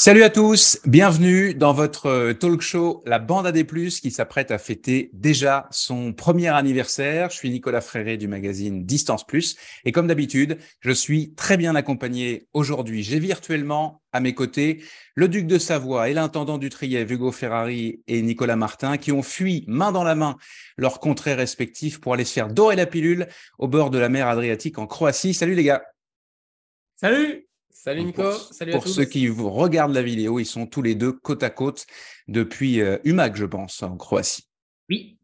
Salut à tous, bienvenue dans votre euh, talk show La Bande à des Plus qui s'apprête à fêter déjà son premier anniversaire. Je suis Nicolas Fréré du magazine Distance Plus et comme d'habitude, je suis très bien accompagné aujourd'hui. J'ai virtuellement à mes côtés le duc de Savoie et l'intendant du Trièvre Hugo Ferrari et Nicolas Martin qui ont fui main dans la main leurs contrées respectifs pour aller se faire dorer la pilule au bord de la mer Adriatique en Croatie. Salut les gars. Salut Salut Nico, pour, salut à tous. Pour ceux qui vous regardent la vidéo, ils sont tous les deux côte à côte depuis euh, Umag, je pense, en Croatie. Oui.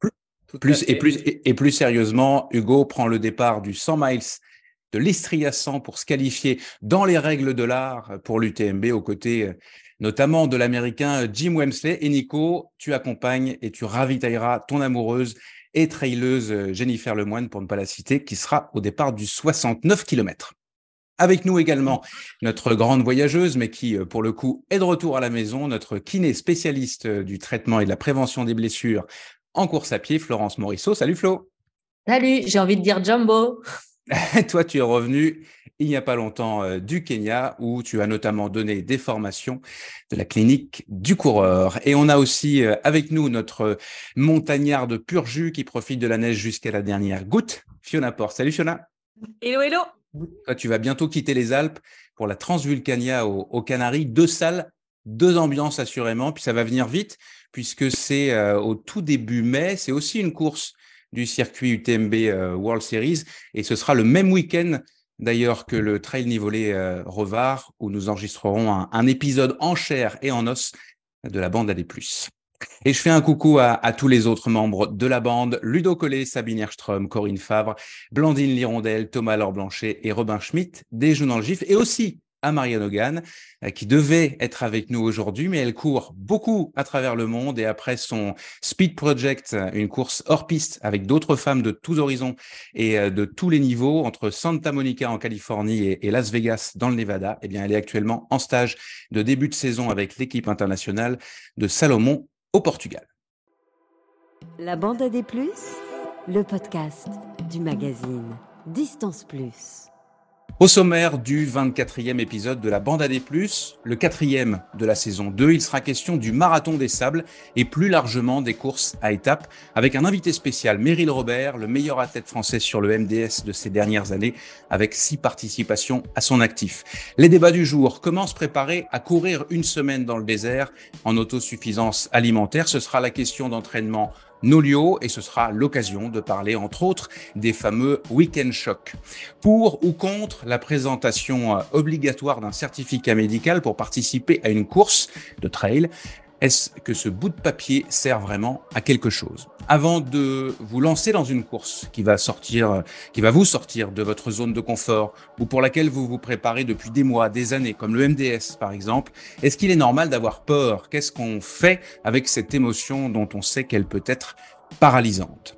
Plus, et, plus, et, plus sérieusement, Hugo prend le départ du 100 miles de l'Istria 100 pour se qualifier dans les règles de l'art pour l'UTMB aux côtés euh, notamment de l'américain Jim Wemsley. Et Nico, tu accompagnes et tu ravitailleras ton amoureuse et traileuse euh, Jennifer Lemoine, pour ne pas la citer, qui sera au départ du 69 km. Avec nous également notre grande voyageuse, mais qui, euh, pour le coup, est de retour à la maison, notre kiné spécialiste euh, du traitement et de la prévention des blessures en course à pied, Florence Morisseau. Salut Flo. Salut, j'ai envie de dire Jumbo. Toi, tu es revenu il n'y a pas longtemps euh, du Kenya, où tu as notamment donné des formations de la clinique du coureur. Et on a aussi avec nous notre montagnard de pur jus qui profite de la neige jusqu'à la dernière goutte, Fiona Porte. Salut Fiona. Hello, hello. Tu vas bientôt quitter les Alpes pour la Transvulcania aux, Canaries. Deux salles, deux ambiances assurément. Puis ça va venir vite puisque c'est euh, au tout début mai. C'est aussi une course du circuit UTMB euh, World Series et ce sera le même week-end d'ailleurs que le Trail Nivolé euh, Revard où nous enregistrerons un, un, épisode en chair et en os de la bande à des plus. Et je fais un coucou à, tous les autres membres de la bande, Ludo Collet, Sabine Erström, Corinne Favre, Blandine Lirondelle, Thomas Laure Blanchet et Robin Schmitt, des Jeux dans le GIF, et aussi à Marianne Hogan, euh, qui devait être avec nous aujourd'hui, mais elle court beaucoup à travers le monde. Et après son Speed Project, une course hors piste avec d'autres femmes de tous horizons et euh, de tous les niveaux, entre Santa Monica en Californie et, Las Vegas dans le Nevada, eh elle est actuellement en stage de début de saison avec l'équipe internationale de Salomon au Portugal. La bande à des plus, le podcast du magazine Distance Plus. Au sommaire du 24e épisode de la Bande à des Plus, le quatrième de la saison 2, il sera question du Marathon des Sables et plus largement des courses à étapes avec un invité spécial, Meryl Robert, le meilleur athlète français sur le MDS de ces dernières années avec six participations à son actif. Les débats du jour, comment se préparer à courir une semaine dans le désert en autosuffisance alimentaire Ce sera la question d'entraînement Nolio et ce sera l'occasion de parler entre autres des fameux week-end shocks. Pour ou contre la présentation euh, obligatoire d'un certificat médical pour participer à une course de trail, est-ce que ce bout de papier sert vraiment à quelque chose? Avant de vous lancer dans une course qui va sortir, qui va vous sortir de votre zone de confort ou pour laquelle vous vous préparez depuis des mois, des années, comme le MDS par exemple, est-ce qu'il est normal d'avoir peur? Qu'est-ce qu'on fait avec cette émotion dont on sait qu'elle peut être paralysante?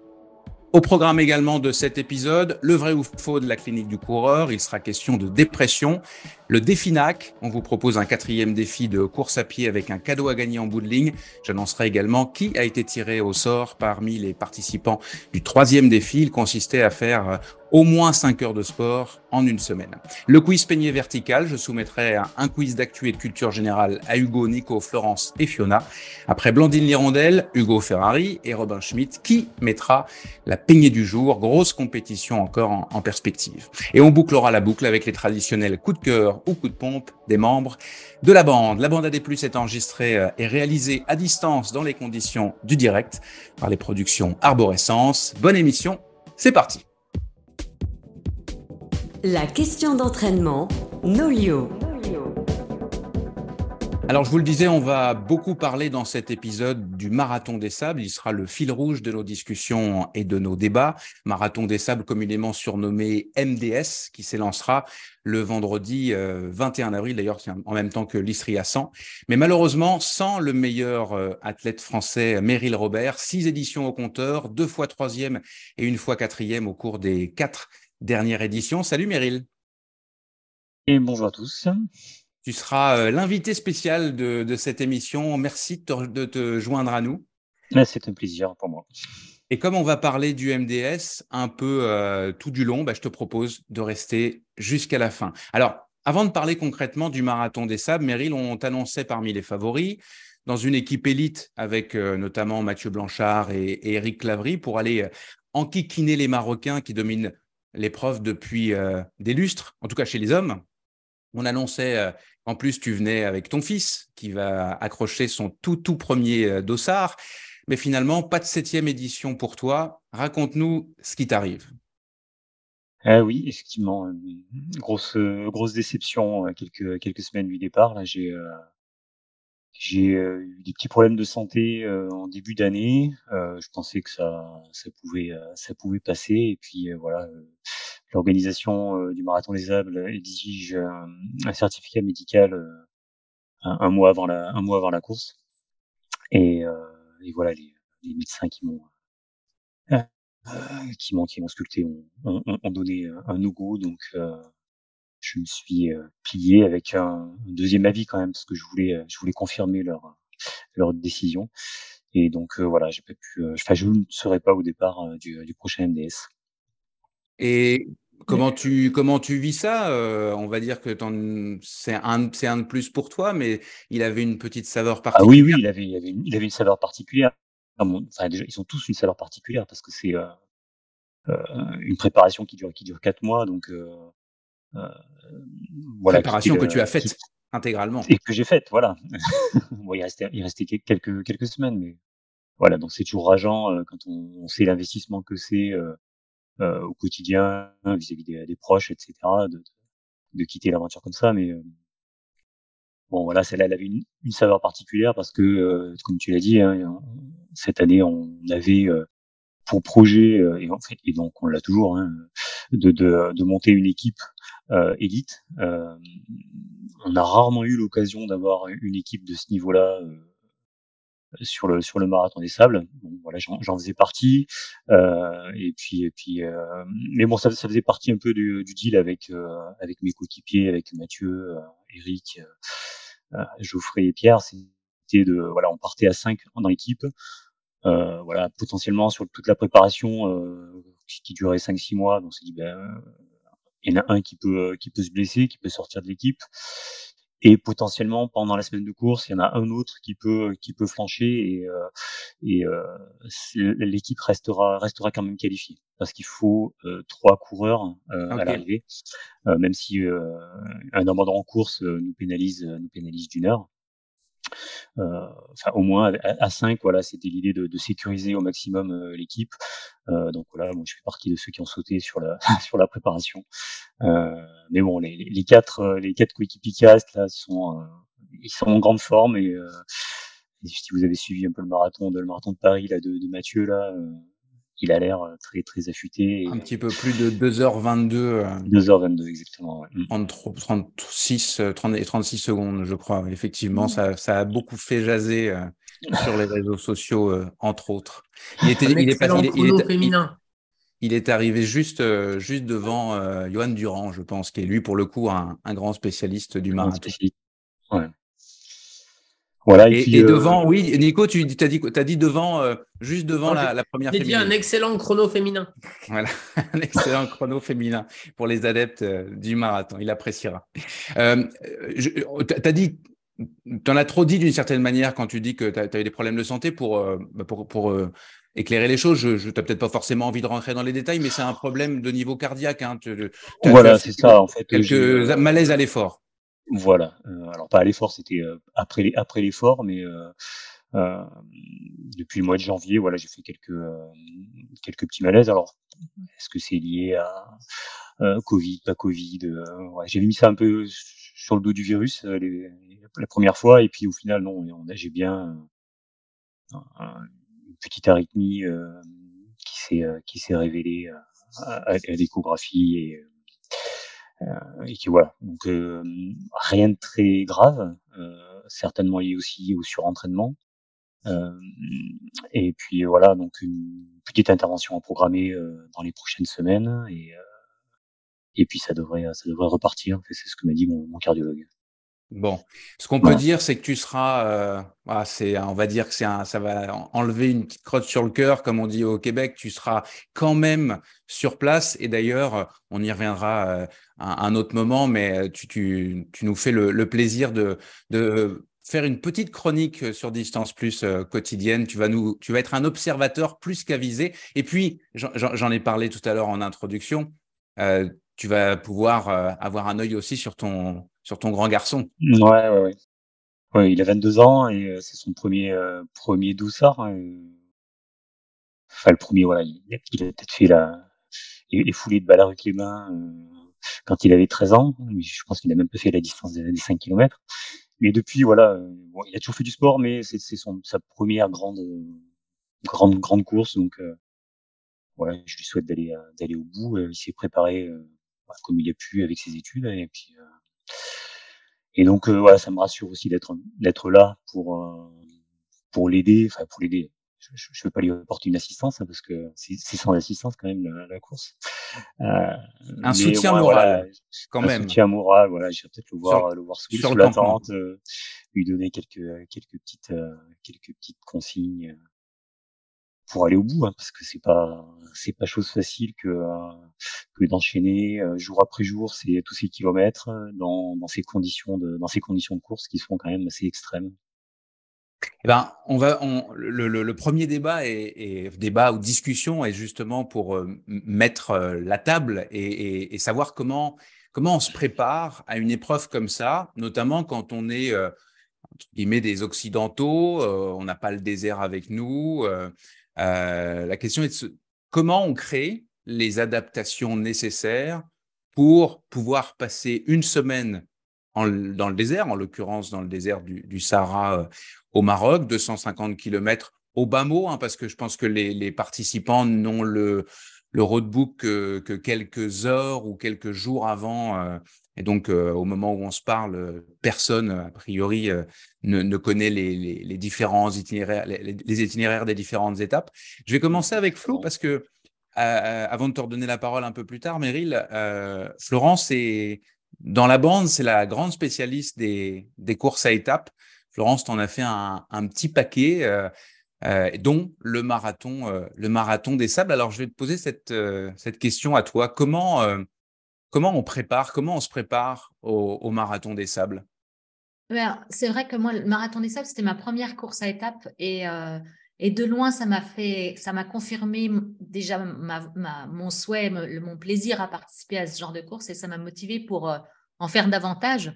Au programme également de cet épisode, le vrai ou faux de la clinique du coureur, il sera question de dépression, le défi NAC, on vous propose un quatrième défi de course à pied avec un cadeau à gagner en bout de ligne. J'annoncerai également qui a été tiré au sort parmi les participants du troisième défi. Il consistait à faire euh, au moins 5 heures de sport en une semaine. Le quiz peigné vertical, je soumettrai un quiz d'actu et de culture générale à Hugo, Nico, Florence et Fiona. Après Blandine Lirondelle, Hugo Ferrari et Robin Schmidt, qui mettra la peignée du jour, grosse compétition encore en, en perspective. Et on bouclera la boucle avec les traditionnels coups de cœur ou coups de pompe des membres de la bande. La bande AD+, est enregistrée euh, et réalisée à distance dans les conditions du direct par les productions Arborescence. Bonne émission, c'est parti la question d'entraînement, Nolio. Alors, je vous le disais, on va beaucoup parler dans cet épisode du Marathon des Sables. Il sera le fil rouge de nos discussions et de nos débats. Marathon des Sables, communément surnommé MDS, qui s'élancera le vendredi 21 euh, avril, d'ailleurs, en même temps que l'Istria 100. Mais malheureusement, sans le meilleur euh, athlète français, Meryl Robert, six éditions au compteur, deux fois troisième et une fois quatrième au cours des quatre dernière édition. Salut Meryl. Et bonjour à tous. Tu seras euh, l'invité spécial de, cette émission. Merci de te, joindre à nous. C'est un plaisir pour moi. Et comme on va parler du MDS un peu euh, tout du long, bah, je te propose de rester jusqu'à la fin. Alors, Avant de parler concrètement du marathon des sables, Meryl, on t'annonçait parmi les favoris dans une équipe élite avec euh, notamment Mathieu Blanchard et, Eric Clavry pour aller euh, enquiquiner les Marocains qui dominent l'épreuve depuis des lustres, en tout cas chez les hommes. On annonçait en plus tu venais avec ton fils qui va accrocher son tout tout premier dossard, mais finalement pas de septième édition pour toi. Raconte-nous ce qui t'arrive. Ah oui, effectivement, grosse grosse déception quelques quelques semaines du départ. Là, j'ai j'ai euh, eu des petits problèmes de santé euh, en début d'année. Euh, je pensais que ça, ça pouvait, ça pouvait passer. Et puis voilà, l'organisation du marathon des Sables exige un certificat médical un, mois avant la, un mois avant la course. Et, et voilà, les, les médecins qui m'ont qui m'ont qui m'ont sculpté ont, ont, ont, donné un no-go. Donc je me suis euh, plié avec un, deuxième avis quand même parce que je voulais euh, je voulais confirmer leur leur décision et donc euh, voilà j'ai pas pu enfin je ne serai pas au départ du, du prochain MDS et comment tu comment tu vis ça on va dire que c'est un c'est un de plus pour toi mais il avait une petite saveur particulière ah oui oui il avait il avait une, il avait une saveur particulière enfin déjà ils ont tous une saveur particulière parce que c'est une préparation qui dure qui dure quatre mois donc euh, voilà, Préparation que tu as faite intégralement. Et que j'ai faite, voilà. bon, il restait, il restait quelques, quelques semaines, mais voilà, donc c'est toujours rageant euh, quand on, sait l'investissement que c'est euh, euh, au quotidien vis-à-vis des, des, proches, etc., de, de quitter l'aventure comme ça. Mais bon, voilà, celle-là, elle avait une, une, saveur particulière parce que, comme tu l'as dit, hein, cette année, on avait pour projet, et, en fait, et donc on l'a toujours, hein, de, de, de, monter une équipe euh, élite. Euh, on a rarement eu l'occasion d'avoir une équipe de ce niveau-là euh, sur le sur le marathon des sables. Voilà, j'en faisais partie. Euh, et puis et puis, euh, mais bon, ça, ça, faisait partie un peu du, du deal avec avec mes coéquipiers, avec Mathieu, Eric, Geoffrey et Pierre. C'était de voilà, on partait à 5 dans l'équipe. voilà, potentiellement sur toute la préparation qui, qui durait 5-6 mois. Donc on s'est dit ben il y en a un qui peut, qui peut se blesser, qui peut sortir de l'équipe. Et potentiellement, pendant la semaine de course, il y en a un autre qui peut, qui peut flancher et, euh, et euh, l'équipe restera, restera quand même qualifiée. Parce qu'il faut euh, trois coureurs euh, à l'arrivée, euh, même si un abandon en course nous pénalise, nous pénalise d'une heure. Euh, enfin au moins à, 5 voilà c'était l'idée de, de, sécuriser au maximum euh, l'équipe. Euh, donc voilà moi je fais partie de ceux qui ont sauté sur la sur la préparation. Mais bon les, les quatre les quatre coéquipiers qui là sont ils sont en grande forme. Et, si vous avez suivi un peu le marathon de le marathon de Paris là de, de Mathieu là il a l'air très très affûté. un petit peu plus de 2h22. 2h22 exactement. Ouais. 36 30 et 36 secondes, je crois. Effectivement, mmh. ça, ça, a beaucoup fait jaser euh, sur les réseaux sociaux, euh, entre autres. Il était, il est, pas, il, il, est, féminin. Il, est arrivé juste, euh, juste devant Johan Durand, je pense, qui est lui pour le coup un, un grand spécialiste du marathon. Ouais. Voilà, et, et, euh, devant, oui, Nico, tu as dit, as dit devant, euh, juste devant la, la, première J'ai dit un excellent chrono féminin. Voilà, un excellent chrono féminin pour les adeptes euh, du marathon. Il appréciera. Euh, tu as dit, tu en as trop dit d'une certaine manière quand tu dis que tu as, eu des problèmes de santé pour, bah, pour, pour éclairer les choses. Je, je peut-être pas forcément envie de rentrer dans les détails, mais c'est un problème de niveau cardiaque. Hein. voilà, c'est ça, en fait. Quelques malaises à l'effort. Voilà. Euh, alors pas à l'effort, c'était euh, après l'effort, mais euh, depuis le mois de janvier, voilà, j'ai fait quelques petits malaises. Alors, est-ce que c'est lié à Covid, pas Covid ouais, J'ai mis ça un peu sur le dos du virus la première fois, et puis au final, non, j'ai bien une petite arythmie qui s'est révélée à, l'échographie et qui voilà. Donc euh, rien de très grave, euh, certainement lié aussi au surentraînement. et puis voilà, donc une petite intervention à programmer dans les prochaines semaines et et puis ça devrait ça devrait repartir. C'est ce que m'a dit mon, mon cardiologue. Bon, ce qu'on peut dire, c'est que tu seras, euh, ah, c'est, on va dire que c'est un, ça va enlever une petite crotte sur le cœur, comme on dit au Québec. Tu seras quand même sur place. Et d'ailleurs, on y reviendra euh, à un autre moment, mais tu, tu, tu nous fais le, le plaisir de, de faire une petite chronique sur Distance Plus euh, quotidienne. Tu vas nous, tu vas être un observateur plus qu'avisé. Et puis, j'en ai parlé tout à l'heure en introduction. Euh, tu vas pouvoir euh, avoir un œil aussi sur ton, sur ton grand garçon. Ouais, ouais, ouais. ouais il a 22 ans et c'est son premier, premier douceur. Hein, enfin, le premier, voilà, il, a peut-être fait la, les, foulées de balles avec les mains quand il avait 13 ans. Je pense qu'il a même pas fait la distance des, 5 km. Mais depuis, voilà, bon, il a toujours fait du sport, mais c'est sa première grande, grande, grande course. Donc, voilà, je lui souhaite d'aller d'aller au bout. il s'est préparé bah, comme il a pu avec ses études et puis euh, et donc euh, voilà, ça me rassure aussi d'être d'être là pour euh, pour l'aider, enfin pour l'aider. Je, je, veux pas lui apporter une assistance hein, parce que c'est sans assistance quand même la, course. un soutien moral, quand même. Un soutien moral, voilà. Je vais peut-être le voir, le voir sous, sous la tente, lui donner quelques quelques petites quelques petites consignes pour aller au bout, hein, parce que c'est pas c'est pas chose facile que euh, que d'enchaîner euh, jour après jour c'est tous ces kilomètres euh, dans, dans ces conditions de dans ces conditions de course qui sont quand même assez extrêmes. Eh ben, on va, on, le, le, premier débat et, débat ou discussion est justement pour mettre la table et, et, et, savoir comment comment on se prépare à une épreuve comme ça, notamment quand on est entre guillemets des occidentaux, on n'a pas le désert avec nous, euh, la question est de comment on crée les adaptations nécessaires pour pouvoir passer une semaine dans le désert, en l'occurrence dans le désert du, Sahara euh, au Maroc, 250 km au bas mot, hein, parce que je pense que les, participants n'ont le, roadbook que, quelques heures ou quelques jours avant euh, et donc, euh, au moment où on se parle, euh, personne, a priori, euh, ne, connaît les, différents itinéraires, les, itinéraires des différentes étapes. Je vais commencer avec Flo parce que, avant de te redonner la parole un peu plus tard, Meryl, Florence est dans la bande, c'est la grande spécialiste des, courses à étapes. Florence, tu en as fait un, petit paquet. dont le marathon, le marathon des sables. Alors, je vais te poser cette, cette question à toi. Comment, Comment on prépare, comment on se prépare au, marathon des sables? Ben, C'est vrai que moi, le marathon des sables, c'était ma première course à étapes et, euh, de loin, ça m'a fait, ça m'a confirmé déjà mon souhait, mon plaisir à participer à ce genre de course et ça m'a motivé pour euh, en faire davantage.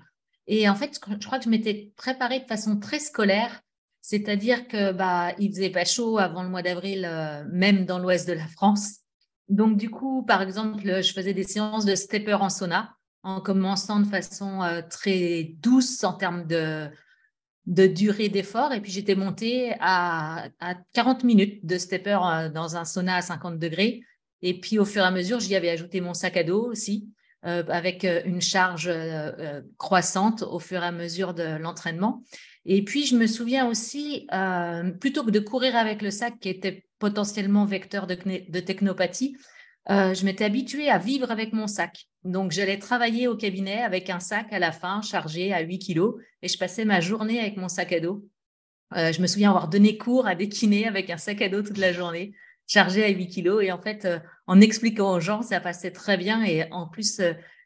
Et en fait, je crois que je m'étais préparée de façon très scolaire, c'est-à-dire que bah, il faisait pas chaud avant le mois d'avril, euh, même dans l'ouest de la France. Donc, du coup, par exemple, je faisais des séances de stepper en sauna en commençant de façon euh, très douce en termes de, durée d'effort. Et puis, j'étais montée à, 40 minutes de stepper euh, dans un sauna à 50 degrés. Et puis, au fur et à mesure, j'y avais ajouté mon sac à dos aussi, euh, avec une charge croissante au fur et à mesure de l'entraînement. Et puis, je me souviens aussi, plutôt que de courir avec le sac qui était potentiellement vecteur de, de technopathie, euh, je m'étais habituée à vivre avec mon sac. Donc, j'allais travailler au cabinet avec un sac à la fin chargé à 8 kilos et je passais ma journée avec mon sac à dos. Euh, je me souviens avoir donné cours à des kinés avec un sac à dos toute la journée, chargé à 8 kilos. Et en fait, euh, en expliquant aux gens, ça passait très bien. Et en plus,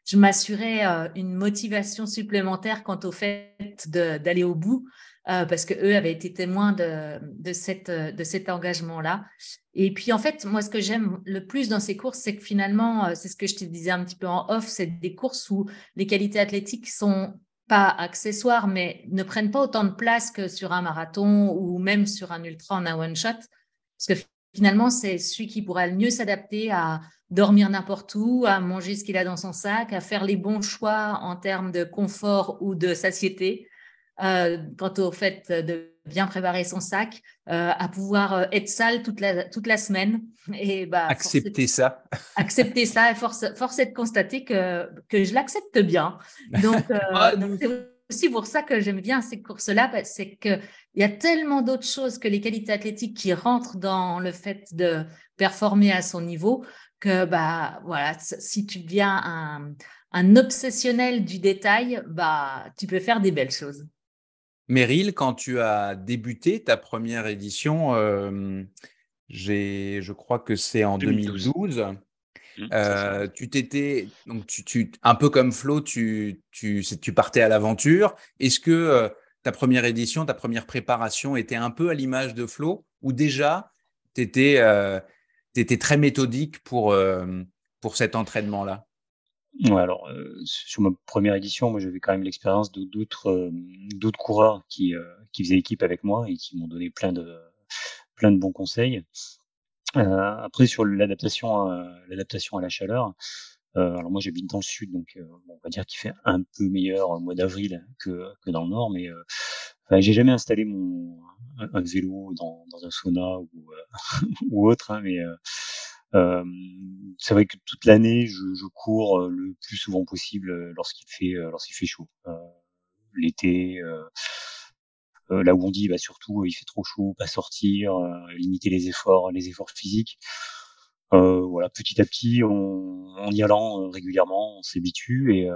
je m'assurais une motivation supplémentaire quant au fait d'aller au bout. Euh, parce que eux avaient été témoins de, de, cette, de cet engagement-là. Et puis, en fait, moi, ce que j'aime le plus dans ces courses, c'est que finalement, euh, c'est ce que je te disais un petit peu en off, c'est des courses où les qualités athlétiques sont pas accessoires, mais ne prennent pas autant de place que sur un marathon ou même sur un ultra en un one-shot. Parce que finalement, c'est celui qui pourra le mieux s'adapter à dormir n'importe où, à manger ce qu'il a dans son sac, à faire les bons choix en termes de confort ou de satiété. Euh, quant au fait de bien préparer son sac, euh, à pouvoir euh, être sale toute la, toute la semaine. Et bah, accepter ça. Accepter ça et force, force est de constater que, que je l'accepte bien. Donc, ah, c'est aussi pour ça que j'aime bien ces courses-là, c'est qu'il y a tellement d'autres choses que les qualités athlétiques qui rentrent dans le fait de performer à son niveau que bah voilà si tu deviens un, un obsessionnel du détail, bah, tu peux faire des belles choses. Meryl, quand tu as débuté ta première édition, euh, je crois que c'est en 2012. Mmh, euh, tu t'étais donc tu, un peu comme Flo, tu, tu, tu partais à l'aventure. Est-ce que euh, ta première édition, ta première préparation était un peu à l'image de Flo ou déjà tu étais, étais, très méthodique pour, pour cet entraînement-là? Ouais, alors sur ma première édition, moi j'avais quand même l'expérience d'autres d'autres coureurs qui qui faisaient équipe avec moi et qui m'ont donné plein de plein de bons conseils. Après sur l'adaptation l'adaptation à la chaleur, alors moi j'habite dans le sud donc on va dire qu'il fait un peu meilleur au mois d'avril que que dans le nord, mais j'ai jamais installé mon un, vélo dans dans un sauna ou ou autre, hein, mais euh, c'est vrai que toute l'année, je, je, cours euh, le plus souvent possible euh, lorsqu'il fait lorsqu'il fait chaud. L'été, là où on dit bah surtout il fait trop chaud, pas sortir, limiter les efforts, les efforts physiques. Euh, voilà, petit à petit, on, en y allant régulièrement, on s'habitue et,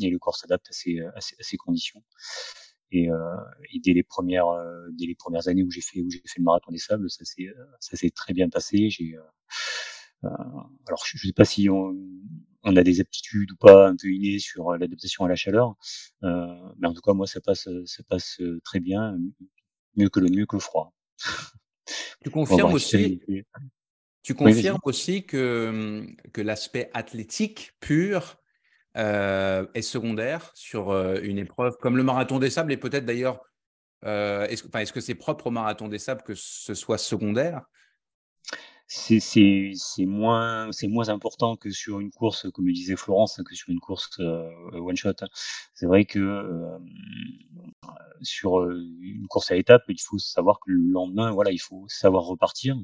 et, le corps s'adapte à ces, à, ces, conditions. Et, euh, dès les premières, dès les premières années où j'ai fait où j'ai fait le marathon des sables, ça s'est ça s'est très bien passé. J'ai euh, alors, je ne sais pas si on, a des aptitudes ou pas un peu innées sur l'adaptation à la chaleur, euh, mais en tout cas, moi, ça passe, ça passe très bien, mieux que le mieux que le froid. Tu confirmes aussi. Tu confirmes aussi que, que l'aspect athlétique pur euh, est secondaire sur euh, une épreuve comme le marathon des sables et peut-être d'ailleurs, euh, est -ce que c'est propre au marathon des sables que ce soit secondaire? C'est moins c'est moins important que sur une course comme le disait Florence que sur une course euh, one shot c'est vrai que euh, sur euh, une course à étapes il faut savoir que le lendemain voilà il faut savoir repartir.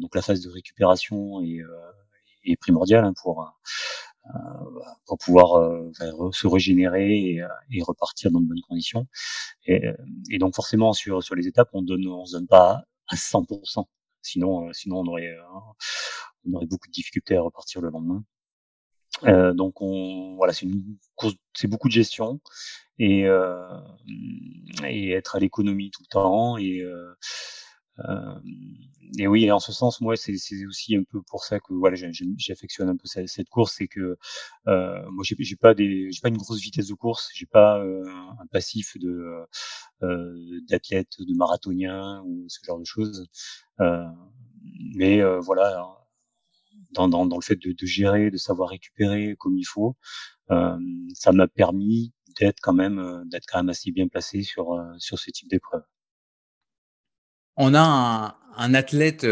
Donc la phase de récupération est, est primordiale hein, pour pour pouvoir se régénérer et, et, repartir dans de bonnes conditions. Et, et, donc forcément sur sur les étapes on donne on se donne pas à 100% Sinon, euh, sinon on aurait, euh, on aurait beaucoup de difficultés à repartir le lendemain. Euh, donc on, voilà, c'est une course, c'est beaucoup de gestion et, euh, et être à l'économie tout le temps et euh, euh, et oui, en ce sens, moi, c'est aussi un peu pour ça que voilà, j'affectionne un peu cette, cette course, c'est que euh, moi, j'ai pas des, j'ai pas une grosse vitesse de course, j'ai pas euh, un passif de euh, d'athlète, de marathonien ou ce genre de choses. Euh, mais euh, voilà, dans, dans, dans, le fait de, de, gérer, de savoir récupérer comme il faut, ça m'a permis d'être quand même d'être quand même assez bien placé sur sur ce type d'épreuve on a un, athlète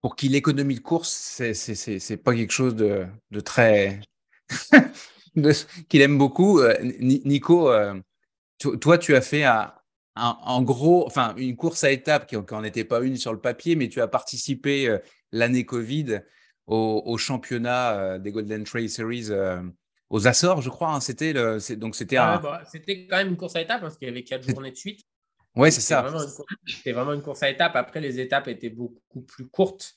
pour qui l'économie de course, c'est c'est pas quelque chose de, très qu'il aime beaucoup. Nico, toi, tu as fait en gros, enfin une course à étapes qui n'en était pas une sur le papier, mais tu as participé l'année Covid au, championnat des Golden Trail Series aux Açores, je crois. Hein. c'était donc c'était bah, c'était quand même une course à étapes parce qu'il y avait quatre journées de suite. Oui, c'est ça. C'était vraiment une course à étapes. Après, les étapes étaient beaucoup plus courtes.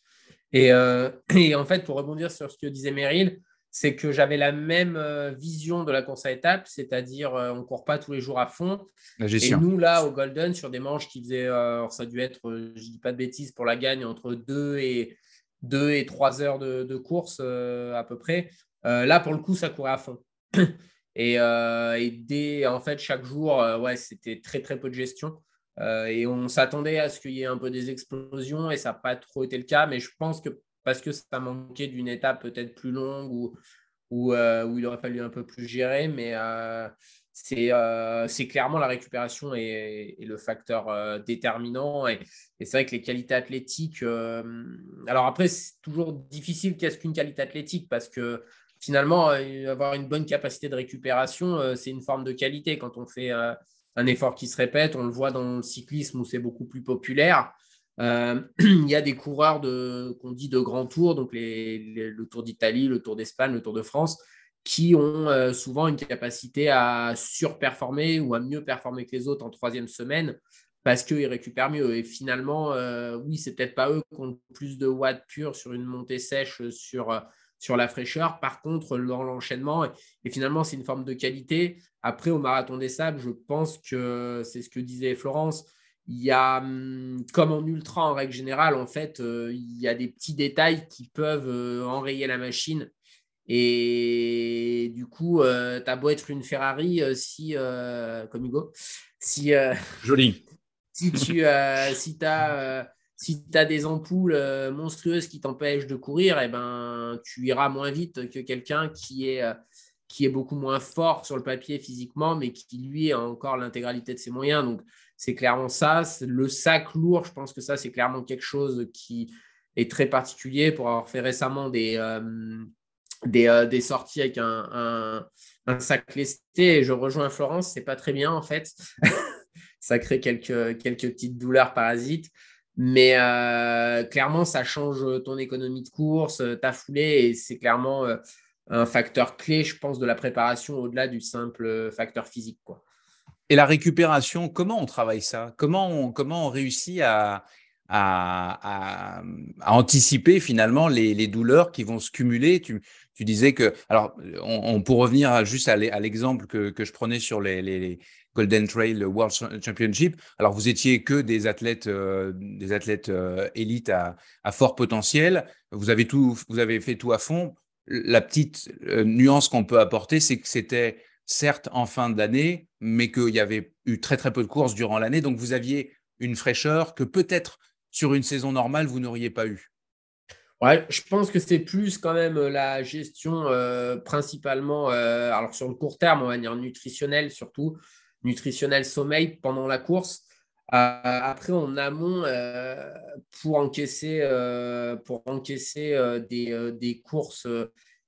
Et, euh, et, en fait, pour rebondir sur ce que disait Meryl, c'est que j'avais la même euh, vision de la course à étapes, c'est-à-dire euh, on ne court pas tous les jours à fond. Et nous, là, au Golden, sur des manches qui faisaient, ça a dû être, je ne dis pas de bêtises, pour la gagne, entre 2 et, 2 et 3 heures de, de course à peu près. là, pour le coup, ça courait à fond. Et, euh, et, dès en fait chaque jour, euh, ouais, c'était très très peu de gestion. Euh, et on s'attendait à ce qu'il y ait un peu des explosions et ça n'a pas trop été le cas. Mais je pense que parce que ça manquait d'une étape peut-être plus longue ou où, où, il aurait fallu un peu plus gérer. Mais c'est clairement la récupération et, le facteur déterminant. Et, et c'est vrai que les qualités athlétiques. alors après, c'est toujours difficile qu'est-ce qu'une qualité athlétique parce que finalement, euh, avoir une bonne capacité de récupération, euh, c'est une forme de qualité. Quand on fait euh, un effort qui se répète, on le voit dans le cyclisme où c'est beaucoup plus populaire. il y a des coureurs de, qu'on dit de grands tours, donc le Tour d'Italie, le Tour d'Espagne, le Tour de France, qui ont souvent une capacité à surperformer ou à mieux performer que les autres en troisième semaine parce qu'ils récupèrent mieux. Et finalement, oui, c'est peut-être pas eux qui ont plus de watts purs sur une montée sèche sur sur la fraîcheur. Par contre, dans l'enchaînement, et, finalement, c'est une forme de qualité. Après, au marathon des sables, je pense que c'est ce que disait Florence. Il y a, hum, comme en ultra en règle générale, en fait, euh, il y a des petits détails qui peuvent euh, enrayer la machine. Et du coup, euh, tu as beau être une Ferrari, si, comme Hugo, si, Joli. si tu si as si tu as des ampoules euh, monstrueuses qui t'empêchent de courir, eh ben, tu iras moins vite que quelqu'un qui est, euh, qui est beaucoup moins fort sur le papier physiquement, mais qui, lui, a encore l'intégralité de ses moyens. Donc, c'est clairement ça. Le sac lourd, je pense que ça, c'est clairement quelque chose qui est très particulier pour avoir fait récemment des, euh, sorties avec un, sac lesté. Je rejoins Florence, c'est pas très bien en fait. ça crée quelques petites douleurs parasites. Mais euh, clairement, ça change ton économie de course, euh, ta foulée, et c'est clairement euh, un facteur clé, je pense, de la préparation au-delà du simple facteur physique. Quoi. Et la récupération, comment on travaille ça? Comment on, comment on réussit à, à, anticiper finalement les, douleurs qui vont se cumuler? Tu, tu disais que, alors, on, pour revenir juste à l'exemple que, que, je prenais sur les, les Golden Trail World Championship. Alors, vous étiez que des athlètes, euh, des athlètes euh, élites à, fort potentiel. Vous avez tout, vous avez fait tout à fond. La petite euh, nuance qu'on peut apporter, c'est que c'était certes en fin d'année, mais qu'il y avait eu très très peu de courses durant l'année. Donc, vous aviez une fraîcheur que peut-être sur une saison normale, vous n'auriez pas eu. Ouais, je pense que c'est plus quand même la gestion principalement, alors sur le court terme, on va dire nutritionnelle surtout, nutritionnel sommeil pendant la course. Euh, après, en amont, euh, pour encaisser, euh, pour encaisser des, des, courses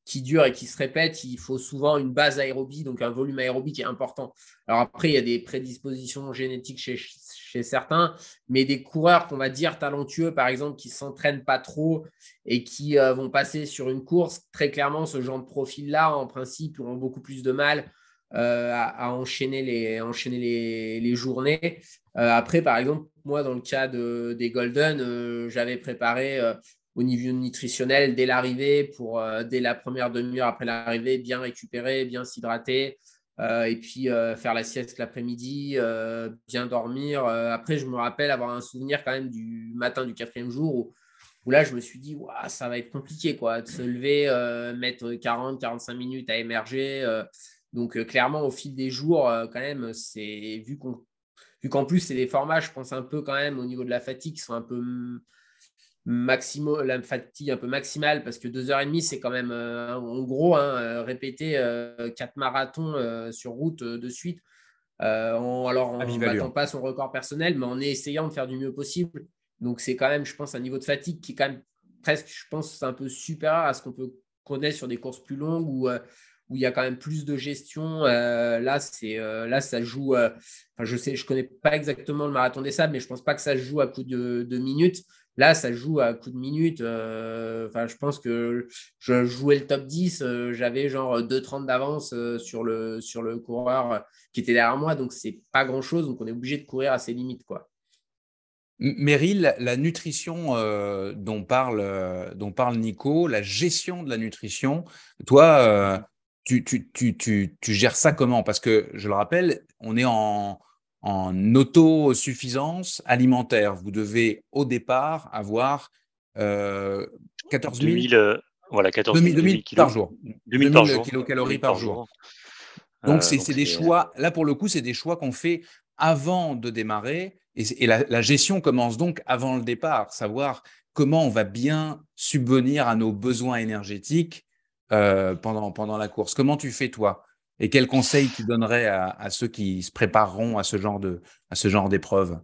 qui durent et qui se répètent, il faut souvent une base aérobie, donc un volume aérobie qui est important. Alors après, il y a des prédispositions génétiques chez, chez certains, mais des coureurs qu'on va dire talentueux, par exemple, qui ne s'entraînent pas trop et qui vont passer sur une course, très clairement, ce genre de profil-là, en principe, ont beaucoup plus de mal euh, à, enchaîner les, enchaîner les, les journées. Euh, après, par exemple, moi, dans le cas de, des Golden, euh, j'avais préparé au niveau nutritionnel dès l'arrivée, pour dès la première demi-heure après l'arrivée, bien récupérer, bien s'hydrater. et puis faire la sieste l'après-midi, bien dormir. après, je me rappelle avoir un souvenir quand même du matin du quatrième jour où, où là, je me suis dit, ça va être compliqué quoi, de se lever, mettre 40-45 minutes à émerger. Donc, euh, clairement, au fil des jours, euh, quand même, c'est vu qu'on vu qu'en plus, c'est des formats, je pense un peu quand même au niveau de la fatigue, qui sont un peu maximo, la fatigue un peu maximale parce que deux heures et demie, c'est quand même euh, en gros hein, répéter quatre marathons sur route de suite. alors, on ne battant pas son record personnel, mais en essayant de faire du mieux possible. Donc, c'est quand même, je pense, un niveau de fatigue qui est quand même presque, je pense, un peu supérieur à ce qu'on peut connaître sur des courses plus longues ou où il y a quand même plus de gestion. Euh, là, c'est euh, là, ça joue. Euh, je sais, je connais pas exactement le marathon des sables, mais je pense pas que ça joue à coup de, minutes. Là, ça joue à coup de minutes. Enfin, je pense que je jouais le top 10, j'avais genre 2,30 d'avance sur le sur le coureur qui était derrière moi, donc c'est pas grand chose. Donc on est obligé de courir à ses limites, quoi. Meryl, la nutrition dont, parle, dont parle Nico, la gestion de la nutrition, toi, tu, tu, tu, tu, gères ça comment? Parce que, je le rappelle, on est en, en autosuffisance alimentaire. Vous devez, au départ, avoir euh, 14 000, 2000, voilà, 14 000, 2000, par jour. 2000, par jour. kilocalories par, jour. Donc, c'est des euh, choix, là pour le coup, c'est des choix qu'on fait avant de démarrer. Et, la, la, gestion commence donc avant le départ, savoir comment on va bien subvenir à nos besoins énergétiques euh, pendant, pendant la course. Comment tu fais toi? Et quels conseils tu donnerais à, ceux qui se prépareront à ce genre de à ce genre d'épreuve?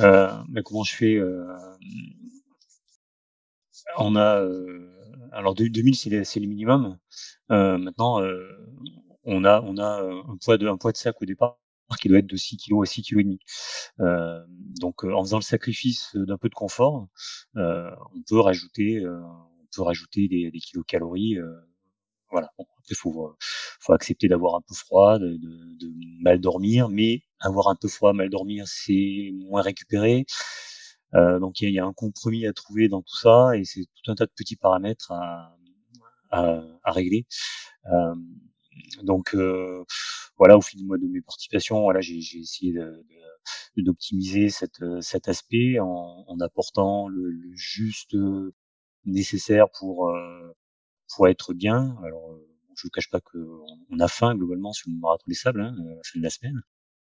Euh, mais comment je fais euh, On a alors 2000 c'est le minimum. maintenant on a on a un poids de un poids de sac au départ qui doit être de 6 kg à 6 kg et demi. donc en faisant le sacrifice d'un peu de confort, on peut rajouter rajouter des, des kilocalories. Euh, voilà. il faut, faut accepter d'avoir un peu froid, de, de, mal dormir, mais avoir un peu froid, mal dormir, c'est moins récupéré. Euh, donc il y, a un compromis à trouver dans tout ça, et c'est tout un tas de petits paramètres à, à, à régler. Euh, donc voilà, au fil de, de mes participations, voilà, j'ai essayé de, d'optimiser cet, cet aspect en, en apportant le, le, juste nécessaire pour pour être bien. Alors je vous cache pas qu'on on a faim globalement sur le marathon des sables hein, à la fin de la semaine.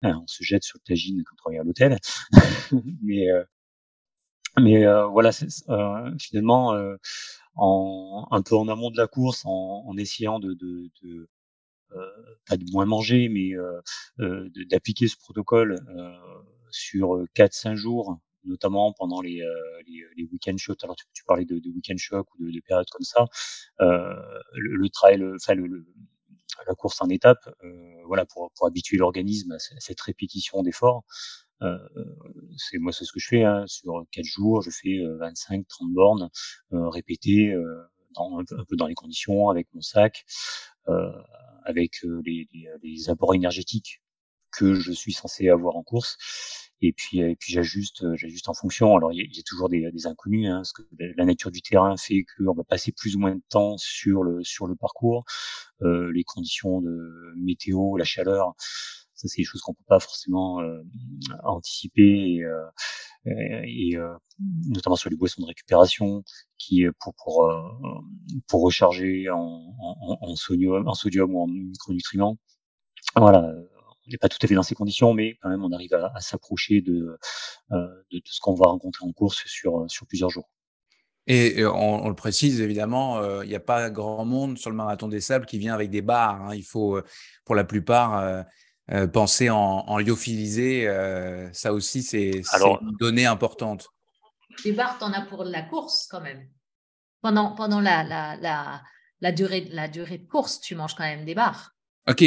Hein, on se jette sur le tagine quand on à l'hôtel. mais euh, mais euh, voilà, euh, finalement, euh, en, un peu en amont de la course, en, en essayant de, de, de pas de moins manger, mais d'appliquer ce protocole sur 4-5 jours, notamment pendant les, les, les week-end shots. Alors tu, parlais de, de week-end shock ou de, de, périodes comme ça. le, le trail, enfin le, le la course en étape, euh, voilà, pour, pour habituer l'organisme à cette répétition d'efforts. Euh, c'est moi c'est ce que je fais hein. sur quatre jours je fais 25 euh, 30 bornes euh, répétées euh, dans, un, peu, dans les conditions avec mon sac euh, avec les, les, les, apports énergétiques que je suis censé avoir en course et puis et puis j'ajuste j'ajuste en fonction. Alors il y, a toujours des, inconnus hein, parce que la nature du terrain fait qu'on va passer plus ou moins de temps sur le sur le parcours. Euh, les conditions de météo la chaleur ça c'est des choses qu'on peut pas forcément euh, anticiper. Et, euh, euh, notamment sur les boissons de récupération qui pour pour pour recharger en, en, en, sodium en sodium ou en micronutriments. Voilà on n'est pas tout à fait dans ces conditions, mais quand même, on arrive à, s'approcher de, euh, de, ce qu'on va rencontrer en course sur, sur plusieurs jours. Et on, le précise évidemment, euh, il n'y a pas grand monde sur le marathon des sables qui vient avec des barres. Hein. Il faut, euh, pour la plupart, penser en, en lyophilisé. ça aussi, c'est une donnée importante. Des barres, tu en as pour la course quand même. Pendant, pendant la, la, la, la, durée, la durée de course, tu manges quand même des barres. Ok.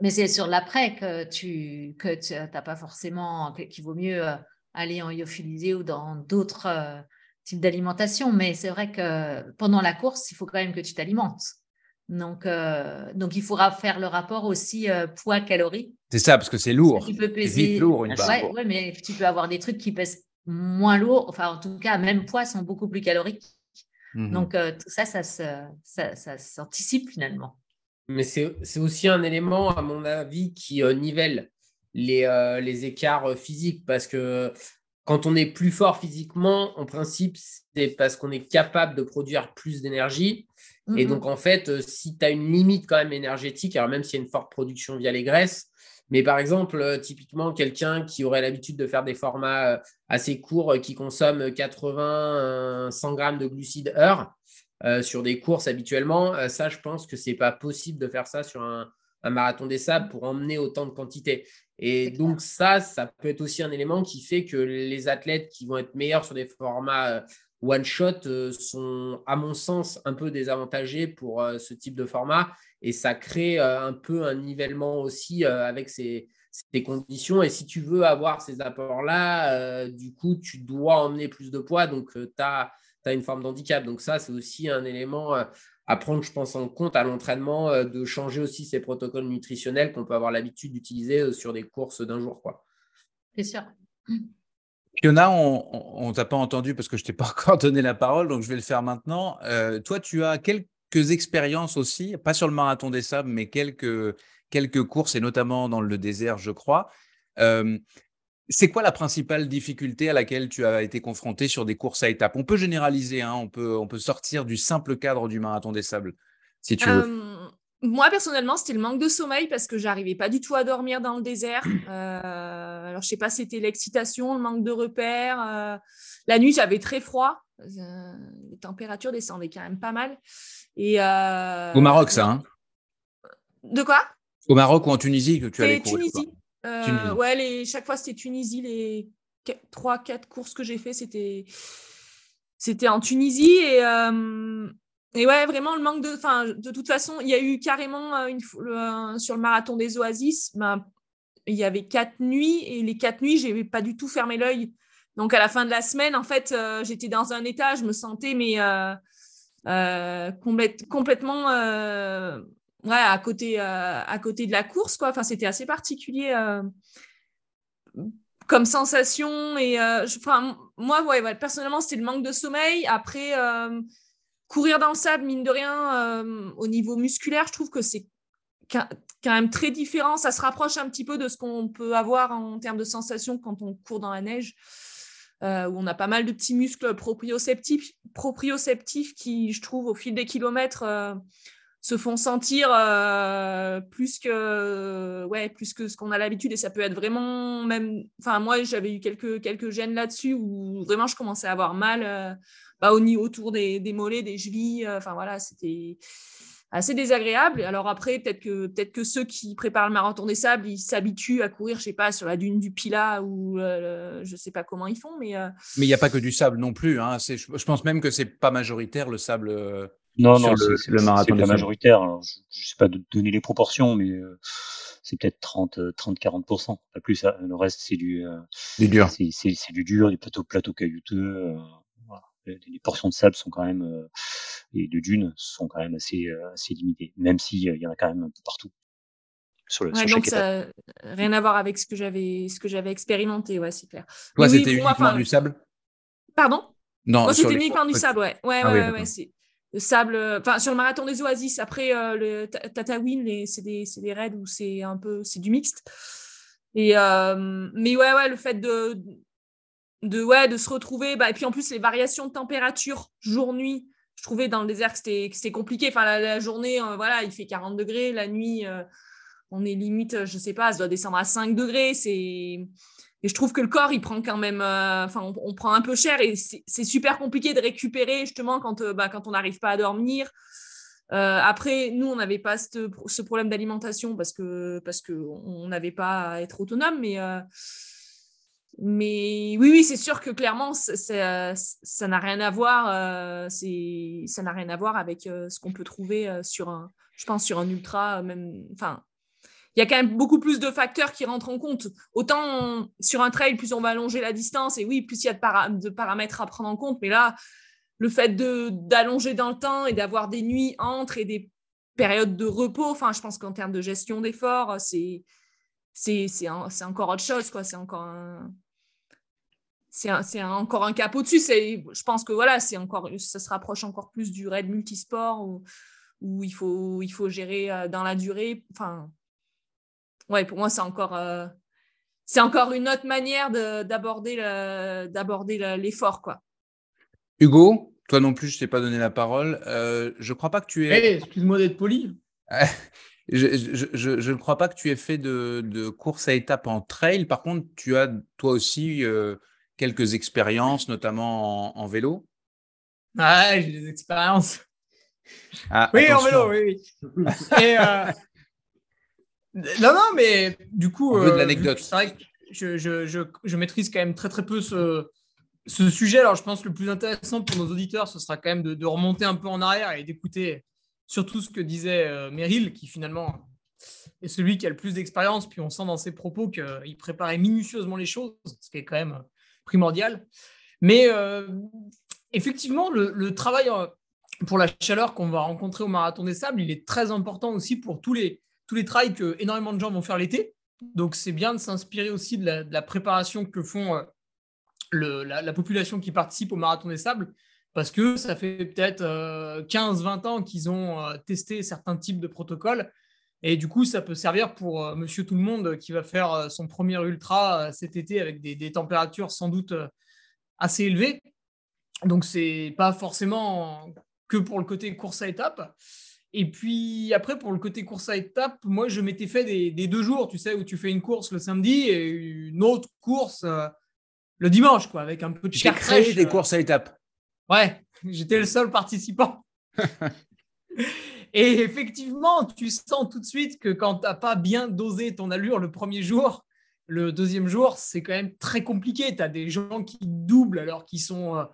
Mais, c'est sur l'après que tu que n'as pas forcément qu'il vaut mieux euh, aller en lyophilisé ou dans d'autres euh, types d'alimentation. Mais c'est vrai que pendant la course, il faut quand même que tu t'alimentes. Donc, euh, donc il faudra faire le rapport aussi poids-calories. C'est ça, parce que c'est lourd. Tu peux peser. lourd une ouais, ouais, mais tu peux avoir des trucs qui pèsent moins lourd. Enfin, en tout cas, même poids sont beaucoup plus caloriques. Mmh donc, tout ça, ça, ça, ça s'anticipe finalement. Mais c'est aussi un élément, à mon avis, qui euh, nivelle les, euh, les écarts euh, physiques parce que quand on est plus fort physiquement, en principe, c'est parce qu'on est capable de produire plus d'énergie. Et mm-hmm. donc, en fait, si tu as une limite quand même énergétique, alors même s'il y a une forte production via les graisses, mais par exemple, typiquement, quelqu'un qui aurait l'habitude de faire des formats assez courts, qui consomme 80, 100 grammes de glucides heure, euh, sur des courses habituellement. Euh, ça, je pense que c'est pas possible de faire ça sur un, marathon des sables pour emmener autant de quantité. Et donc ça, ça peut être aussi un élément qui fait que les athlètes qui vont être meilleurs sur des formats euh, one shot sont, à mon sens, un peu désavantagés pour ce type de format. Et ça crée un peu un nivellement aussi avec ces, ces, conditions. Et si tu veux avoir ces apports-là, du coup, tu dois emmener plus de poids. Donc, tu as tu as une forme d'handicap. Donc ça, c'est aussi un élément euh, à prendre, je pense, en compte à l'entraînement, euh, de changer aussi ces protocoles nutritionnels qu'on peut avoir l'habitude d'utiliser euh, sur des courses d'un jour. C'est sûr. Fiona, on ne t'a pas entendu parce que je t'ai pas encore donné la parole, donc je vais le faire maintenant. toi, tu as quelques expériences aussi, pas sur le marathon des sables, mais quelques, quelques courses, et notamment dans le désert, je crois. C'est quoi la principale difficulté à laquelle tu as été confronté sur des courses à étapes? On peut généraliser, hein, on, peut, on peut sortir du simple cadre du marathon des sables, si tu veux. moi, personnellement, c'était le manque de sommeil parce que j'arrivais pas du tout à dormir dans le désert. Euh, alors, je sais pas, c'était l'excitation, le manque de repères. Euh, la nuit, j'avais très froid. Euh, les températures descendaient quand même pas mal. Et, Au Maroc, ça hein? De quoi? Au Maroc ou en Tunisie que tu allais courir Tunisie. Euh, ouais, les, chaque fois c'était Tunisie. Les 3-4 courses que j'ai fait, c'était c'était en Tunisie. Et, euh, et ouais, vraiment le manque de. Enfin, de toute façon, il y a eu carrément euh, une, sur le marathon des Oasis, ben, il y avait quatre nuits et les quatre nuits, j'ai pas du tout fermé l'œil. Donc à la fin de la semaine, en fait, j'étais dans un état, je me sentais mais complètement ouais, à, côté, euh, à côté de la course. Quoi. Enfin, c'était assez particulier euh, comme sensation. Et, euh, enfin, moi, ouais, personnellement, c'était le manque de sommeil. Après, courir dans le sable, mine de rien, au niveau musculaire, je trouve que c'est quand même très différent. Ça se rapproche un petit peu de ce qu'on peut avoir en termes de sensations quand on court dans la neige. Où on a pas mal de petits muscles proprioceptifs, proprioceptifs qui, je trouve, au fil des kilomètres, se font sentir euh, plus que ouais plus que ce qu'on a l'habitude et ça peut être vraiment même enfin moi j'avais eu quelques quelques gènes là-dessus où vraiment je commençais à avoir mal bah, au niveau autour des, des mollets des chevilles enfin voilà c'était assez désagréable. Alors après, peut-être que, peut que ceux qui préparent le marathon des sables, ils s'habituent à courir, je sais pas, sur la dune du Pila ou euh, je sais pas comment ils font. Mais euh, mais il n'y a pas que du sable non plus. Hein. Je pense même que c'est pas majoritaire le sable. Euh, non, non, c'est le, marathon. pas majoritaire. je, ne sais pas de donner les proportions, mais c'est peut-être 30, 30, 40%. Pas plus. Hein. Le reste, c'est du, du dur. C'est du dur, des plateaux, plateaux caillouteux les, portions de sable sont quand même euh, et de dunes sont quand même assez euh, assez limitées, même s'il il y en a quand même un peu partout. Sur le, donc ça, rien à voir avec ce que j'avais ce que j'avais expérimenté, ouais, c'est clair. Toi, c'était uniquement du sable? Pardon? Non, c'était uniquement du sable, ouais, ouais, ah ouais, ouais, c'est le sable. Enfin, sur le marathon des Oasis, après euh, le Tatawin, c'est des, raids où c'est un peu, c'est du mixte. Et mais ouais, ouais, le fait de de, ouais, de se retrouver. Bah, et puis en plus, les variations de température jour-nuit, je trouvais dans le désert que c'était compliqué. Enfin, la, journée, euh, voilà, il fait 40 degrés. La nuit, euh, on est limite, je sais pas, ça doit descendre à 5 degrés. C'est. Et je trouve que le corps, il prend quand même, euh, enfin, on, prend un peu cher et c'est super compliqué de récupérer justement quand, bah, quand on n'arrive pas à dormir. après, nous, on n'avait pas ce, ce problème d'alimentation parce que parce que on n'avait pas à être autonome, mais mais oui, oui, c'est sûr que clairement, euh, ça n'a rien à voir. Euh, ça n'a rien à voir avec euh, ce qu'on peut trouver sur un, je pense, sur un ultra. Même, enfin, il y a quand même beaucoup plus de facteurs qui rentrent en compte. Autant sur un trail, plus on va allonger la distance, et oui, plus il y a de, paramètres à prendre en compte. Mais là, le fait d'allonger dans le temps et d'avoir des nuits entre et des périodes de repos, enfin, je pense qu'en termes de gestion d'effort, c'est encore autre chose. C'est encore un c'est encore un cap au-dessus. Je pense que voilà, encore, ça se rapproche encore plus du raid multisport où, où il, faut, il faut gérer euh, dans la durée. Enfin, ouais, pour moi, c'est encore, euh, c'est encore une autre manière d'aborder l'effort. quoi. Hugo, toi non plus, je t'ai pas donné la parole. Euh, je crois pas que tu es. Hey, Excuse-moi d'être poli. je ne crois pas que tu aies fait de, de, course à étapes en trail. Par contre, tu as toi aussi euh, quelques expériences, notamment en, vélo Ah, j'ai des expériences. Ah, oui, en vélo, oui. oui. Euh, non, non, mais du coup, euh, l'anecdote. C'est vrai que je, je, je, je, maîtrise quand même très, très peu ce, ce sujet. Alors, je pense que le plus intéressant pour nos auditeurs, ce sera quand même de, remonter un peu en arrière et d'écouter surtout ce que disait euh, Meryl, qui finalement est celui qui a le plus d'expérience. Puis on sent dans ses propos qu'il préparait minutieusement les choses, ce qui est quand même primordial. Mais euh, effectivement, le, travail euh, pour la chaleur qu'on va rencontrer au Marathon des Sables, il est très important aussi pour tous les, tous les trails que énormément de gens vont faire l'été. Donc, c'est bien de s'inspirer aussi de la, préparation que font euh, le, la, population qui participe au Marathon des Sables, parce que ça fait peut-être 15-20 ans qu'ils ont testé certains types de protocoles et du coup, ça peut servir pour euh, monsieur tout le monde qui va faire euh, son premier ultra euh, cet été avec des, températures sans doute assez élevées. Donc, c'est pas forcément que pour le côté course à étapes. Et puis après, pour le côté course à étapes, moi, je m'étais fait des, deux jours, tu sais, où tu fais une course le samedi et une autre course le dimanche, quoi, avec un peu de J'ai créé des courses à étapes. Ouais, j'étais le seul participant. Et effectivement, tu sens tout de suite que quand tu n'as pas bien dosé ton allure le premier jour, le deuxième jour, c'est quand même très compliqué. Tu as des gens qui doublent alors qu'ils sont euh,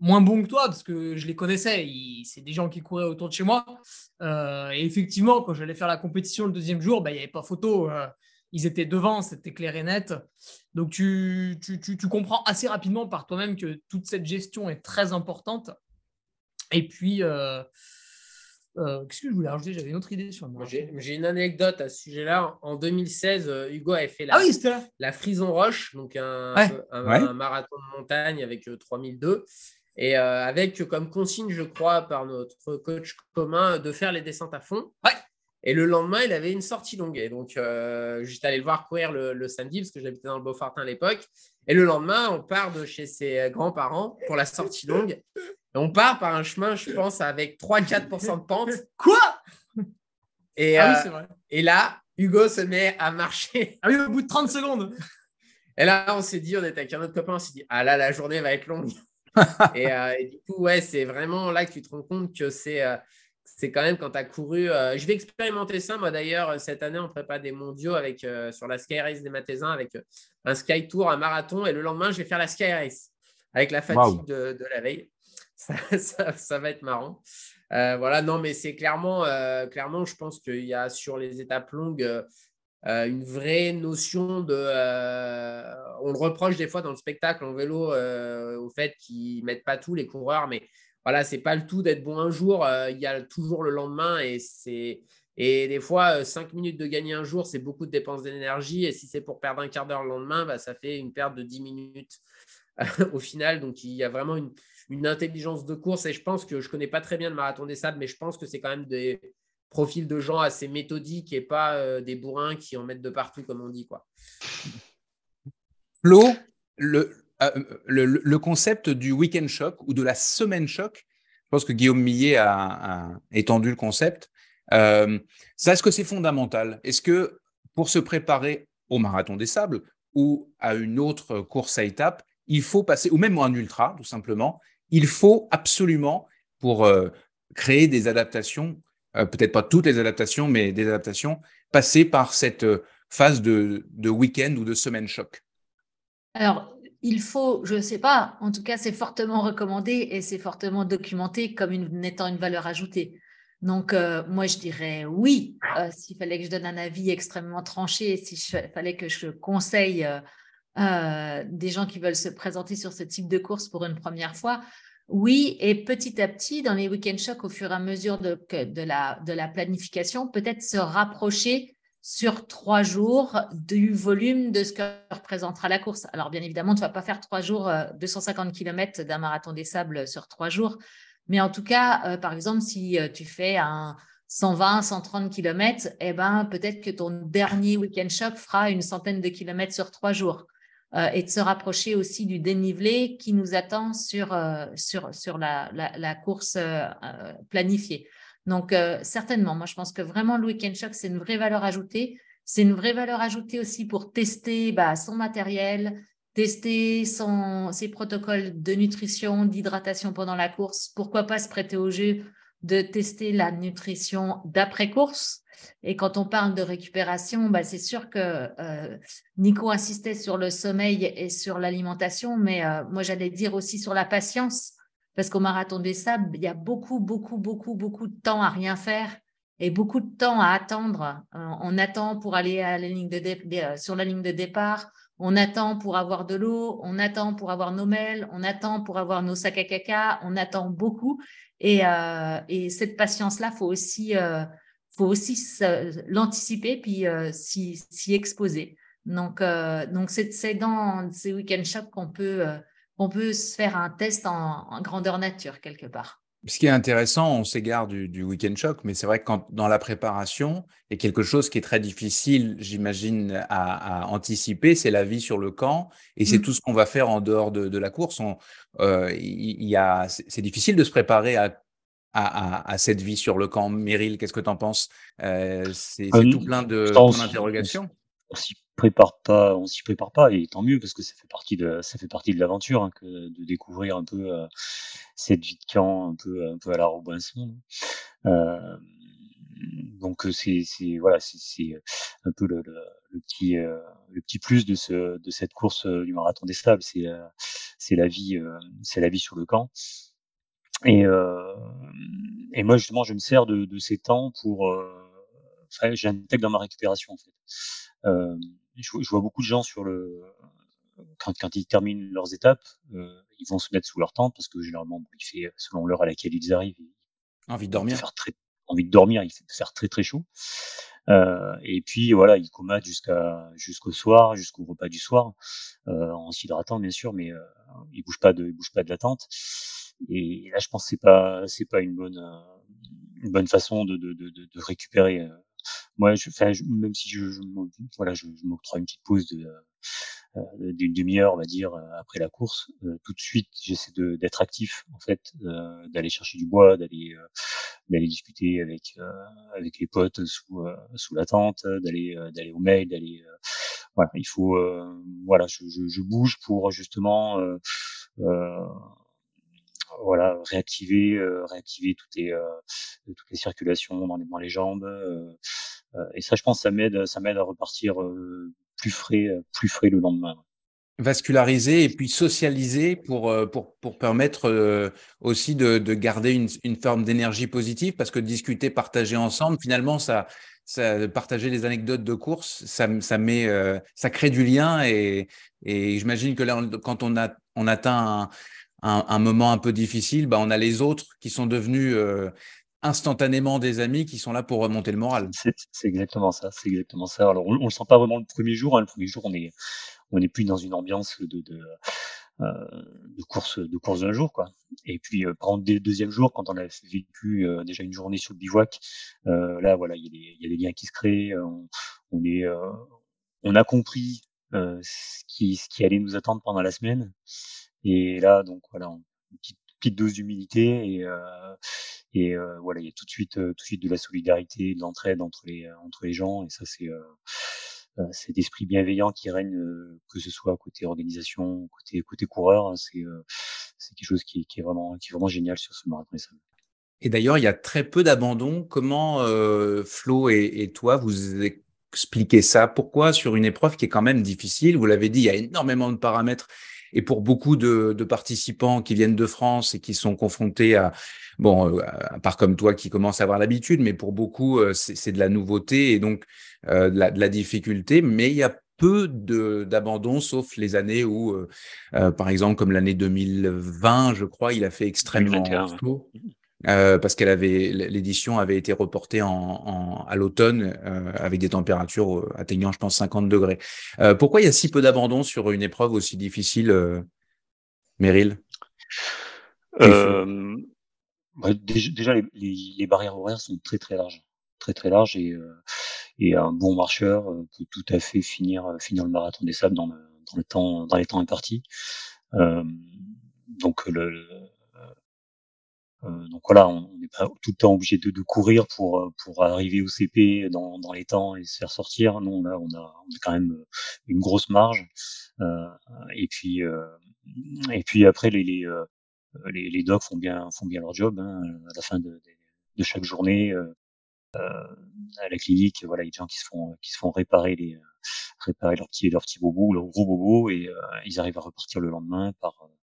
moins bons que toi, parce que je les connaissais. C'est des gens qui couraient autour de chez moi. Euh, et effectivement, quand j'allais faire la compétition le deuxième jour, bah, il n'y avait pas photo. Euh, ils étaient devant, c'était clair et net. Donc tu, tu, tu comprends assez rapidement par toi-même que toute cette gestion est très importante. Et puis, euh, qu'est-ce que je voulais rajouter? J'avais une autre idée sur moi. J'ai une anecdote à ce sujet-là. En 2016, euh, Hugo avait fait la, ah la Frison Roche, donc un, marathon de montagne avec 3002. Et avec comme consigne, je crois, par notre coach commun, de faire les descentes à fond. Ouais. Et le lendemain, il avait une sortie longue. Et donc, j'étais allé le voir courir le, samedi parce que j'habitais dans le Beaufortin à l'époque. Et le lendemain, on part de chez ses grands-parents pour la sortie longue. Et on part par un chemin, je pense, avec 3-4% de pente. Quoi? Et, ah oui, vrai. et là, Hugo se met à marcher. Ah oui, au bout de 30 secondes. Et là, on s'est dit, on était avec un autre copain, on s'est dit, ah là, la journée va être longue. Euh, et, du coup, ouais, c'est vraiment là que tu te rends compte que c'est euh, c'est quand même quand tu as couru. Euh, je vais expérimenter ça, moi d'ailleurs, cette année, on prépare des mondiaux avec, sur la Sky Race des Mathésins avec un Sky Tour, un marathon. Et le lendemain, je vais faire la Sky Race avec la fatigue de, de, la veille. Ça, ça, ça, va être marrant. voilà, non, mais c'est clairement, clairement, je pense qu'il y a sur les étapes longues euh, une vraie notion de. Euh, on le reproche des fois dans le spectacle en vélo euh, au fait qu'ils mettent pas tous les coureurs, mais voilà, c'est pas le tout d'être bon un jour. Il y a toujours le lendemain et c'est. Et des fois, cinq minutes de gagner un jour, c'est beaucoup de dépenses d'énergie. Et si c'est pour perdre un quart d'heure le lendemain, bah, ça fait une perte de 10 minutes au final. Donc, il y a vraiment une, une, intelligence de course. Et je pense que je connais pas très bien le marathon des sables, mais je pense que c'est quand même des, profil de gens assez méthodiques et pas euh, des bourrins qui en mettent de partout, comme on dit. Quoi. Flo, le, euh, le, le, concept du week-end choc ou de la semaine choc, je pense que Guillaume Millet a, étendu le concept. Euh, ça, est-ce que c'est fondamental? Est-ce que pour se préparer au marathon des sables ou à une autre course à étapes, il faut passer, ou même un ultra, tout simplement, il faut absolument, pour créer des adaptations, euh, peut-être pas toutes les adaptations, mais des adaptations, passer par cette euh, phase de, week-end ou de semaine choc Alors, il faut, je ne sais pas, en tout cas, c'est fortement recommandé et c'est fortement documenté comme étant une valeur ajoutée. Donc, euh, moi, je dirais oui, s'il fallait que je donne un avis extrêmement tranché, s'il fallait que je conseille des gens qui veulent se présenter sur ce type de course pour une première fois, oui, et petit à petit, dans les week-end shocks, au fur et à mesure de, la, planification, peut-être se rapprocher sur trois jours du volume de ce que représentera la course. Alors, bien évidemment, tu ne vas pas faire trois jours, 250 euh, km d'un marathon des sables sur trois jours. Mais en tout cas, euh, par exemple, si euh, tu fais un 120, 130 km, eh ben, peut-être que ton dernier week-end shock fera une centaine de kilomètres sur trois jours. Euh, et de se rapprocher aussi du dénivelé qui nous attend sur, euh, sur, sur la, la, course euh, planifiée. Donc, certainement, moi, je pense que vraiment le week-end shock, c'est une vraie valeur ajoutée. C'est une vraie valeur ajoutée aussi pour tester bah, son matériel, tester son, ses protocoles de nutrition, d'hydratation pendant la course. Pourquoi pas se prêter au jeu de tester la nutrition d'après-course et quand on parle de récupération, bah, c'est sûr que euh, Nico insistait sur le sommeil et sur l'alimentation, mais euh, moi j'allais dire aussi sur la patience, parce qu'au marathon des sables, il y a beaucoup, beaucoup, beaucoup, beaucoup de temps à rien faire et beaucoup de temps à attendre. Euh, on attend pour aller à la ligne de sur la ligne de départ, on attend pour avoir de l'eau, on attend pour avoir nos mails, on attend pour avoir nos sacs à caca, on attend beaucoup. Et, et cette patience-là, faut aussi faut aussi l'anticiper puis euh, s'y exposer. Donc, euh, donc c'est dans ces week-end shops qu'on peut, euh, on peut se faire un test en, grandeur nature quelque part. Ce qui est intéressant, on s'égare du, du week-end choc, mais c'est vrai que quand, dans la préparation, il y a quelque chose qui est très difficile, j'imagine, à, anticiper, c'est la vie sur le camp, et c'est mmh. tout ce qu'on va faire en dehors de, la course. Il y a, c'est difficile de se préparer à à, cette vie sur le camp. Meryl, qu'est-ce que tu en penses? Euh, C'est euh, tout plein d'interrogations. On s'y prépare pas, on s'y prépare pas, et tant mieux parce que ça fait partie de ça fait partie de l'aventure hein, que de découvrir un peu euh, cette vie de camp, un peu un peu à la Robinson. donc c'est voilà c'est un peu le, le, petit le petit plus de ce de cette course du marathon des sables c'est c'est la vie c'est la vie sur le camp et, euh, et moi, justement, je me sers de, de ces temps pour. Euh, enfin, j'intègre dans ma récupération, en fait. Euh, je, je, vois beaucoup de gens sur le. Quand, quand ils terminent leurs étapes, euh, ils vont se mettre sous leur tente parce que généralement, il fait, selon l'heure à laquelle ils arrivent, envie de dormir. Faire très, envie de dormir, il fait faire très très chaud. Euh, et puis voilà, il comate jusqu'à jusqu'au soir, jusqu'au repas du soir, euh, en s'hydratant bien sûr, mais euh, il bouge pas de, il bouge pas de la tente. Et là, je pense que c'est pas c'est pas une bonne une bonne façon de de, de, de récupérer. Moi, je, enfin, même si je, je voilà, je, je m'octroie une petite pause de euh, d'une demi-heure, on va dire, euh, après la course. Euh, tout de suite, j'essaie d'être actif, en fait, d'aller chercher du bois, d'aller d'aller discuter avec avec les potes sous sous la tente, d'aller d'aller au mail, d'aller voilà, il faut voilà, je, je, je, bouge pour justement voilà réactiver réactiver toutes les toutes les circulations dans les les jambes et ça je pense ça m'aide ça m'aide à repartir plus frais, euh, plus frais le lendemain. Vasculariser et puis socialiser pour, euh, pour, pour permettre euh, aussi de, de garder une, une forme d'énergie positive parce que discuter, partager ensemble, finalement, ça, ça, partager les anecdotes de course, ça, ça, met, ça crée du lien et, et j'imagine que là, quand on, a, on atteint un, un, moment un peu difficile, bah, on a les autres qui sont devenus instantanément des amis qui sont là pour remonter le moral. C'est exactement ça, c'est exactement ça. Alors on, ne le sent pas vraiment le premier jour. Hein. Le premier jour, on est on est plus dans une ambiance de de, euh, de course de course d'un jour quoi. Et puis euh, par le deuxième jour, quand on a vécu euh, déjà une journée sur le bivouac, euh, là voilà, il y, y a des liens qui se créent. On, on est on a compris ce qui ce qui allait nous attendre pendant la semaine. Et là donc voilà, une petite, dose d'humilité et et euh, voilà, il y a tout de suite, euh, tout de suite de la solidarité, de l'entraide entre les euh, entre les gens, et ça c'est cet esprit bienveillant qui règne, que ce soit côté organisation, côté côté coureur, hein, c'est c'est quelque chose qui, qui, est vraiment qui est vraiment génial sur ce marathon Et d'ailleurs, il y a très peu d'abandon. Comment euh, Flo et, et, toi vous expliquez ça? Pourquoi sur une épreuve qui est quand même difficile Vous l'avez dit, il y a énormément de paramètres et pour beaucoup de, de, participants qui viennent de France et qui sont confrontés à, bon, euh, à part comme toi qui commence à avoir l'habitude, mais pour beaucoup, euh, c'est de la nouveauté et donc euh, de, la, de, la, difficulté. Mais il y a peu d'abandon, sauf les années où, euh, par exemple, comme l'année 2020, je crois, il a fait extrêmement chaud. Euh, parce qu'elle avait l'édition avait été reportée en, en à l'automne euh, avec des températures euh, atteignant, je pense, 50 degrés. Euh, pourquoi il y a si peu d'abandon sur une épreuve aussi difficile, euh, Meryl? Bah, Déjà, les, les, barrières horaires sont très très larges, très très larges et, et un bon marcheur peut tout à fait finir finir le marathon des sables dans le, dans le temps dans les temps impartis. donc le euh, donc voilà, on n'est pas tout le temps obligé de, de, courir pour euh, pour arriver au CP dans, dans les temps et se faire sortir. Non, là on a, on a quand même euh, une grosse marge. Euh, et puis et puis après les les, les, les docs font bien font bien leur job hein, à la fin de, de, chaque journée. à la clinique, voilà, il y a des gens qui se font qui se font réparer les réparer leurs petits leurs petits bobos, leurs gros bobos et ils arrivent à repartir le lendemain par euh,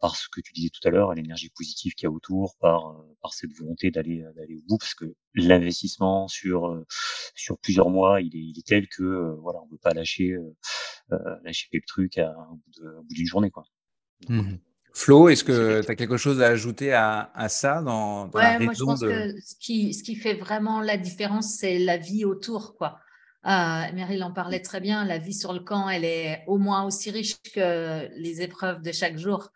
par ce que tu disais tout à l'heure, l'énergie positive qu'il y a autour, par euh, par cette volonté d'aller euh, d'aller au bout, parce que l'investissement sur sur plusieurs mois, il est, il est tel que voilà, on ne peut pas lâcher lâcher le truc à, au bout d'une journée, quoi. Mmh Flo, est-ce que tu as quelque chose à ajouter à, à ça dans, dans ouais, moi, je pense que ce qui, ce qui fait vraiment la différence, c'est la vie autour. Quoi. Euh, Meryl en parlait très bien. La vie sur le camp, elle est au moins aussi riche que les épreuves de chaque jour.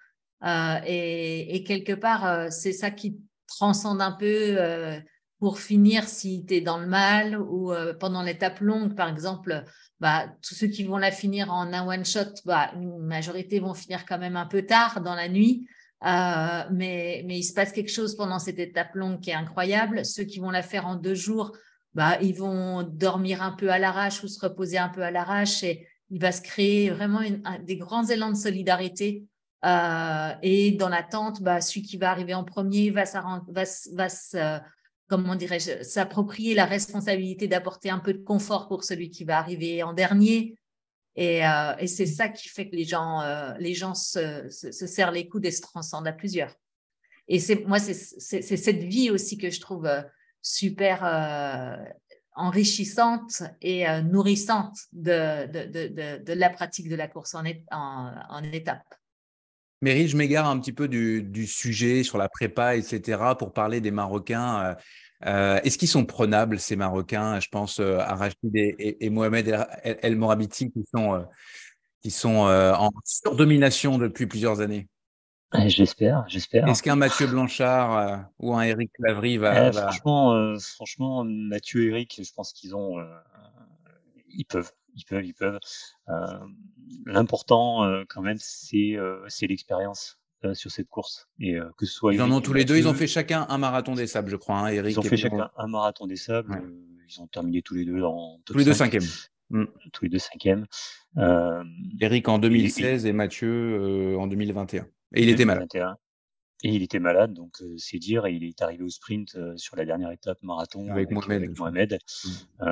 Euh, et, et, quelque part, euh, c'est ça qui transcende un peu euh, pour finir si tu es dans le mal ou euh, pendant l'étape longue, par exemple. Bah, tous ceux qui vont la finir en un one shot, bah, une majorité vont finir quand même un peu tard dans la nuit. mais, mais il se passe quelque chose pendant cette étape longue qui est incroyable. Ceux qui vont la faire en deux jours, bah, ils vont dormir un peu à l'arrache ou se reposer un peu à l'arrache et il va se créer vraiment des grands élans de solidarité. Euh, et dans l'attente, bah, celui qui va arriver en premier va, dirais-je, s'approprier la responsabilité d'apporter un peu de confort pour celui qui va arriver en dernier. Et, euh, et c'est ça qui fait que les gens, euh, les gens se, se, se, serrent les coudes et se transcendent à plusieurs. Et c'est moi, c'est cette vie aussi que je trouve euh, super euh, enrichissante et euh, nourrissante de, de, de, de, la pratique de la course en, en, en étape. Mary, je m'égare un petit peu du, du, sujet sur la prépa, etc., pour parler des Marocains. Est-ce qu'ils sont prenables, ces Marocains? Je pense à Rachid et, Mohamed El, El Morabiti qui sont, qui sont en surdomination depuis plusieurs années. J'espère, j'espère. Est-ce qu'un Mathieu Blanchard ou un Eric Lavry va, eh, Franchement, franchement, Mathieu et Eric, je pense qu'ils ont, ils peuvent, ils peuvent, ils peuvent. L'important, quand même, c'est c'est l'expérience. Euh, sur cette course. Et euh, que ce soit ils en ont tous les deux. Ils ont fait chacun un marathon des sables, je crois. Hein, Eric ils ont fait chacun un marathon des sables. Euh, ils ont terminé tous les deux en tous les deux cinquièmes. Mm. Tous les deux cinquièmes. Eric en 2016 et, Mathieu en 2021. Et il était malade. Et il était malade, donc c'est dire. Et il est arrivé au sprint sur la dernière étape marathon avec, Mohamed. Mm.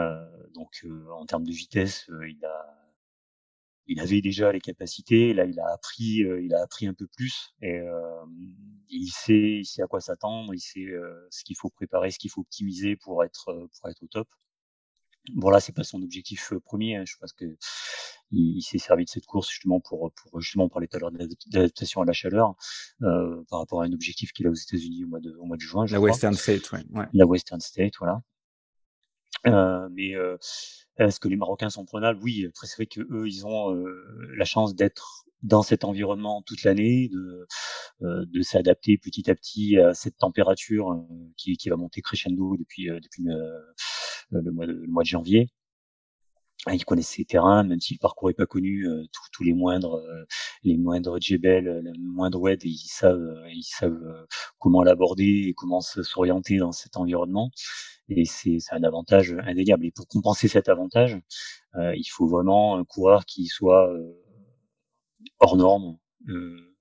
donc en termes de vitesse, il a il avait déjà les capacités. Là, il a appris, euh, il a appris un peu plus et euh, il sait, il sait à quoi s'attendre. Il sait euh, ce qu'il faut préparer, ce qu'il faut optimiser pour être pour être au top. Bon là, c'est pas son objectif premier. Hein. Je pense que il, s'est servi de cette course justement pour pour justement parler tout à l'heure d'adaptation à la chaleur euh, par rapport à un objectif qu'il a aux États-Unis au mois de au mois de juin. la Western State, ouais. La Western State, voilà. Euh, mais euh, est-ce que les Marocains sont prenables? Oui, après c'est vrai que eux, ils ont euh, la chance d'être dans cet environnement toute l'année, de, de s'adapter petit à petit à cette température qui, qui va monter crescendo depuis depuis le, mois de, le mois de janvier. Ils connaissent ces terrains, même si le parcours pas connu, tous les moindres, les moindres djebel, le moindre wed, ils savent, ils savent comment l'aborder et comment s'orienter dans cet environnement et c'est un avantage indéniable. Et pour compenser cet avantage, euh, il faut vraiment un coureur qui soit euh, hors norme, euh, euh,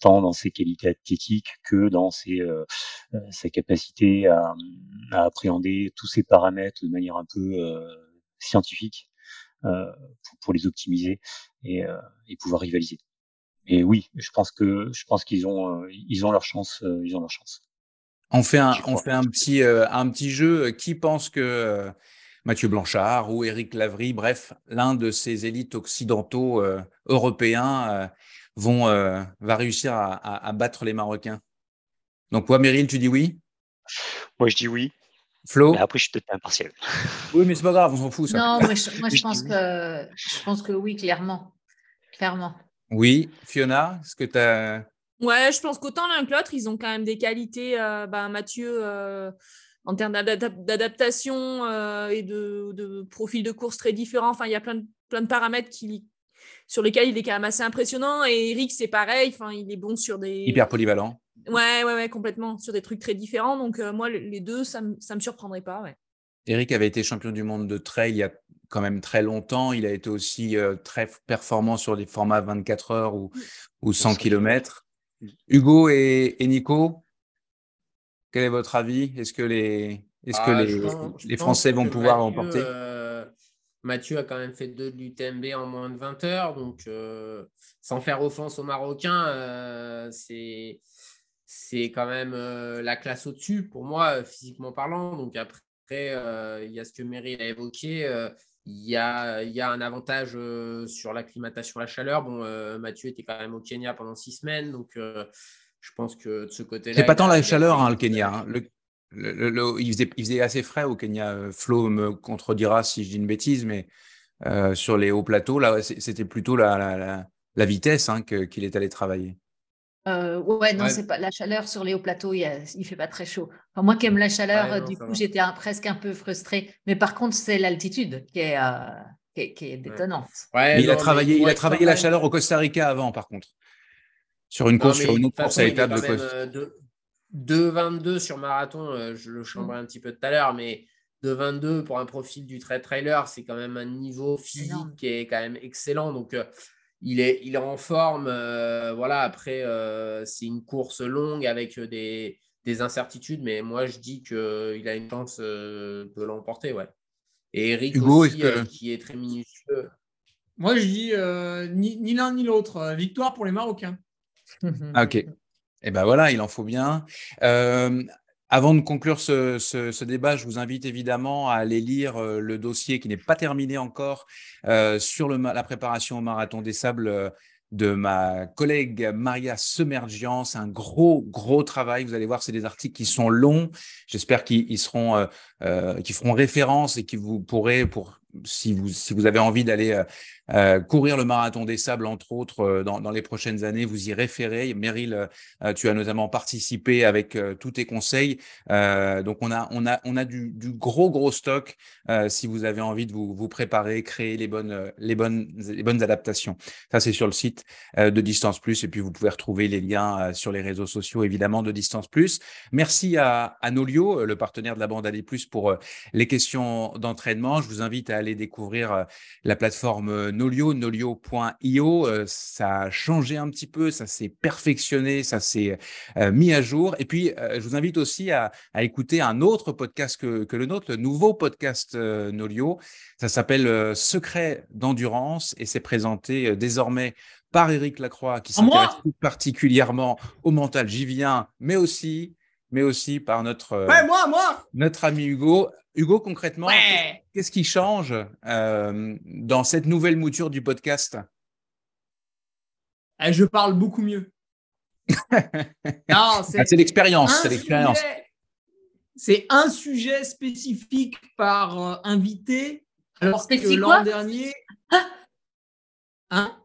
tant dans ses qualités athlétiques que dans ses, euh, sa capacité à, à, appréhender tous ces paramètres de manière un peu scientifique pour, pour, les optimiser et, et pouvoir rivaliser. Et oui, je pense que je pense qu'ils ont ils ont leur chance, ils ont leur chance. On fait un, on fait un petit, euh, un petit jeu. Qui pense que euh, Mathieu Blanchard ou Éric Lavry, bref, l'un de ces élites occidentaux euh, européens vont, va réussir à, battre les Marocains Donc, toi, Meryl, tu dis oui? Moi, je dis oui. Flo? Après, je suis peut-être impartial. Oui, mais c'est pas grave, on s'en fout. Ça. Non, moi, je, moi, je pense que, je pense que oui, clairement. Clairement. Oui, Fiona, est-ce que tu as Ouais, je pense qu'autant l'un que l'autre, ils ont quand même des qualités. Euh, bah, Mathieu, euh, en termes d'adaptation euh, et de, de, profil de course très différents. Enfin, il y a plein de, plein de paramètres qui, sur lesquels il est quand même assez impressionnant. Et Eric, c'est pareil. Enfin, il est bon sur des. Hyper polyvalent. Ouais, ouais, ouais, complètement. Sur des trucs très différents. Donc, moi, les deux, ça ne me surprendrait pas. Ouais. Eric avait été champion du monde de trail il y a quand même très longtemps. Il a été aussi très performant sur des formats 24 heures ou, ou 100 km. Hugo et, Nico, quel est votre avis? Est-ce que les, est que ah, les, les Français vont pouvoir l'emporter euh, Mathieu a quand même fait deux de l'UTMB en moins de 20 heures, donc euh, sans faire offense aux Marocains, euh, c'est c'est quand même la classe au-dessus pour moi, physiquement parlant. Donc après, il y a ce que Meryl a évoqué. Il y, a, il y a, un avantage euh, sur l'acclimatation à la chaleur. Bon, euh, Mathieu était quand même au Kenya pendant six semaines, donc euh, je pense que de ce côté-là. C'est pas tant la chaleur, hein, le Kenya. Hein. Le, il, faisait, il, faisait, assez frais au Kenya. Flo me contredira si je dis une bêtise, mais sur les hauts plateaux, là, c'était plutôt la, la, la vitesse hein, qu'il est allé travailler. Euh, ouais, non, c'est pas la chaleur sur les hauts plateaux, il, ne fait pas très chaud. moi qui aime la chaleur, du coup, j'étais presque un peu frustrée. Mais par contre, c'est l'altitude qui est, euh, qui est, détonnante. il a travaillé, il a travaillé la chaleur au Costa Rica avant, par contre. Sur une course, sur une autre course à étape de Costa. 2,22 sur marathon, euh, je le chambrais un petit peu tout à l'heure, mais 2,22 pour un profil du trail trailer, c'est quand même un niveau physique qui est quand même excellent. Donc, il est, il est en forme. Euh, voilà, après, euh, c'est une course longue avec des, des, incertitudes, mais moi, je dis qu'il a une chance euh, de l'emporter. Ouais. Et Eric aussi, qui est très minutieux. Moi, je dis ni, ni l'un ni l'autre. Victoire pour les Marocains. Ah, ok. Eh ben voilà, il en faut bien. Avant de conclure ce, débat, je vous invite évidemment à aller lire euh, le dossier qui n'est pas terminé encore euh, sur la préparation au marathon des sables euh, de ma collègue Maria Semergian. C'est un gros, gros travail. Vous allez voir, c'est des articles qui sont longs. J'espère qu'ils seront, euh, qui feront référence et qui vous pourrez, pour si vous, si vous avez envie d'aller euh, euh, courir le marathon des sables, entre autres, dans, dans, les prochaines années, vous y référez. Meryl, tu as notamment participé avec tous tes conseils. donc, on a, on a, on a du, gros, gros stock si vous avez envie de vous, vous préparer, créer les bonnes, les, bonnes, les bonnes adaptations. Ça, c'est sur le site de Distance Plus. Et puis, vous pouvez retrouver les liens sur les réseaux sociaux, évidemment, de Distance Plus. Merci à, à Nolio, le partenaire de la bande AD+, pour les questions d'entraînement. Je vous invite à aller découvrir la plateforme Nolio, nolio.io. Ça a changé un petit peu, ça s'est perfectionné, ça s'est mis à jour. Et puis, je vous invite aussi à, écouter un autre podcast que, le nôtre, le nouveau podcast Nolio. Ça s'appelle Secret d'endurance et c'est présenté désormais par Eric Lacroix qui s'intéresse particulièrement au mental. J'y viens, mais aussi mais aussi par notre, moi, moi. notre ami Hugo. Hugo, concrètement, qu'est-ce qui change euh, dans cette nouvelle mouture du podcast? Eh, Je parle beaucoup mieux. Ah, c'est l'expérience. C'est l'expérience. C'est un sujet spécifique par euh, invité, alors que l'an dernier. Hein?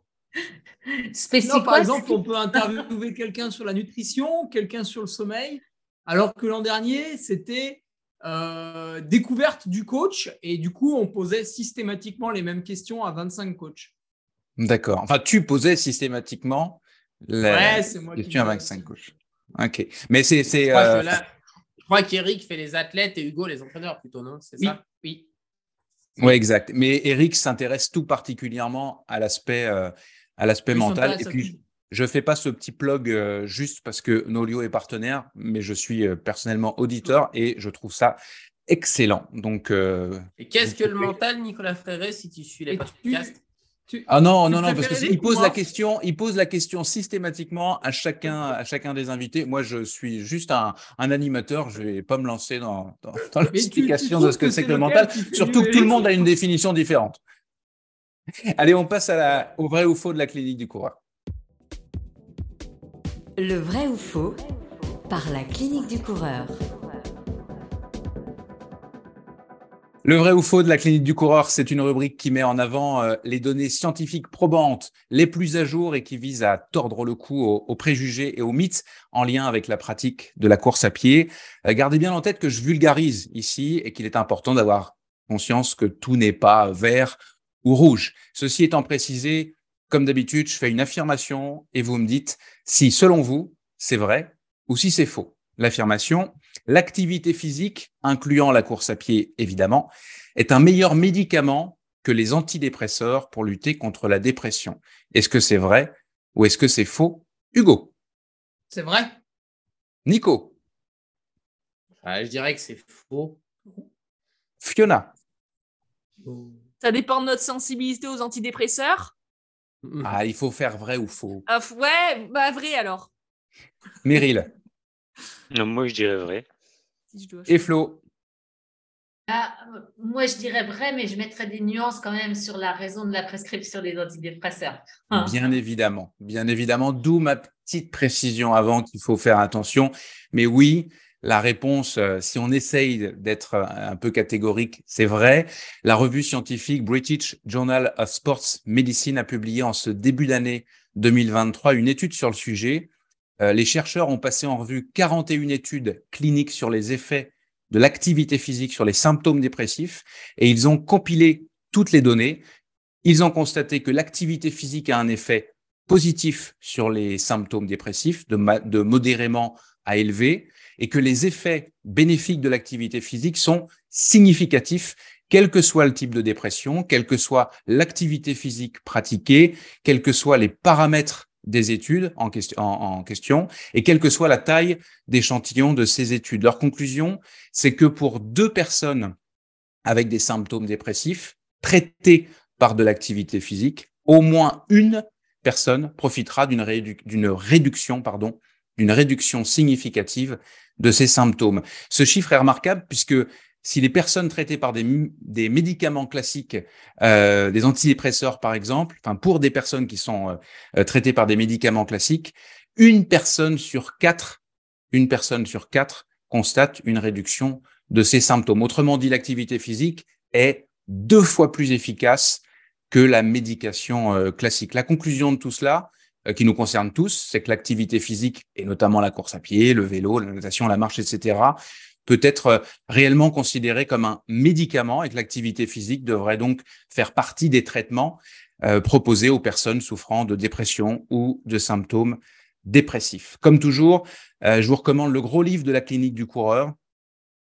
Spécifique par exemple, on peut interviewer quelqu'un sur la nutrition, quelqu'un sur le sommeil, alors que l'an dernier, c'était euh, découverte du coach et du coup, on posait systématiquement les mêmes questions à 25 coachs. D'accord. Enfin, tu posais systématiquement les questions à 25 coachs. Ok. Mais c'est. Je crois, euh, qu'Eric fait les athlètes et Hugo les entraîneurs plutôt, non? C'est ça? Oui. Oui, exact. Mais Eric s'intéresse tout particulièrement à l'aspect euh, à l'aspect mental. Et puis, je fais pas ce petit plug euh, juste parce que Nolio est partenaire, mais je suis euh, personnellement auditeur et je trouve ça excellent. Donc, euh, et qu'est-ce que le mental, Nicolas Fréré, si tu suis les podcasts ah non, non, non, parce qu'il pose la question, il pose la question systématiquement à chacun, à chacun des invités. Moi, je suis juste un, animateur, je vais pas me lancer dans, dans, l'explication de ce que, c'est que le mental, surtout que tout le monde a une définition différente. Allez, on passe à la, au vrai ou faux de la clinique du coureur. Le vrai ou faux par la clinique du coureur. Le vrai ou faux de la clinique du coureur, c'est une rubrique qui met en avant euh, les données scientifiques probantes les plus à jour et qui vise à tordre le cou aux, préjugés et aux mythes en lien avec la pratique de la course à pied. Euh, gardez bien en tête que je vulgarise ici et qu'il est important d'avoir conscience que tout n'est pas vert ou rouge. Ceci étant précisé, comme d'habitude, je fais une affirmation et vous me dites si, selon vous, c'est vrai ou si c'est faux. L'affirmation, l'activité physique, incluant la course à pied évidemment, est un meilleur médicament que les antidépresseurs pour lutter contre la dépression. Est-ce que c'est vrai ou est-ce que c'est faux? Hugo C'est vrai. Nico Je dirais que c'est faux. Fiona Ça dépend de notre sensibilité aux antidépresseurs. Ah, il faut faire vrai ou faux? Ah, ouais, bah vrai alors. Meryl. Non, moi je dirais vrai. Et Flo. Ah, moi, je dirais vrai, mais je mettrais des nuances quand même sur la raison de la prescription des antidépresseurs. Hein. Bien évidemment, bien évidemment, d'où ma petite précision avant qu'il faut faire attention. Mais oui, la réponse, euh, si on essaye d'être euh, un peu catégorique, c'est vrai. La revue scientifique British Journal of Sports Medicine a publié en ce début d'année 2023 une étude sur le sujet. Euh, les chercheurs ont passé en revue 41 études cliniques sur les effets de l'activité physique sur les symptômes dépressifs et ils ont compilé toutes les données. Ils ont constaté que l'activité physique a un effet positif sur les symptômes dépressifs, de, de modérément à élevé, et que les effets bénéfiques de l'activité physique sont significatifs, quel que soit le type de dépression, quelle que soit l'activité physique pratiquée, quels que soient les paramètres des études en question, et quelle que soit la taille d'échantillon de ces études. Leur conclusion, c'est que pour deux personnes avec des symptômes dépressifs traitées par de l'activité physique, au moins une personne profitera d'une réduction pardon, d'une réduction significative de ces symptômes. Ce chiffre est remarquable puisque si les personnes traitées par des, médicaments classiques, euh, des antidépresseurs par exemple, enfin pour des personnes qui sont euh, traitées par des médicaments classiques, une personne sur quatre, une personne sur quatre constate une réduction de ces symptômes. Autrement dit, l'activité physique est deux fois plus efficace que la médication classique. La conclusion de tout cela, qui nous concerne tous, c'est que l'activité physique, et notamment la course à pied, le vélo, la natation, la marche, etc., peut être euh, réellement considérée comme un médicament et que l'activité physique devrait donc faire partie des traitements euh, proposés aux personnes souffrant de dépression ou de symptômes dépressifs. Comme toujours, euh, je vous recommande le gros livre de la clinique du coureur,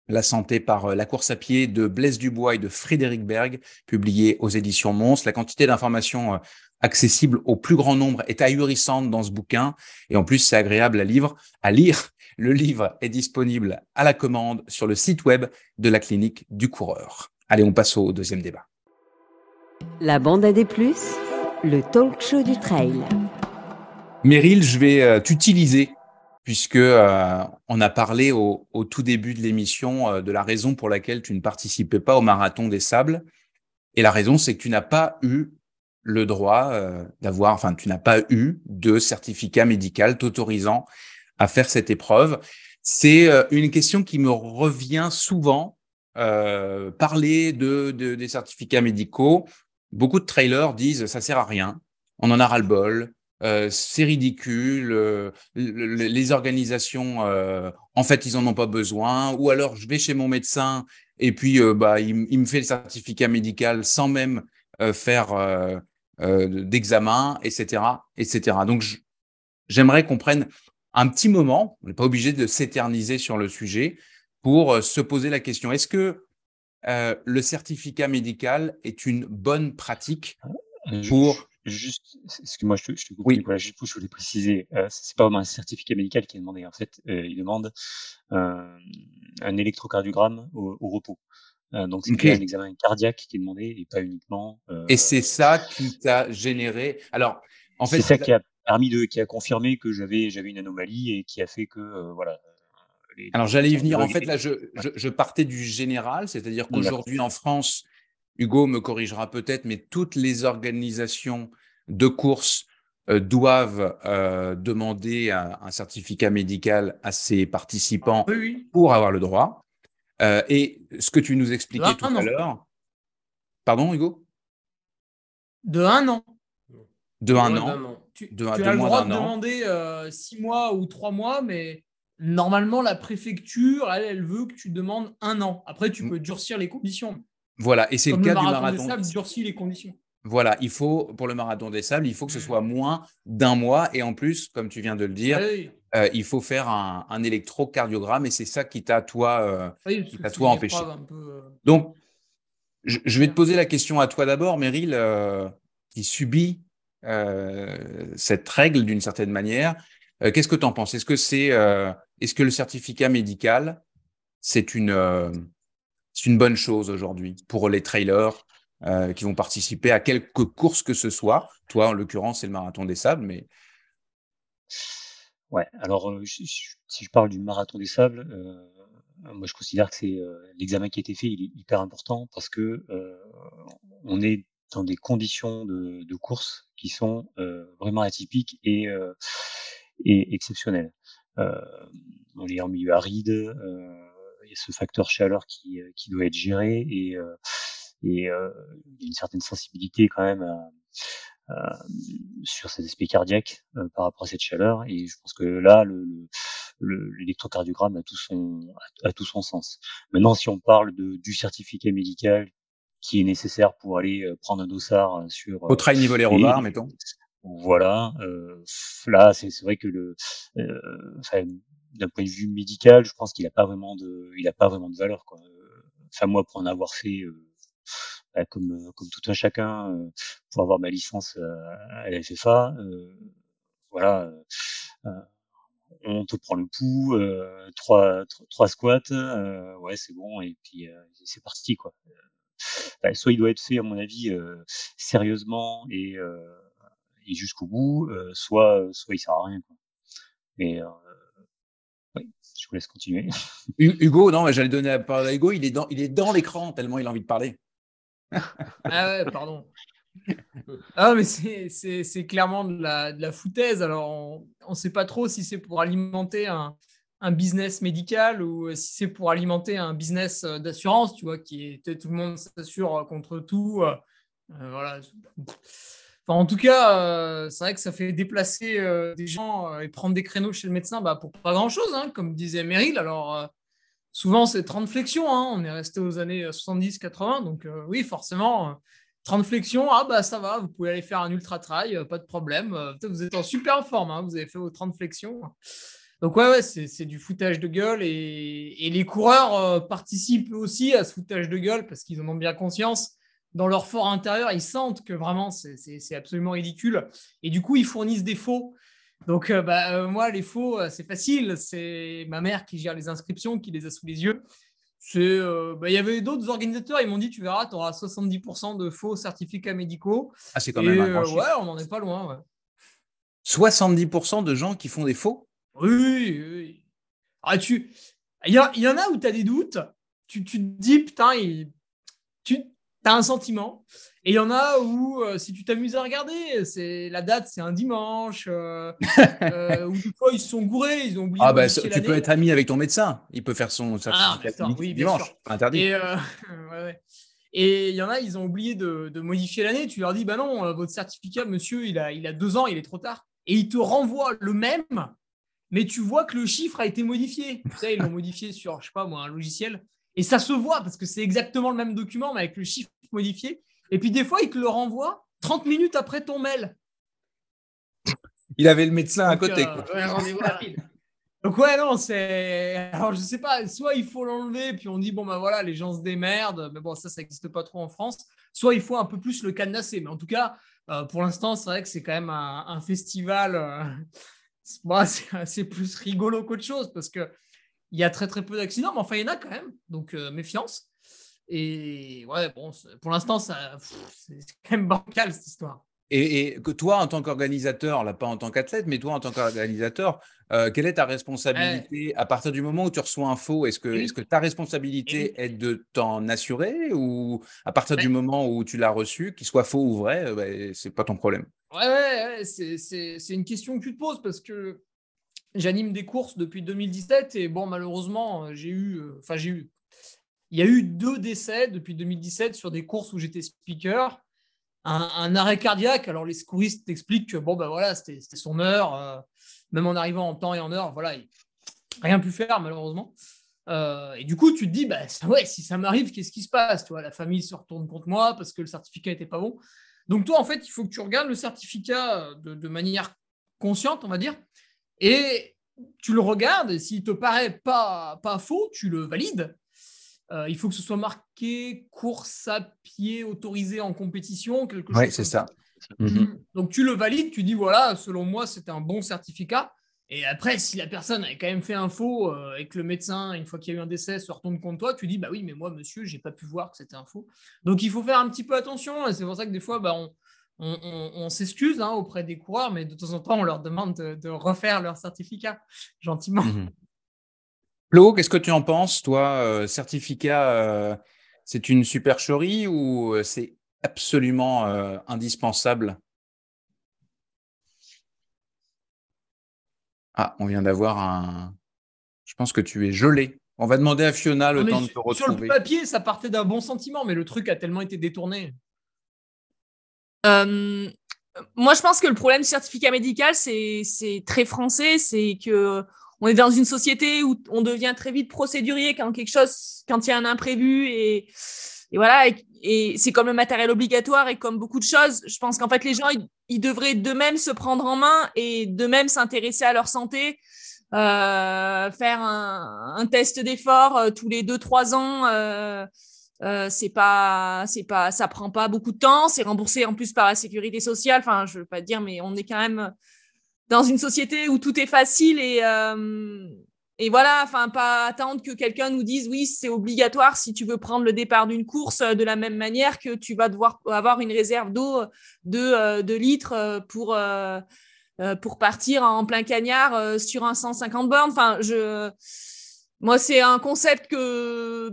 La santé par la course à pied de Blaise Dubois et de Frédéric Berg, publié aux éditions Mons. La quantité d'informations accessibles au plus grand nombre est ahurissante dans ce bouquin et en plus c'est agréable à, lire, à lire le livre est disponible à la commande sur le site web de la clinique du coureur. Allez, on passe au deuxième débat. La bande à des plus, le talk show du trail. Meryl, je vais euh, t'utiliser puisque euh, on a parlé au, tout début de l'émission euh, de la raison pour laquelle tu ne participais pas au marathon des sables. Et la raison, c'est que tu n'as pas eu le droit d'avoir, enfin, tu n'as pas eu de certificat médical t'autorisant à faire cette épreuve. C'est euh, une question qui me revient souvent. Euh, parler de, des certificats médicaux, beaucoup de trailers disent ça sert à rien, on en a ras le bol, euh, c'est ridicule, les organisations, en fait, ils en ont pas besoin, ou alors je vais chez mon médecin et puis bah, il, me fait le certificat médical sans même faire d'examen, etc., etc. Donc, j'aimerais qu'on prenne un petit moment, on n'est pas obligé de s'éterniser sur le sujet, pour euh, se poser la question, est-ce que euh, le certificat médical est une bonne pratique euh, pour... Juste, excuse-moi, je te, je te coupe. Oui. Voilà, juste je voulais préciser, euh, c'est pas vraiment un certificat médical qui est demandé. En fait, il demande un électrocardiogramme au, repos. Donc, c'est un examen cardiaque qui est demandé et pas uniquement. et c'est ça qui t'a généré. Alors, en fait, c'est ça qui a qui confirmé que j'avais j'avais une anomalie et qui a fait que euh, voilà. Alors j'allais y venir. En fait, là, je, je, partais du général, c'est-à-dire qu'aujourd'hui en France, Hugo me corrigera peut-être, mais toutes les organisations de course euh, doivent euh, demander un, certificat médical à ses participants pour avoir le droit. Et ce que tu nous expliquais tout à l'heure. Pardon, Hugo? De un an. De un an. Tu, as le droit de demander euh, six mois ou trois mois, mais normalement, la préfecture, elle, elle veut que tu demandes un an. Après, tu mm. peux durcir les conditions. Voilà, et c'est le cas du marathon. Des sables durcit les conditions. Voilà, il faut, pour le marathon des sables, il faut que ce mm. soit moins d'un mois. Et en plus, comme tu viens de le dire, euh, il faut faire un, électrocardiogramme et c'est ça qui t'a, toi, euh, toi empêché. Donc, je, vais te poser la question à toi d'abord, Meryl, qui subit euh, cette règle d'une certaine manière. Euh, qu'est-ce que tu en penses? Est-ce que c'est, euh, est-ce que le certificat médical, c'est une, c'est une bonne chose aujourd'hui pour les trailers qui vont participer à quelque course que ce soit? Toi, en l'occurrence, c'est le marathon des sables, mais. Ouais, alors si je parle du marathon des sables, moi je considère que c'est l'examen qui a été fait, il est hyper important parce que on est dans des conditions de, de course qui sont euh, vraiment atypiques et, euh, et exceptionnelles. Euh, on est en milieu aride, il y a ce facteur chaleur qui, qui doit être géré et, et il y a une certaine sensibilité quand même à, sur cet aspect cardiaque par rapport à cette chaleur. Et je pense que là, le, l'électrocardiogramme a tout son a, tout son sens. Maintenant, si on parle de, du certificat médical qui est nécessaire pour aller euh, prendre un dossard euh, sur. Au trail niveau les robards, mettons. Voilà. Euh, là, c'est vrai que le, euh, d'un point de vue médical, je pense qu'il a pas vraiment de, il a pas vraiment de valeur. Quoi. Enfin, moi, pour en avoir fait, bah, comme comme tout un chacun, pour avoir ma licence à la FFA, voilà on te prend le pouls, trois, trois squats, ouais c'est bon et puis c'est parti quoi. Bah, soit il doit être fait, à mon avis, euh, sérieusement et, euh, et jusqu'au bout, euh, soit, soit il sert à rien. Quoi. Mais Oui, je vous laisse continuer. Hugo, non, j'allais donner la parole à Hugo. Il est dans, il est dans l'écran tellement il a envie de parler. Ah ouais, pardon. Ah, mais c'est clairement de la, de la, foutaise. Alors, on ne sait pas trop si c'est pour alimenter un, un, business médical ou si c'est pour alimenter un business euh, d'assurance, tu vois, qui est tout le monde s'assure contre tout. Euh, voilà. Enfin, en tout cas, c'est vrai que ça fait déplacer des gens et prendre des créneaux chez le médecin bah, pour pas grand-chose, hein, comme disait Meryl. Alors, souvent, c'est 30 flexions. Hein. On est resté aux années 70-80. Donc, oui, forcément, 30 flexions, ah bah ça va, vous pouvez aller faire un ultra trail, pas de problème. vous êtes en super forme, hein, vous avez fait vos 30 flexions. Donc ouais, ouais c'est du foutage de gueule et, les coureurs participent aussi à ce foutage de gueule parce qu'ils en ont bien conscience. Dans leur fort intérieur, ils sentent que vraiment c'est absolument ridicule et du coup ils fournissent des faux. Donc bah, moi les faux c'est facile, c'est ma mère qui gère les inscriptions, qui les a sous les yeux. Euh, bah, il y avait d'autres organisateurs, ils m'ont dit tu verras, tu auras 70% de faux certificats médicaux. Ah, c'est quand même un euh, Ouais, on n'en est pas loin. 70% de gens qui font des faux? Oui, oui. Ah, tu... il, y, y, en a où tu as des doutes, tu, tu te dis putain, il... tu as un sentiment. Et il y en a où, euh, si tu t'amuses à regarder, c'est la date, c'est un dimanche, euh, euh, ou des fois ils se sont gourés, ils ont oublié. Ah bah, tu peux être ami avec ton médecin, il peut faire son ah, oui, dimanche, interdit. Et il y en a, ils ont oublié de, modifier l'année. Tu leur dis, bah non, votre certificat, monsieur, il a, il a deux ans, il est trop tard. Et ils te renvoient le même, mais tu vois que le chiffre a été modifié. Tu sais, ils l'ont modifié sur, je sais pas moi, un logiciel. Et ça se voit parce que c'est exactement le même document, mais avec le chiffre modifié. Et puis des fois, il te le renvoie 30 minutes après ton mail. Il avait le médecin à côté. Euh, rendez-vous rapide. Donc ouais, non, c'est... Alors je sais pas, soit il faut l'enlever, puis on dit, bon ben voilà, les gens se démerdent, mais bon, ça, ça n'existe pas trop en France. Soit il faut un peu plus le cadenasser. Mais en tout cas, euh, pour l'instant, c'est vrai que c'est quand même un, festival... Euh, c'est plus rigolo qu'autre chose, parce qu'il y a très très peu d'accidents, mais enfin, il y en a quand même. Donc méfiance. Et ouais, bon, pour l'instant, c'est quand même bancal cette histoire. Et, que toi, en tant qu'organisateur, là pas en tant qu'athlète, mais toi en tant qu'organisateur, euh, quelle est ta responsabilité à partir du moment où tu reçois un faux? Est-ce que, est que ta responsabilité est de t'en assurer ou à partir du moment où tu l'as reçu, qu'il soit faux ou vrai, euh, bah, c'est pas ton problème? Ouais, ouais, ouais c'est une question que tu te poses parce que j'anime des courses depuis 2017 et bon, malheureusement, j'ai eu, euh, enfin, j'ai eu, il y a eu deux décès depuis 2017 sur des courses où j'étais speaker. Un, arrêt cardiaque. Alors, les secouristes expliquent que bon, ben voilà, c'était son heure. Euh, même en arrivant en temps et en heure, voilà, il rien pu faire, malheureusement. Euh, et du coup, tu te dis, bah, ouais, si ça m'arrive, qu'est-ce qui se passe toi, La famille se retourne contre moi parce que le certificat n'était pas bon. Donc, toi, en fait, il faut que tu regardes le certificat de, de manière consciente, on va dire, et tu le regardes, s'il te paraît pas, pas faux, tu le valides. Euh, il faut que ce soit marqué course à pied autorisée en compétition, quelque chose. Oui, c'est ça. Mhm. Donc tu le valides, tu dis voilà, selon moi, c'est un bon certificat. Et après, si la personne a quand même fait un faux euh, et que le médecin, une fois qu'il y a eu un décès, se retourne contre toi, tu dis bah oui, mais moi, monsieur, j'ai pas pu voir que c'était un faux. Donc il faut faire un petit peu attention. Et c'est pour ça que des fois, bah, on, s'excuse hein, auprès des coureurs, mais de temps en temps, on leur demande de, refaire leur certificat gentiment. Mhm. Flo, qu'est-ce que tu en penses, toi euh, Certificat, euh, c'est une supercherie ou euh, c'est absolument indispensable? Ah, on vient d'avoir un. Je pense que tu es gelé. On va demander à Fiona le temps de te retrouver. Sur le papier, ça partait d'un bon sentiment, mais le truc a tellement été détourné. moi, je pense que le problème du certificat médical, c'est très français. C'est que on est dans une société où on devient très vite procédurier quand quelque chose, quand il y a un imprévu et, voilà. Et, c'est comme le matériel obligatoire et comme beaucoup de choses. Je pense qu'en fait, les gens, ils, devraient d'eux-mêmes se prendre en main et d'eux-mêmes s'intéresser à leur santé. Euh, faire un, test d'effort euh, tous les 2-3 ans, euh, euh, c'est pas, c'est pas, ça prend pas beaucoup de temps. C'est remboursé en plus par la sécurité sociale. Enfin, je veux pas dire, mais on est quand même dans une société où tout est facile et, euh, et voilà, enfin, pas attendre que quelqu'un nous dise oui, c'est obligatoire si tu veux prendre le départ d'une course euh, de la même manière que tu vas devoir avoir une réserve d'eau de, euh, de litres pour, pour partir en plein cagnard sur un 150 bornes. Enfin, je, moi, c'est un concept que,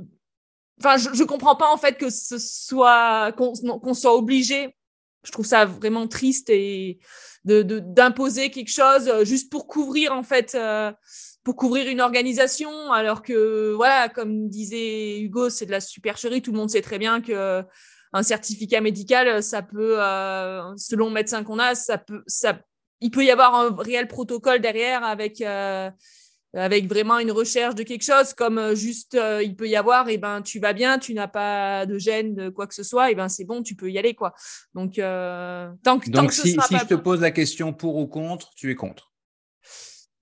enfin, je, ne comprends pas en fait que ce soit qu'on soit obligé. Je trouve ça vraiment triste et de d'imposer quelque chose juste pour couvrir en fait pour couvrir une organisation, alors que, voilà, comme disait Hugo, c'est de la supercherie. Tout le monde sait très bien que un certificat médical, ça peut, euh, selon le médecin qu'on a, ça peut, ça, il peut y avoir un réel protocole derrière avec, euh, avec vraiment une recherche de quelque chose, comme euh, juste, il peut y avoir, et eh ben, tu vas bien, tu n'as pas de gêne, de quoi que ce soit, et eh ben, c'est bon, tu peux y aller, quoi. Donc, tant que, Donc si, si je te pose la question pour ou contre, tu es contre.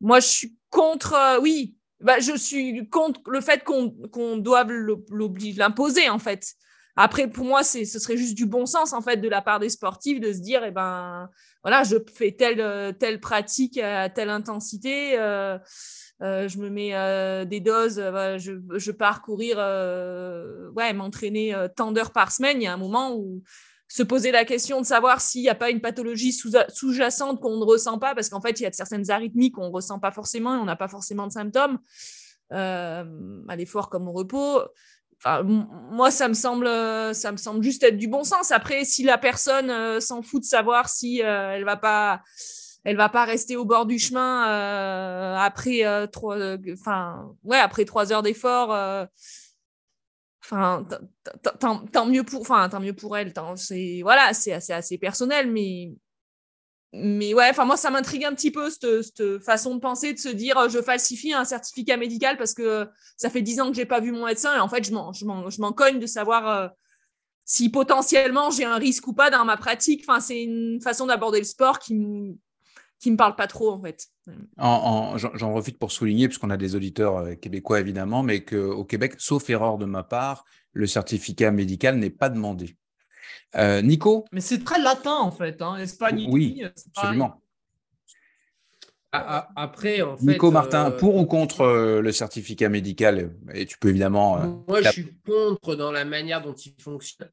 Moi, je suis contre, euh, oui, bah, je suis contre le fait qu'on doive l'imposer, en fait. Après, pour moi, ce serait juste du bon sens, en fait, de la part des sportifs de se dire, eh ben, voilà, je fais telle, telle pratique à telle intensité, euh, euh, je me mets des doses, je, je, pars courir, ouais, m'entraîner tant d'heures par semaine. Il y a un moment où se poser la question de savoir s'il n'y a pas une pathologie sous-jacente qu'on ne ressent pas, parce qu'en fait, il y a certaines arythmies qu'on ne ressent pas forcément et on n'a pas forcément de symptômes, euh, à l'effort comme au repos. Moi, ça me, semble, ça me semble juste être du bon sens. Après, si la personne euh, s'en fout de savoir si euh, elle va pas elle va pas rester au bord du chemin après trois enfin ouais après trois heures d'effort Enfin, tant, mieux pour, enfin, tant mieux pour elle. C'est voilà, c'est assez, assez personnel, mais mais ouais, enfin moi ça m'intrigue un petit peu cette, façon de penser, de se dire euh, je falsifie un certificat médical parce que ça fait dix ans que j'ai pas vu mon médecin et en fait je m'en je m'en cogne de savoir euh, si potentiellement j'ai un risque ou pas dans ma pratique. Enfin c'est une façon d'aborder le sport qui qui me parle pas trop en fait. J'en profite pour souligner, puisqu'on a des auditeurs euh, québécois évidemment, mais qu'au Québec, sauf erreur de ma part, le certificat médical n'est pas demandé. Euh, Nico? Mais c'est très latin en fait, hein. Espagne. Oui, absolument. Après, en fait, Nico Martin, euh, pour ou contre le certificat médical? Et tu peux évidemment. Moi, je suis contre dans la manière dont il fonctionne.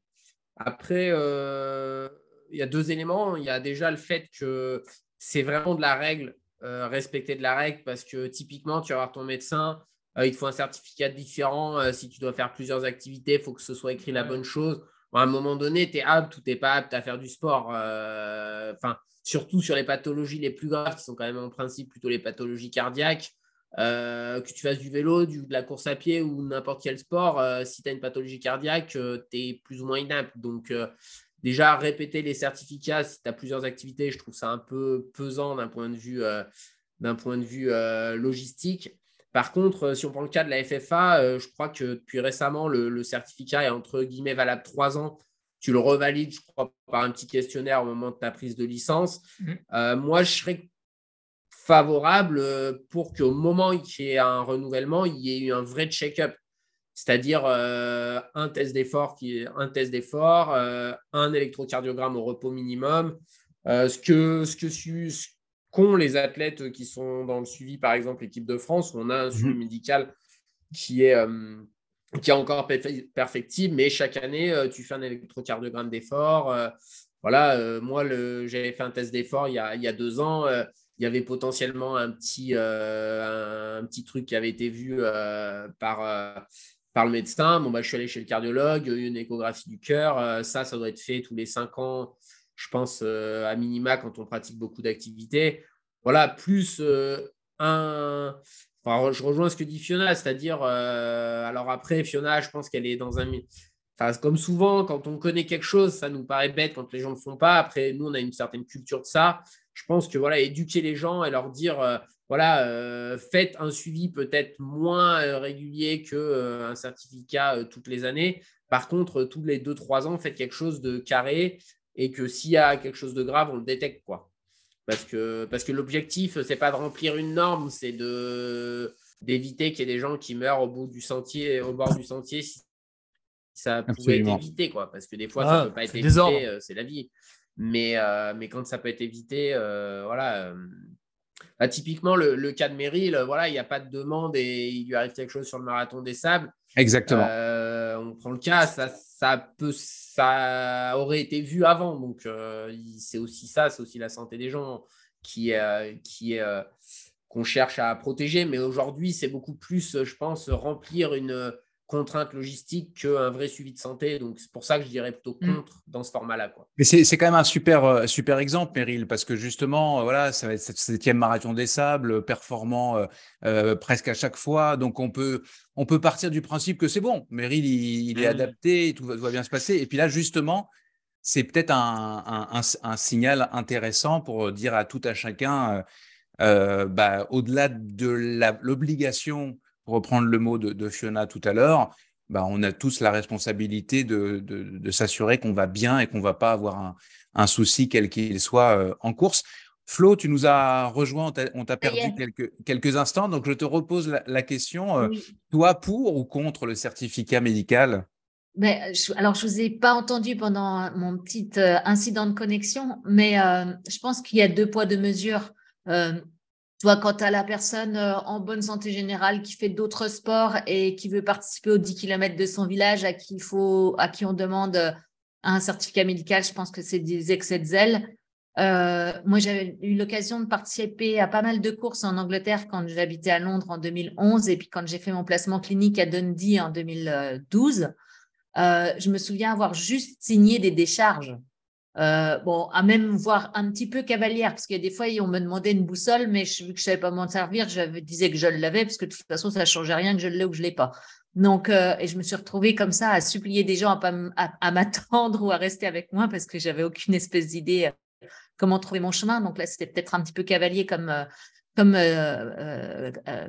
Après, il y a deux éléments. Il y a déjà le fait que c'est vraiment de la règle, euh, respecter de la règle, parce que typiquement, tu vas voir ton médecin, euh, il te faut un certificat différent. Euh, si tu dois faire plusieurs activités, il faut que ce soit écrit la bonne chose. à un moment donné, tu es apte ou tu n'es pas apte à faire du sport. Enfin, surtout sur les pathologies les plus graves, qui sont quand même en principe plutôt les pathologies cardiaques. que tu fasses du vélo, du, de la course à pied ou n'importe quel sport, si tu as une pathologie cardiaque, tu es plus ou moins inapte. Donc, déjà répéter les certificats si tu as plusieurs activités, je trouve ça un peu pesant d'un point de vue, euh, d'un point de vue euh, logistique. Par contre, euh, si on prend le cas de la FFA, je crois que depuis récemment, le, certificat est entre guillemets valable trois ans. Tu le revalides, je crois, par un petit questionnaire au moment de ta prise de licence. Mmh. moi, je serais favorable pour qu'au moment qu'il y ait un renouvellement, il y ait eu un vrai check-up c'est-à-dire euh, un test d'effort qui un test d'effort, euh, un électrocardiogramme au repos minimum, euh, ce que ce que qu'ont les athlètes qui sont dans le suivi, par exemple l'équipe de France, où on a un suivi mhm. médical qui est qui est encore perfectible, mais chaque année tu fais un électrocardiogramme d'effort. voilà, moi j'avais fait un test d'effort il, il, y a deux ans il y avait potentiellement un petit, un, petit truc qui avait été vu par, par le médecin. Bon, bah, je suis allé chez le cardiologue, une échographie du cœur. Euh, ça, ça doit être fait tous les cinq ans, je pense, euh, à minima quand on pratique beaucoup d'activités. Voilà, plus euh, un. Enfin, je rejoins ce que dit Fiona, c'est-à-dire, alors après, Fiona, je pense qu'elle est dans un. Enfin, comme souvent, quand on connaît quelque chose, ça nous paraît bête quand les gens ne le font pas. Après, nous, on a une certaine culture de ça. Je pense que voilà, éduquer les gens et leur dire voilà, euh, faites un suivi peut-être moins euh, régulier qu'un euh, certificat toutes les années. Par contre, tous les 2-3 ans, faites quelque chose de carré et que s'il y a quelque chose de grave, on le détecte. Quoi. Parce que, parce que l'objectif, ce n'est pas de remplir une norme, c'est de, d'éviter qu'il y ait des gens qui meurent au bout du sentier, au bord du sentier si ça pouvait être évité. Quoi. Parce que des fois, ça ne ah, peut pas être évité, c'est la vie. Mais, mais quand ça peut être évité, voilà bah, typiquement, le, cas de Meryl, voilà, il n'y a pas de demande et il lui arrive quelque chose sur le marathon des sables. Exactement. Euh, on prend le cas, ça, ça, peut, ça aurait été vu avant. Donc, euh, c'est aussi ça, c'est aussi la santé des gens. qui qui qu'on cherche à protéger. Mais aujourd'hui, c'est beaucoup plus, je pense, remplir une contrainte logistique qu'un vrai suivi de santé. Donc, c'est pour ça que je dirais plutôt mm. contre dans ce format-là. Mais c'est quand même un super, euh, super exemple, Meryl, parce que justement, euh, voilà, ça va être cette septième marathon des sables, performant euh, presque à chaque fois. Donc, on peut, on peut partir du principe que c'est bon. Meryl, il, est mm. adapté, tout va, bien se passer. Et puis là, justement, c'est peut-être un, un, signal intéressant pour dire à tout à chacun, bah, au-delà de l'obligation pour reprendre le mot de, Fiona tout à l'heure, bah, on a tous la responsabilité de, de, s'assurer qu'on va bien et qu'on ne va pas avoir un, un souci quel qu'il soit euh, en course. Flo, tu nous as rejoint, on t'a perdu quelques, quelques instants, donc je te repose la, question. Euh, toi, pour ou contre le certificat médical? Mais, alors, je ne vous ai pas entendu pendant mon petit euh, incident de connexion, mais je pense qu'il y a deux poids, deux mesures. Toi, quand tu la personne euh, en bonne santé générale qui fait d'autres sports et qui veut participer aux 10 km de son village, à qui, il faut, à qui on demande euh, un certificat médical, je pense que c'est des excès de zèle. Euh, moi, j'avais eu l'occasion de participer à pas mal de courses en Angleterre quand j'habitais à Londres en 2011 et puis quand j'ai fait mon placement clinique à Dundee en 2012. je me souviens avoir juste signé des décharges. Euh, bon, à même voir un petit peu cavalière, parce qu'il y a des fois, on me demandait une boussole, mais vu que je savais pas m'en servir, je disais que je l'avais, parce que de toute façon, ça ne changeait rien que je l'ai ou que je l'ai pas. Donc, euh, et je me suis retrouvée comme ça à supplier des gens à, m'attendre ou à rester avec moi parce que j'avais aucune espèce d'idée euh, comment trouver mon chemin. Donc là, c'était peut-être un petit peu cavalier comme, comme,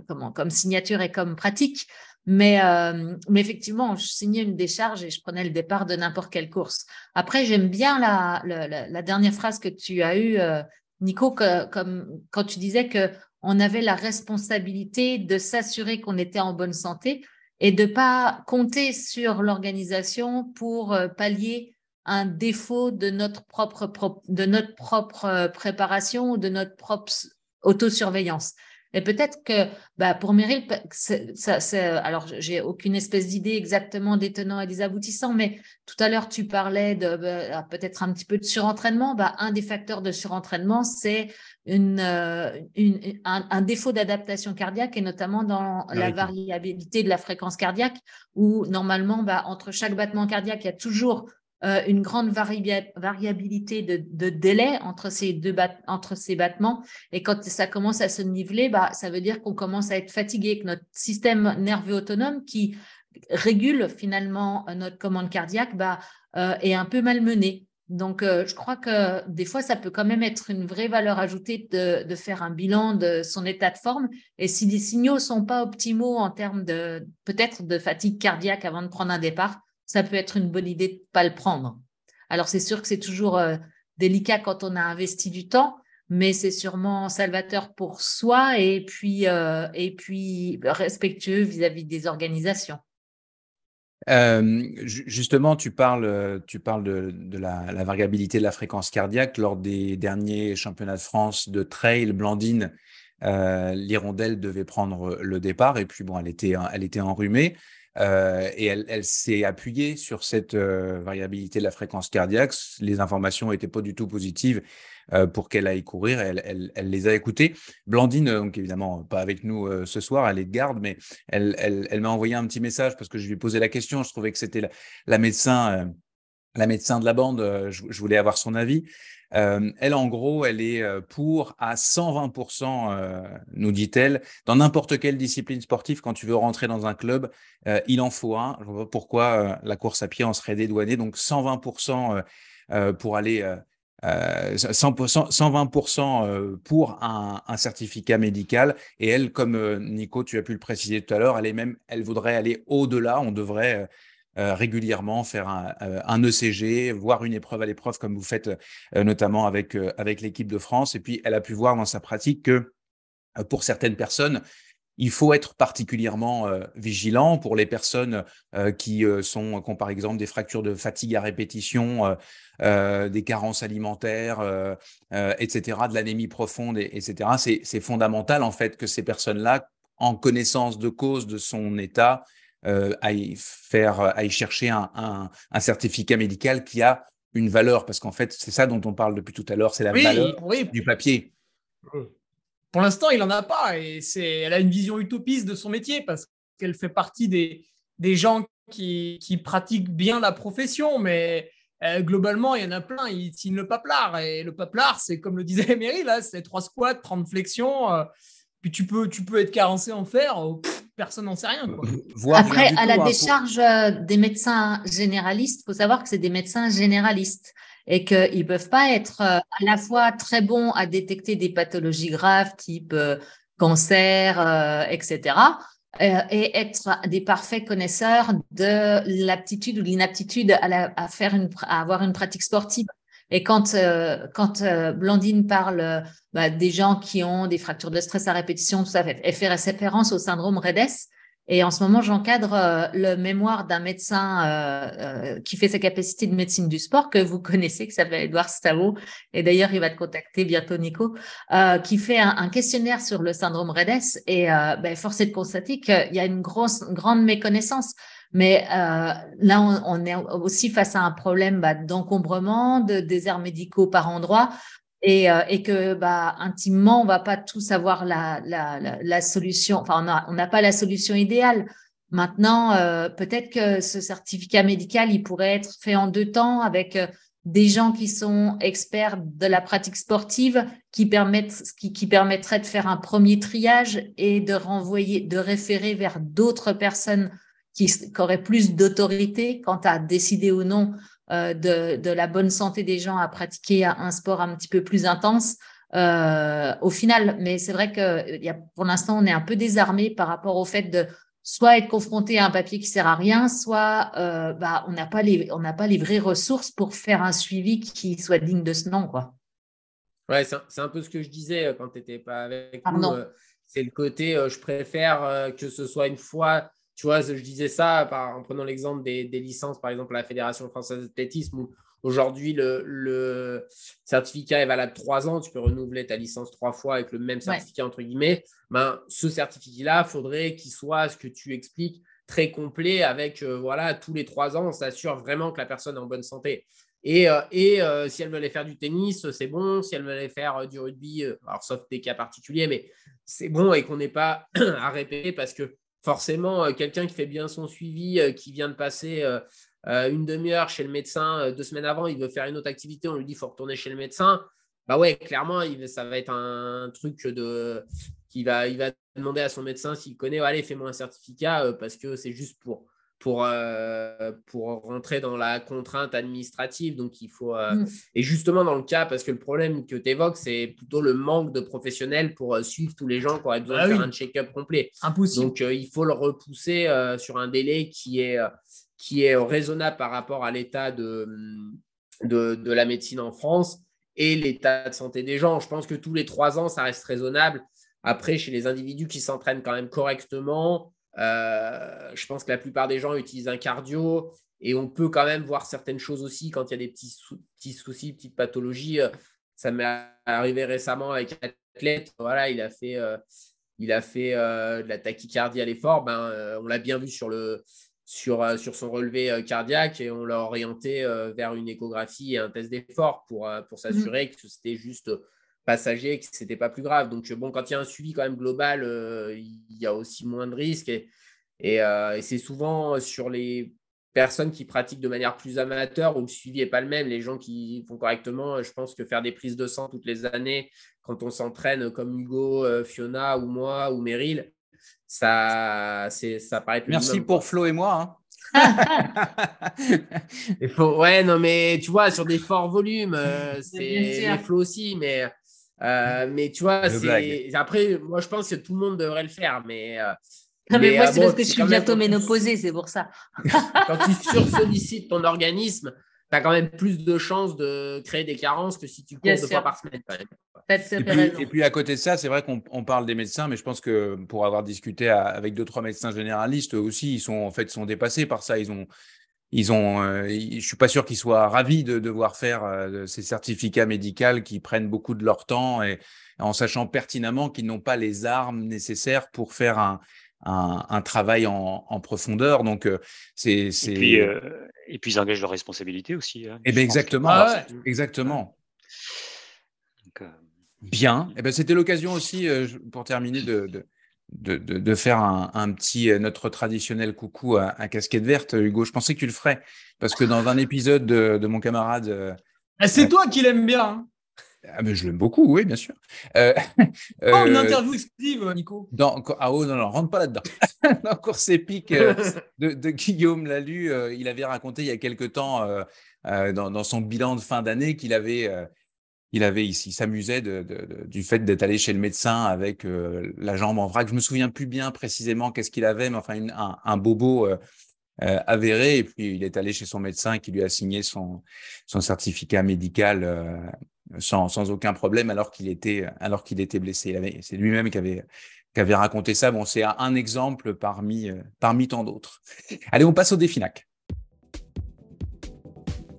comment, comme signature et comme pratique. Mais, euh, mais effectivement, je signais une décharge et je prenais le départ de n'importe quelle course. Après, j'aime bien la, dernière phrase que tu as eue, euh, Nico, quand tu disais que on avait la responsabilité de s'assurer qu'on était en bonne santé et de pas compter sur l'organisation pour euh, pallier un défaut de notre propre, de notre propre préparation ou de notre propre autosurveillance. Et peut-être que bah, pour Meryl, ça, alors j'ai aucune espèce d'idée exactement des tenants et des aboutissants, mais tout à l'heure tu parlais de bah, peut-être un petit peu de surentraînement. Bah, un des facteurs de surentraînement, c'est une, euh, une, un, défaut d'adaptation cardiaque et notamment dans la variabilité de la fréquence cardiaque, où normalement, bah, entre chaque battement cardiaque, il y a toujours euh, une grande variabilité de, délai entre ces deux entre ces battements. Et quand ça commence à se niveler, bah, ça veut dire qu'on commence à être fatigué, que notre système nerveux autonome qui régule finalement notre commande cardiaque bah, euh, est un peu malmené. Donc, euh, je crois que des fois, ça peut quand même être une vraie valeur ajoutée de, de, faire un bilan de son état de forme. Et si les signaux sont pas optimaux en termes de peut-être de fatigue cardiaque avant de prendre un départ, ça peut être une bonne idée de ne pas le prendre. Alors, c'est sûr que c'est toujours euh, délicat quand on a investi du temps, mais c'est sûrement salvateur pour soi et puis, euh, respectueux vis-à-vis des organisations. Euh, justement, tu parles, tu parles de, la, la, variabilité de la fréquence cardiaque lors des derniers championnats de France de trail. Blandine, l'hirondelle devait prendre le départ et puis bon, elle était, elle était enrhumée. Euh, et elle, s'est appuyée sur cette euh, variabilité de la fréquence cardiaque. Les informations n'étaient pas du tout positives euh, pour qu'elle aille courir. Elle, les a écoutées. Blandine, donc évidemment pas avec nous ce soir, elle est de garde, mais elle, m'a envoyé un petit message parce que je lui ai posé la question. Je trouvais que c'était la, médecin, la médecin de la bande. je, voulais avoir son avis. Elle, en gros, elle est pour à 120%, euh, nous dit-elle, dans n'importe quelle discipline sportive, quand tu veux rentrer dans un club, il en faut un. Je vois pas pourquoi la course à pied en serait dédouanée. Donc 120% pour aller... 120% pour un, un, certificat médical et elle, comme Nico, tu as pu le préciser tout à l'heure, elle est même, elle voudrait aller au-delà. On devrait euh, régulièrement faire un, ECG, euh, e voir une épreuve à l'épreuve comme vous faites euh, notamment avec, avec l'équipe de France. Et puis, elle a pu voir dans sa pratique que pour certaines personnes, il faut être particulièrement vigilant pour les personnes qui sont, qui ont par exemple des fractures de fatigue à répétition, des carences alimentaires, etc., de l'anémie profonde, etc. C'est fondamental en fait que ces personnes-là, en connaissance de cause de son état, euh, aille faire, aille chercher un, un, certificat médical qui a une valeur, parce qu'en fait, c'est ça dont on parle depuis tout à l'heure, c'est la valeur du papier. Pour l'instant, il n'en a pas. Et c'est, elle a une vision utopiste de son métier parce qu'elle fait partie des, des gens qui, qui pratiquent bien la profession. Mais euh, globalement, il y en a plein, ils signent le paplard. Et le paplard, c'est comme le disait Emery, là, c'est trois squats, 30 flexions. Euh, puis tu peux, tu peux être carencé en fer, euh, personne n'en sait rien. Après, à la hein, décharge des médecins généralistes, il faut savoir que c'est des médecins généralistes et qu'ils ne peuvent pas être à la fois très bons à détecter des pathologies graves type cancer, etc., euh, et être des parfaits connaisseurs de l'aptitude ou l'inaptitude à, à, faire une, à avoir une pratique sportive. Et quand, euh, quand euh, Blandine parle bah, des gens qui ont des fractures de stress à répétition, tout ça, elle fait référence au syndrome REDES, et en ce moment, j'encadre euh, le mémoire d'un médecin euh, euh, qui fait sa capacité de médecine du sport, que vous connaissez, qui s'appelle Edouard Stavo. Et d'ailleurs, il va te contacter bientôt, Nico, qui fait un, questionnaire sur le syndrome REDES. Et ben, force est de constater qu'il y a une grosse, grande méconnaissance. Mais là, on, est aussi face à un problème bah, d'encombrement, de déserts médicaux par endroits. Et, euh, et, que bah, intimement, on va pas tous avoir la, la, la, solution, enfin, on n'a pas la solution idéale. Maintenant, euh, peut-être que ce certificat médical, il pourrait être fait en deux temps avec euh, des gens qui sont experts de la pratique sportive, qui, permettent, qui, qui permettraient de faire un premier triage et de renvoyer, de référer vers d'autres personnes qui, qui auraient plus d'autorité quant à décider ou non euh, de, la bonne santé des gens à pratiquer un sport un petit peu plus intense euh, au final. Mais c'est vrai que y a, pour l'instant, on est un peu désarmé par rapport au fait de soit être confronté à un papier qui sert à rien, soit euh, bah, on n'a pas les on n'a pas les vraies ressources pour faire un suivi qui soit digne de ce nom, quoi. Ouais, c'est un, peu ce que je disais quand tu n'étais pas avec nous. c'est le côté, je préfère que ce soit une fois tu vois, je disais ça en prenant l'exemple des, licences, par exemple, à la Fédération française d'athlétisme, où aujourd'hui, le, certificat est valable trois ans, tu peux renouveler ta licence trois fois avec le même certificat, entre guillemets. Ben, ce certificat-là, il faudrait qu'il soit, ce que tu expliques, très complet avec, euh, voilà, tous les trois ans, on s'assure vraiment que la personne est en bonne santé. Et, euh, et euh, si elle veut aller faire du tennis, c'est bon. Si elle veut aller faire du rugby, alors sauf des cas particuliers, mais c'est bon et qu'on n'est pas à répéter parce que forcément, euh, quelqu'un qui fait bien son suivi, euh, qui vient de passer euh, une demi-heure chez le médecin deux semaines avant, il veut faire une autre activité, on lui dit qu'il faut retourner chez le médecin. Bah ouais, clairement, ça va être un truc de qui va, il va demander à son médecin s'il connaît, allez, fais-moi un certificat parce que c'est juste pour pour, euh, pour rentrer dans la contrainte administrative. Donc, il faut. Euh, mm. Et justement, dans le cas, parce que le problème que tu évoques, c'est plutôt le manque de professionnels pour euh, suivre tous les gens qui auraient besoin ah de faire un check-up complet. Impossible. Donc, il faut le repousser sur un délai qui est, qui est raisonnable par rapport à l'état de, de, de, la médecine en France et l'état de santé des gens. Je pense que tous les trois ans, ça reste raisonnable. Après, chez les individus qui s'entraînent quand même correctement, je pense que la plupart des gens utilisent un cardio et on peut quand même voir certaines choses aussi quand il y a des petits, petits soucis, petites pathologies. Euh, ça m'est arrivé récemment avec un athlète. Voilà, il a fait, euh, il a fait de la tachycardie à l'effort. Ben, on l'a bien vu sur, le, sur, sur son relevé cardiaque et on l'a orienté vers une échographie et un test d'effort pour, pour mmh. s'assurer que c'était juste passager, que ce n'était pas plus grave. Donc, bon, quand il y a un suivi quand même global, euh, il y a aussi moins de risques. Et, euh, et, c'est souvent sur les personnes qui pratiquent de manière plus amateur où le suivi n'est pas le même. Les gens qui font correctement, je pense que faire des prises de sang toutes les années, quand on s'entraîne comme Hugo, euh, Fiona ou moi ou Meryl, ça, ça paraît plus Merci pour Flo et moi. Hein. Il faut, ouais, non, mais tu vois, sur des forts volumes, c'est Flo aussi, mais euh, mais tu vois, c'est après, moi je pense que tout le monde devrait le faire, mais. Euh, non, mais, moi, euh, c'est parce que je suis bientôt ménopausée, c'est pour ça. quand tu sursollicites ton organisme, tu as quand même plus de chances de créer des carences que si tu cours deux fois par semaine. Et puis, et puis, à côté de ça, c'est vrai qu'on parle des médecins, mais je pense que pour avoir discuté avec deux trois médecins généralistes aussi, ils sont en fait sont dépassés par ça. Ils ont ils ont, euh, je suis pas sûr qu'ils soient ravis de devoir faire euh, ces certificats médicaux qui prennent beaucoup de leur temps et en sachant pertinemment qu'ils n'ont pas les armes nécessaires pour faire un, un, un travail en, en, profondeur. Donc, euh, c'est. Et, puis, et puis, ils engagent leur responsabilité aussi. Hein, et eh bien, exactement. Ah exactement. Donc, Bien. Eh ben, C'était l'occasion aussi, euh, pour terminer, de, de, de, de faire un, un, petit, euh, notre traditionnel coucou à, à, Casquette Verte. Hugo, je pensais que tu le ferais, parce que dans un épisode de, de mon camarade... Ah, C'est toi qui l'aime bien. Hein. Ah, mais je l'aime beaucoup, oui, bien sûr. Euh, oh, une interview exclusive, Nico. Dans, ah, oh, non, non, rentre pas là-dedans. dans Course épique euh, de, de, Guillaume Lalu, euh, il avait raconté il y a quelque temps, dans, dans, son bilan de fin d'année, qu'il avait, il avait ici, s'amusait de, de, du fait d'être allé chez le médecin avec la jambe en vrac. Je me souviens plus bien précisément qu'est-ce qu'il avait, mais enfin, un, bobo. avéré et puis il est allé chez son médecin qui lui a signé son, son certificat médical sans, sans aucun problème alors qu'il était, alors qu'il était blessé. C'est lui-même qui avait, qui avait raconté ça. Bon, c'est un exemple parmi, parmi tant d'autres. Allez, on passe au définac.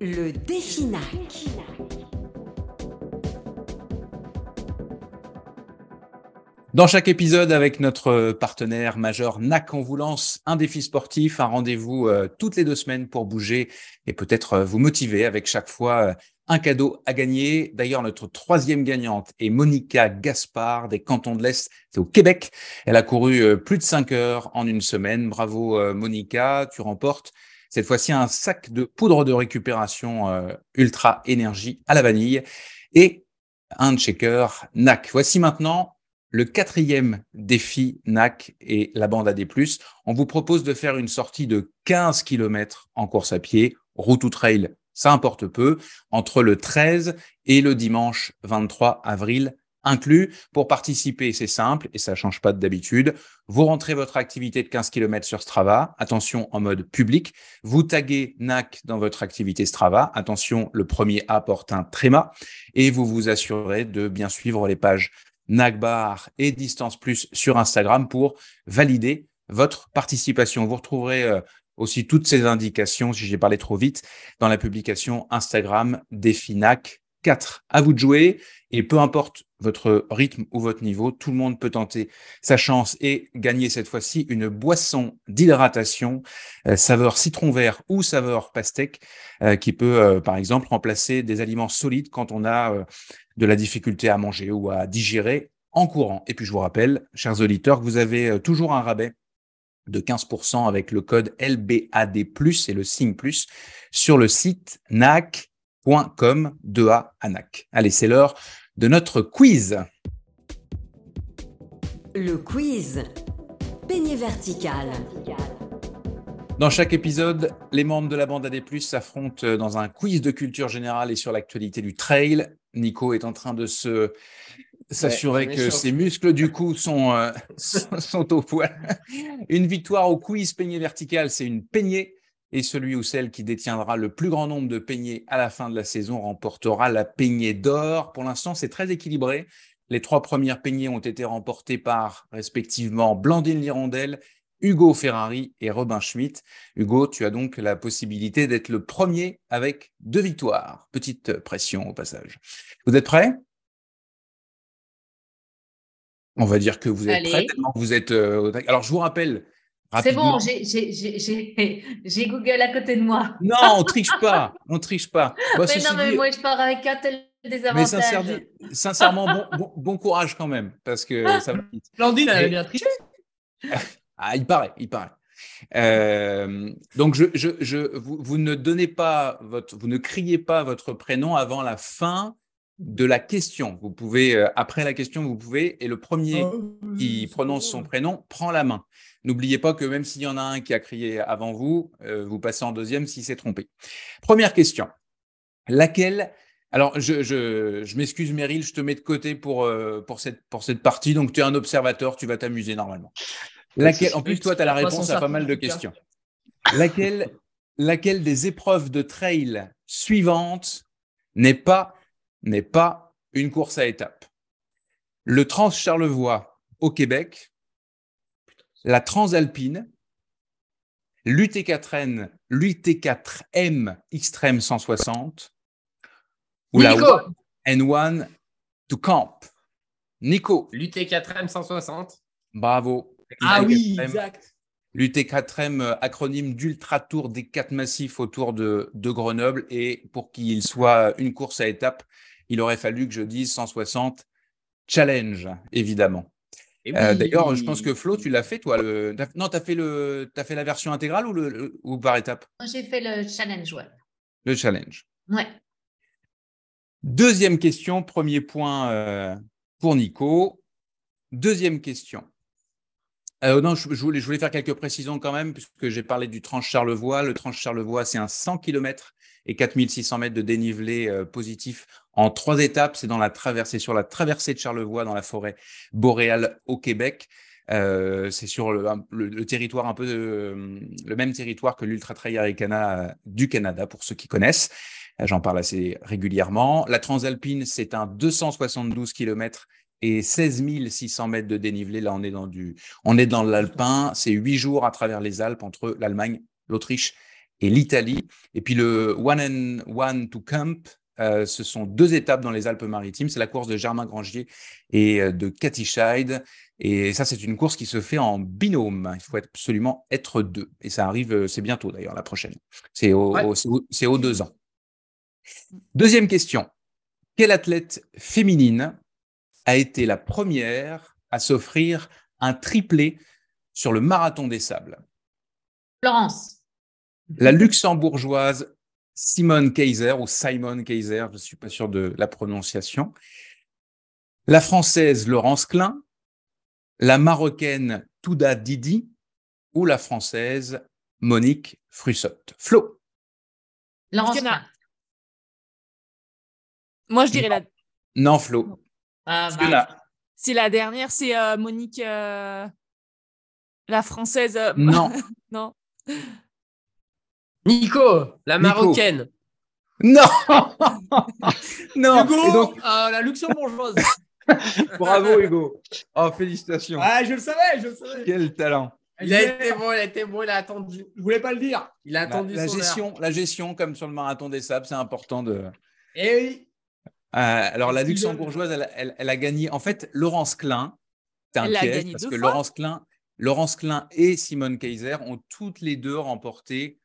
Le définac. Dans chaque épisode, avec notre partenaire majeur NAC, on vous lance un défi sportif, un rendez-vous euh, toutes les deux semaines pour bouger et peut-être euh, vous motiver avec chaque fois euh, un cadeau à gagner. D'ailleurs, notre troisième gagnante est Monica Gaspard des Cantons de l'Est, c'est au Québec. Elle a couru plus de cinq heures en une semaine. Bravo Monica, tu remportes cette fois-ci un sac de poudre de récupération Ultra Énergie à la vanille et un checker NAC. Voici maintenant le quatrième défi NAC et la bande AD+. On vous propose de faire une sortie de 15 km en course à pied, route ou trail ça importe peu, entre le 13 et le dimanche 23 avril inclus. Pour participer, c'est simple et ça change pas d'habitude. Vous rentrez votre activité de 15 km sur Strava, attention en mode public. Vous taguez NAC dans votre activité Strava, attention, le premier A porte un tréma et vous vous assurez de bien suivre les pages NACBAR et Distance Plus sur Instagram pour valider votre participation. Vous retrouverez euh, aussi toutes ces indications, si j'ai parlé trop vite, dans la publication Instagram des FINAC 4. À vous de jouer et peu importe votre rythme ou votre niveau, tout le monde peut tenter sa chance et gagner cette fois-ci une boisson d'hydratation euh, saveur citron vert ou saveur pastèque euh, qui peut par exemple remplacer des aliments solides quand on a de la difficulté à manger ou à digérer en courant. Et puis je vous rappelle, chers auditeurs, que vous avez euh, toujours un rabais de 15% avec le code LBAD+, et le signe plus, sur le site nac.com de A à NAC. Allez, c'est l'heure de notre quiz. Le quiz. Peigné vertical. Dans chaque épisode, les membres de la bande AD+, s'affrontent dans un quiz de culture générale et sur l'actualité du trail. Nico est en train de se s'assurer ouais, que ses muscles du cou sont, euh, sont au poil. Une victoire au quiz peignée vertical, c'est une peignée. Et celui ou celle qui détiendra le plus grand nombre de peignets à la fin de la saison remportera la peignée d'or. Pour l'instant, c'est très équilibré. Les trois premières peignées ont été remportées par, respectivement, Blandine Lirondelle, Hugo Ferrari et Robin Schmitt. Hugo, tu as donc la possibilité d'être le premier avec deux victoires. Petite pression au passage. Vous êtes prêts? On va dire que vous êtes prêts, vous êtes. Euh, alors, je vous rappelle. C'est bon, j'ai Google à côté de moi. Non, on triche pas, on triche pas. Bah, mais non, mais moi, je pars avec un tel désavantage. Mais sincèrement, bon, bon, bon, courage quand même, parce que ça va vite. Blandine, elle a bien triché. ah, il paraît, il paraît. Euh, donc, je, je, je, vous, vous, ne donnez pas votre, vous ne criez pas votre prénom avant la fin de la question. Vous pouvez, euh, après la question, vous pouvez, et le premier oh, qui prononce son prénom prend la main. N'oubliez pas que même s'il y en a un qui a crié avant vous, euh, vous passez en deuxième s'il s'est trompé. Première question. Laquelle alors, je, je, je m'excuse, Meryl, je te mets de côté pour, euh, pour, cette, pour cette partie. Donc, tu es un observateur, tu vas t'amuser normalement. Laquelle, en plus, toi, tu as la réponse à pas mal de questions. Laquelle, laquelle des épreuves de trail suivantes n'est pas n'est pas une course à étapes? Le Trans-Charlevoix au Québec, la Transalpine, l'UT4N, l'UT4M Extreme 160 ou la N1 to Camp? Nico. L'UT4M 160. Bravo. Ah oui, exact. L'UT4M, euh, acronyme d'Ultra Tour des quatre massifs autour de, de Grenoble. Et pour qu'il soit une course à étapes, il aurait fallu que je dise 160 challenge, évidemment. Et Euh. D'ailleurs, je pense que Flo, tu l'as fait, toi. Le... Non, tu as, fait le... as fait la version intégrale ou, le... le- ou par étape J'ai fait le challenge, ouais. Le challenge. Ouais. Deuxième question, premier point euh, pour Nico. Deuxième question. Euh, non, je, je voulais, je voulais faire quelques précisions quand même, puisque j'ai parlé du tranche Charlevoix. Le tranche Charlevoix, c'est un 100 km et 4600 mètres de dénivelé euh, positif en trois étapes. C'est dans la traversée, sur la traversée de Charlevoix dans la forêt boréale au Québec. Euh, c'est sur le, le- territoire un peu de- le même territoire que l'Ultra Trail Aricana euh, du Canada, pour ceux qui connaissent. Euh, J'en parle assez régulièrement. La Transalpine, c'est un 272 km et 16 600 mètres de dénivelé. Là, on est dans du, on est dans l'alpin. C'est huit jours à travers les Alpes entre l'Allemagne, l'Autriche et l'Italie. Et puis le One and One to Camp, euh, ce sont deux étapes dans les Alpes-Maritimes. C'est la course de Germain Grangier et euh, de Cathy Scheid. Et ça, c'est une course qui se fait en binôme. Il faut absolument être deux. Et ça arrive, euh, c'est bientôt d'ailleurs, la prochaine. C'est au, Ouais. au- deux ans. Deuxième question. Quelle athlète féminine a été la première à s'offrir un triplé sur le marathon des sables Florence. La luxembourgeoise Simone Kaiser ou Simon Kaiser, je ne suis pas sûr de la prononciation. La française Laurence Klein, la marocaine Touda Didi ou la française Monique Frussot. Flo, Laurence. Moi, je dirais la. non Flo. Ah, bah, C'est la dernière, c'est euh, Monique, euh, la française. euh, non, non. Nico, la Nico. marocaine. non, non. Hugo, donc, euh, la luxembourgeoise. bravo Hugo. Oh, félicitations. ah, je le savais, je le savais. Quel talent. Il a été bon, il a été bon, il a attendu. Je voulais pas le dire. Il a La, attendu la son heure. gestion, la gestion, comme sur le marathon des sables, c'est important de. Et oui. Euh, alors, la luxembourgeoise, elle, elle- elle a gagné. En fait, Laurence Klein, c'est un Elle a piège gagné parce que fois Laurence Klein, Laurence Klein et Simone Kaiser ont toutes les deux remporté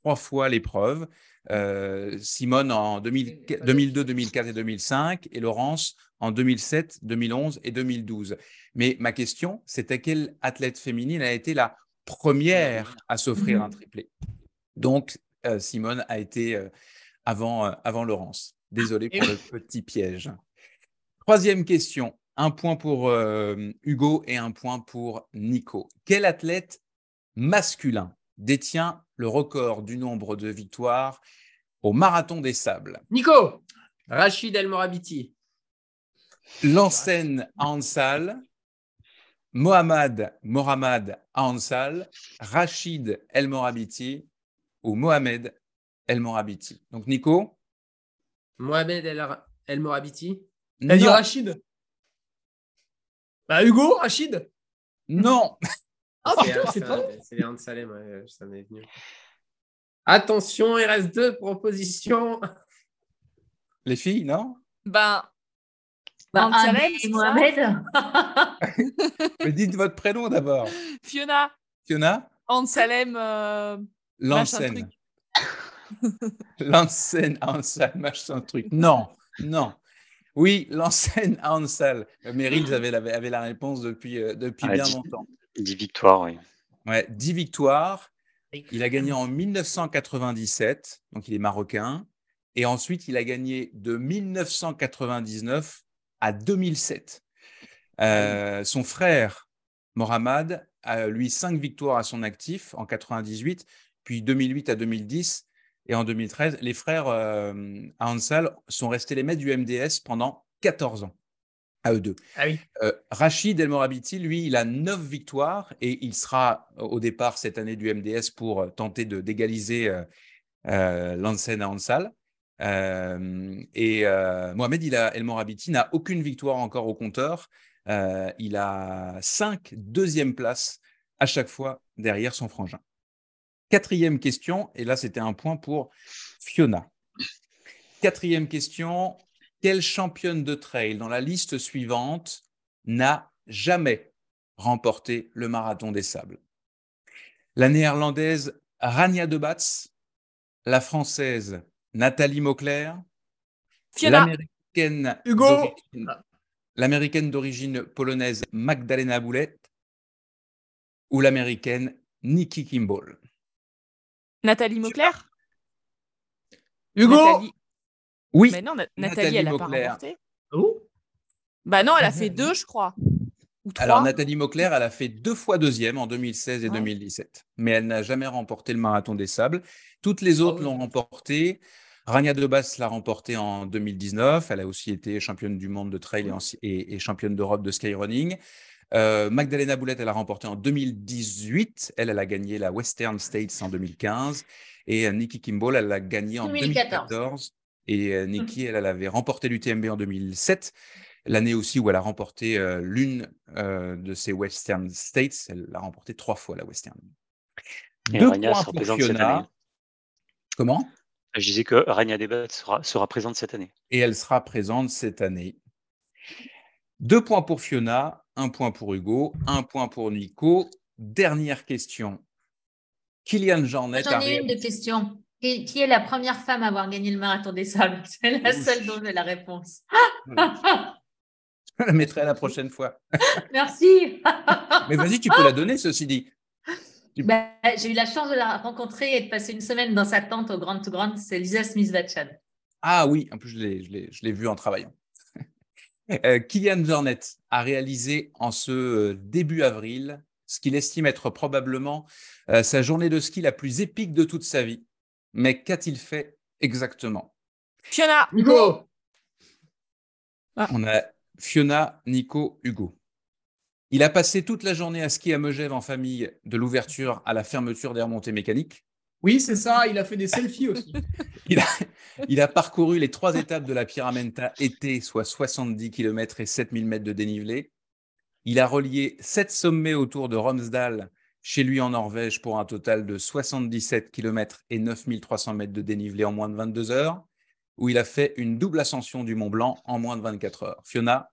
trois fois l'épreuve. Euh, Simone en 2000 2002, 2004 et 2005 et Laurence en 2007, 2011 et 2012. Mais ma question, c'était quelle athlète féminine a été la première à s'offrir un triplé? Donc, euh, Simone a été euh, avant, avant Laurence. Désolé pour le petit piège. Troisième question. Un point pour euh, Hugo et un point pour Nico. Quel athlète masculin détient le record du nombre de victoires au marathon des sables? Nico, Rachid El Morabiti. Lansen Ansal, Mohamed Mohamed Ansal, Rachid El Morabiti ou Mohamed El Morabiti. Donc Nico Mohamed El, El Morabiti. T'as dit Rachid Bah, Hugo, Rachid non. Ah, C'est- putain, c'est c'est toi c'est Léon Salem, ouais, ça m'est venu. Attention, il reste deux propositions. Les filles, non? Ben, bah, Anne Salem, et Mohamed. Mais dites votre prénom d'abord. Fiona, Fiona? Anne Salem, euh, Lansen. Truc. Lansen Ansal, machin truc. Non, non. Oui, Lansen Ansal. Meryl avait la, avait la réponse depuis, euh, depuis Ah, bien longtemps. 10 victoires, oui. Ouais, 10 victoires. Il a gagné en 1997, donc il est marocain. Et ensuite, il a gagné de 1999 à 2007. Euh, son frère, Mohamed, a lui cinq victoires à son actif en 98, puis 2008 à 2010. Et en 2013, les frères euh, Ansal sont restés les maîtres du MDS pendant 14 ans, à eux deux. Ah oui. Euh, Rachid El Morabiti, lui, il a neuf victoires et il sera euh, au départ cette année du MDS pour euh, tenter de d'égaliser euh, Lansen à Ansal. Et Mohamed il a, El Morabiti n'a aucune victoire encore au compteur. Il a cinq deuxièmes places à chaque fois derrière son frangin. Quatrième question, et là c'était un point pour Fiona. Quatrième question, quelle championne de trail dans la liste suivante n'a jamais remporté le marathon des sables? La néerlandaise Rania de Batz, la française Nathalie Mauclair, l'américaine Hugo. l'américaine d'origine polonaise Magdalena Boulet ou l'américaine Nikki Kimball? Nathalie Mauclair Hugo Nathalie... Oui, Mais non, Na- Nathalie, Nathalie elle n'a pas remporté. Oh. Bah non, elle a fait deux, je crois. Ou trois. Alors Nathalie Mauclair, elle a fait deux fois deuxième en 2016 et Ouais. 2017, mais elle n'a jamais remporté le marathon des sables. Toutes les autres oui. l'ont remporté. Rania Debas l'a remporté en 2019. Elle a aussi été championne du monde de trail et, en- et- et championne d'Europe de skyrunning. Euh, Magdalena Boulet, elle a remporté en 2018. Elle, elle a gagné la Western States en 2015. Et euh, Nikki Kimball, elle l'a gagné en 2014. 2014. Et euh, Nikki, elle, elle avait remporté l'UTMB en 2007. L'année aussi où elle a remporté euh, l'une euh, de ces Western States. Elle l'a remporté trois fois, la Western. Et Deux Rania points sera pour présente cette Fiona. année. Comment? Je disais que Rania Debat sera, sera présente cette année. et elle sera présente cette année. Deux points pour Fiona, un point pour Hugo, un point pour Nico. Dernière question. Kylian Jornet J'en ai une de question. Qui, qui est la première femme à avoir gagné le marathon des sables C'est la seule dont j'ai la réponse. Je la mettrai la prochaine fois. Merci. Mais vas-y, tu peux la donner, ceci dit. Ben, j'ai eu la chance de la rencontrer et de passer une semaine dans sa tente au Grand to Grand. C'est Lisa Smith-Vachon. Ah oui, en plus, je l'ai- je l'ai je l'ai vu en travaillant. Euh, Kylian Jornet a réalisé en ce euh, début avril ce qu'il estime être probablement euh, sa journée de ski la plus épique de toute sa vie. Mais qu'a-t-il fait exactement? Fiona Hugo On a Fiona, Nico, Hugo. Il a passé toute la journée à skier à Megève en famille de l'ouverture à la fermeture des remontées mécaniques. Oui, c'est ça, il a fait des selfies aussi. Il a, il a parcouru les trois étapes de la Pyramenta été, soit 70 km et 7000 mètres de dénivelé. Il a relié sept sommets autour de Romsdal, chez lui en Norvège, pour un total de 77 km et 9300 mètres de dénivelé en moins de 22 heures, où il a fait une double ascension du Mont Blanc en moins de 24 heures. Fiona?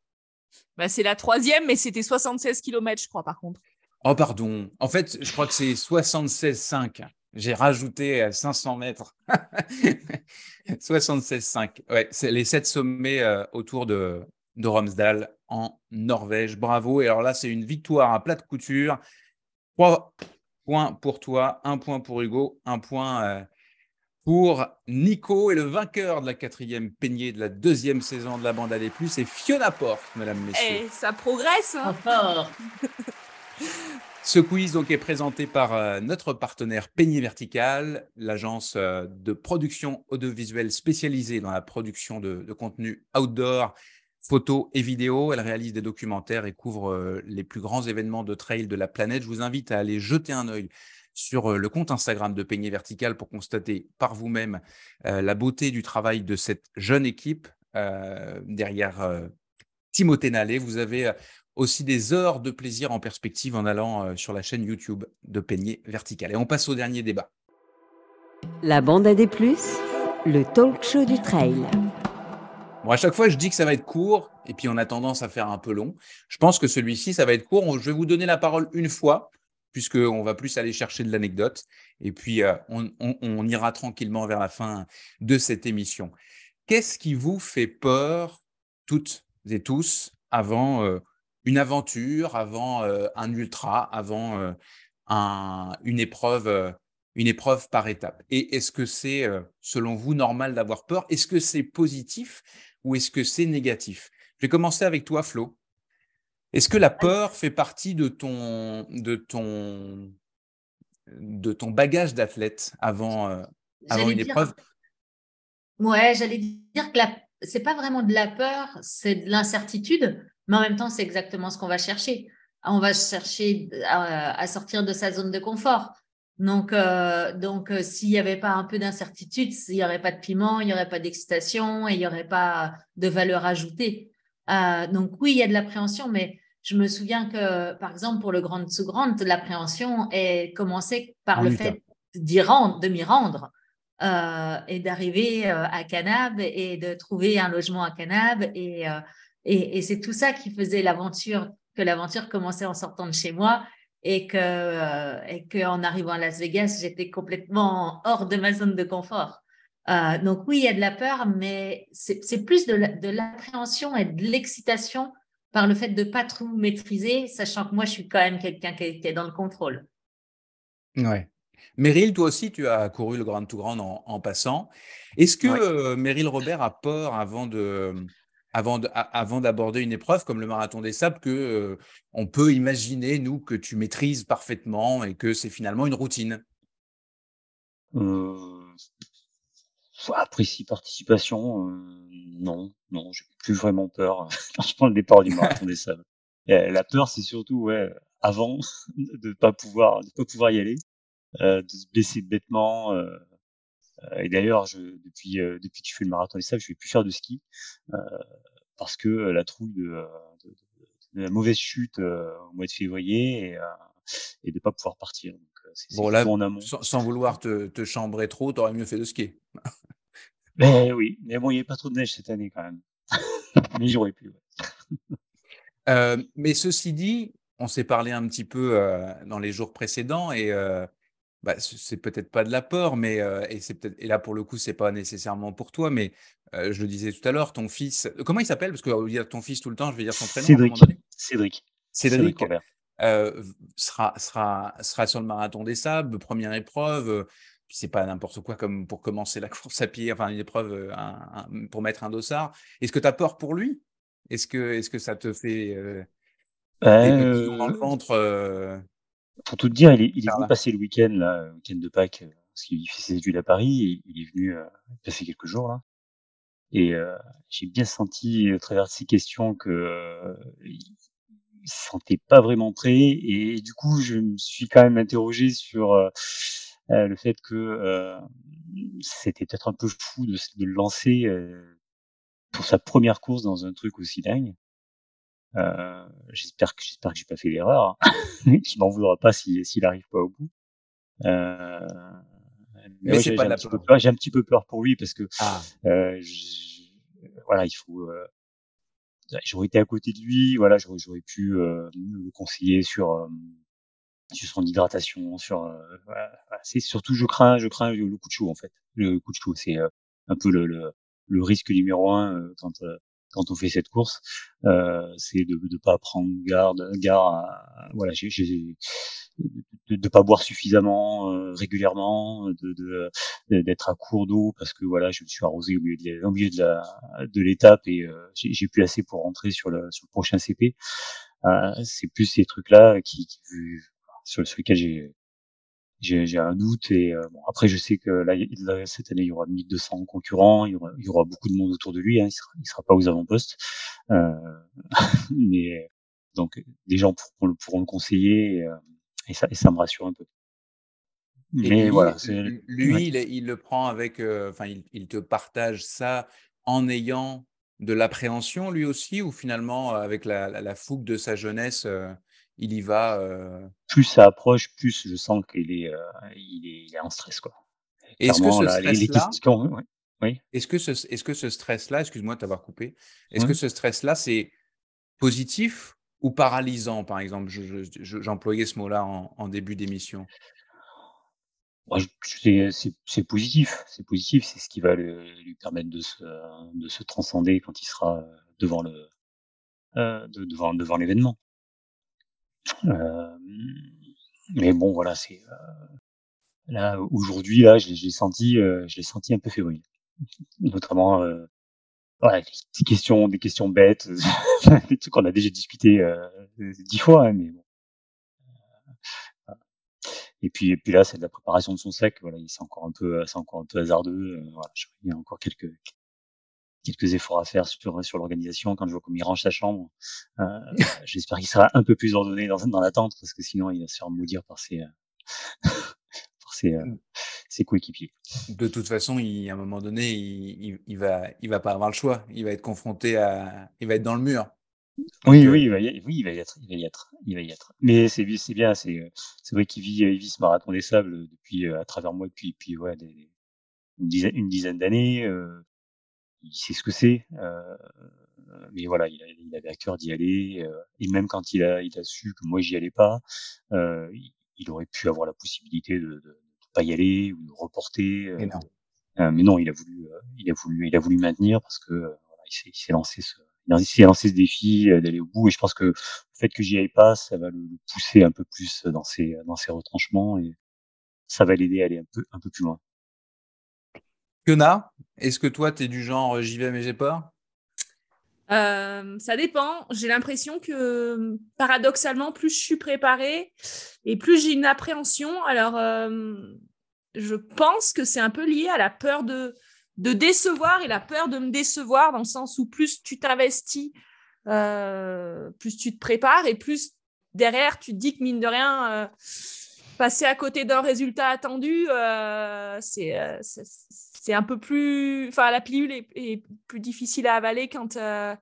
Bah, C'est la troisième, mais c'était 76 km, je crois, par contre. Oh, pardon. En fait, je crois que c'est 76,5. J'ai rajouté euh, 500 mètres. 76,5. Ouais, c'est les sept sommets euh, autour de, de Romsdal en Norvège. Bravo. Et alors là, c'est une victoire à plat de couture. Trois points pour toi, un point pour Hugo, un point euh, pour Nico. Et le vainqueur de la quatrième peignée de la deuxième saison de la bande à des plus, c'est Fiona Porte, mesdames, messieurs. Eh, ça progresse. hein. Ce quiz donc est présenté par euh, notre partenaire Peigné Vertical, l'agence euh, de production audiovisuelle spécialisée dans la production de, de contenu outdoor, photos et vidéos. Elle réalise des documentaires et couvre euh, les plus grands événements de trail de la planète. Je vous invite à aller jeter un œil sur le compte Instagram de Peigné Vertical pour constater par vous-même la beauté du travail de cette jeune équipe derrière Timothée Nallet. Vous avez aussi des heures de plaisir en perspective en allant euh, sur la chaîne YouTube de Peigné Vertical. Et on passe au dernier débat. La bande à des plus, le talk show du trail. Bon, à chaque fois, je dis que ça va être court, et puis on a tendance à faire un peu long. Je pense que celui-ci, ça va être court. Je vais vous donner la parole une fois, puisqu'on va plus aller chercher de l'anecdote, et puis euh, on, on- on ira tranquillement vers la fin de cette émission. Qu'est-ce qui vous fait peur, toutes et tous, avant euh, une aventure, avant euh, un ultra, avant euh, un- une épreuve euh, une épreuve par étape. Et est-ce que c'est, selon vous, normal d'avoir peur? Est-ce que c'est positif ou est-ce que c'est négatif? Je vais commencer avec toi, Flo. Est-ce que la peur fait partie de ton, de ton, de ton bagage d'athlète avant, euh, une dire- épreuve? Ouais, j'allais dire que la... c'est pas vraiment de la peur, c'est de l'incertitude, mais en même temps, c'est exactement ce qu'on va chercher. On va chercher à, à sortir de sa zone de confort. Donc, euh, donc euh, s'il n'y avait pas un peu d'incertitude, il n'y aurait pas de piment, il n'y aurait pas d'excitation et il n'y aurait pas de valeur ajoutée. Euh, donc oui, il y a de l'appréhension, mais je me souviens que, par exemple, pour le Grand sous Grande, l'appréhension est commencée par En le fait d'y rendre, de m'y rendre euh, et d'arriver euh, à Canab et de trouver un logement à Canab. Et, euh, et, et c'est tout ça qui faisait l'aventure, que l'aventure commençait en sortant de chez moi et que euh, et arrivant à Las Vegas, j'étais complètement hors de ma zone de confort. Euh, donc oui, il y a de la peur, mais c'est plus de la- de l'appréhension et de l'excitation par le fait de pas tout maîtriser, sachant que moi, je suis quand même quelqu'un qui, est dans le contrôle. Ouais. Meryl, toi aussi, tu as couru le Grand to Grand en, passant. Est-ce que euh, Meryl Robert a peur avant de avant, avant d'aborder une épreuve comme le marathon des sables que euh, on peut imaginer nous que tu maîtrises parfaitement et que c'est finalement une routine euh, après six participations, euh, non, non, j'ai plus vraiment peur je prends le départ du marathon des sables. la peur, c'est surtout ouais, avant de pas pouvoir, de pas pouvoir y aller, euh, de se blesser bêtement. Euh, et d'ailleurs, je, depuis depuis que je fais le marathon des sables, je vais plus faire de ski parce que la trouille de, de, de, la mauvaise chute au mois de février et, et de pas pouvoir partir. bon là, sans, sans, vouloir te, te chambrer trop, tu aurais mieux fait de skier. Ben oui, mais bon, il n'y a pas trop de neige cette année quand même. mais j'aurais pu. Euh, mais ceci dit, on s'est parlé un petit peu euh, dans les jours précédents et euh, bah, c'est peut-être pas de la peur, mais et c'est peut-être et là pour le coup c'est pas nécessairement pour toi, mais je le disais tout à l'heure, ton fils, comment il s'appelle? Parce que dire ton fils tout le temps, je vais dire son prénom. Cédric. Cédric. Cédric. sera, sera, sera sur le marathon des sables, première épreuve c'est pas n'importe quoi comme pour commencer la course à pied, enfin une épreuve euh, pour mettre un dossard. Est-ce que tu as peur pour lui? Est-ce que, est que ça te fait euh, euh dans le ventre euh? Pour tout te dire, il est, il est venu passer le week-end, là, le week-end de Pâques, parce qu'il fait ses études à Paris, et il est venu passer quelques jours là. Et j'ai bien senti à travers ces questions que il se sentait pas vraiment prêt, et du coup je me suis quand même interrogé sur euh, le fait que euh, c'était peut-être un peu fou de, de le lancer euh, pour sa première course dans un truc aussi dingue. Euh, j'espère que j'espère que j'ai pas fait l'erreur, hein. qu'il m'en voudra pas s'il s'il arrive pas au bout. Euh, mais, j'ai un, petit peu peur, j'ai un petit peu peur pour lui parce que ah. euh, voilà, il faut. j'aurais été à côté de lui, voilà, j'aurais, j'aurais pu le conseiller sur sur son hydratation, sur euh, voilà, c'est surtout je crains je crains le coup de chaud en fait. Le coup de chaud c'est euh, un peu le, le, le, risque numéro un euh, quand quand on fait cette course, euh, c'est de ne pas prendre garde, garde à, voilà, j'ai, de ne pas boire suffisamment euh, régulièrement, de, d'être à court d'eau parce que voilà, je me suis arrosé au milieu de, au milieu de, la, l'étape et euh, j'ai, plus assez pour rentrer sur le, sur le prochain CP. c'est plus ces trucs-là qui, qui sur, sur lesquels j'ai j'ai un doute et euh, bon, après je sais que là, cette année il y aura 1200 concurrents il y aura, il y aura beaucoup de monde autour de lui hein, il sera il sera pas aux avant-postes euh, mais donc des gens pourront, pourront le conseiller et, euh, et, ça et ça me rassure un peu. Mais lui, voilà lui il, il, le prend avec euh, enfin il, il, te partage ça en ayant de l'appréhension lui aussi ou finalement avec la, la, la fougue de sa jeunesse il y va. Euh... Plus ça approche, plus je sens qu'il est, euh, il est, il est en stress quoi. Est-ce que ce stress-là, oui. Est-ce que ce, est-ce que ce stress-là, excuse-moi de t'avoir coupé, est-ce que ce stress-là c'est positif ou paralysant par exemple? J'employais ce mot-là en, en, début d'émission. C'est positif, c'est positif, c'est ce qui va le, lui permettre de se, de se transcender quand il sera devant le, euh, devant, devant l'événement. Euh, mais bon, voilà, c'est euh, là aujourd'hui là, je l'ai senti, euh, je l'ai senti un peu fébrile, notamment voilà, des questions, des questions bêtes, des trucs qu'on a déjà discuté dix fois, hein, mais bon. Et puis, et puis là, c'est de la préparation de son sec. Voilà, c'est encore un peu, c'est encore un peu hasardeux. voilà, il y a encore quelques quelques efforts à faire sur, sur l'organisation. Quand je vois comment il range sa chambre, euh, j'espère qu'il sera un peu plus ordonné dans, dans l'attente parce que sinon il va se faire maudire par ses, euh, par ses, euh, ses coéquipiers. De toute façon, il, à un moment donné, il, il, va, il va pas avoir le choix. Il va être confronté à, il va être dans le mur. oui, oui, il va, y, oui, il va y être, il va y être, il va y être. Mais c'est, c'est bien, c'est, c'est vrai qu'il vit, il vit ce marathon des sables depuis, à travers moi depuis, depuis ouais, des, une dizaine, une dizaine d'années. Euh, il sait ce que c'est. Euh, mais voilà, il, il, avait à cœur d'y aller. Euh, et même quand il a, il a su que moi j'y allais pas, euh, il, il, aurait pu avoir la possibilité de, de, de pas y aller ou de reporter. Euh, mais non, il a voulu, il a voulu, il a voulu maintenir parce que voilà, il s'est lancé ce, il a lancé ce défi d'aller au bout et je pense que le fait que j'y aille pas, ça va le, pousser un peu plus dans ses dans ses retranchements et ça va l'aider à aller un peu un peu plus loin. Kena, est-ce que toi tu es du genre j'y vais mais j'ai peur? Euh, ça dépend. J'ai l'impression que paradoxalement, plus je suis préparée et plus j'ai une appréhension. Alors, euh, je pense que c'est un peu lié à la peur de, de décevoir et la peur de me décevoir, dans le sens où plus tu t'investis, euh, plus tu te prépares et plus derrière tu te dis que mine de rien, passer à côté d'un résultat attendu, c'est c'est un peu plus. Enfin, la pilule est, plus difficile à avaler quand, euh,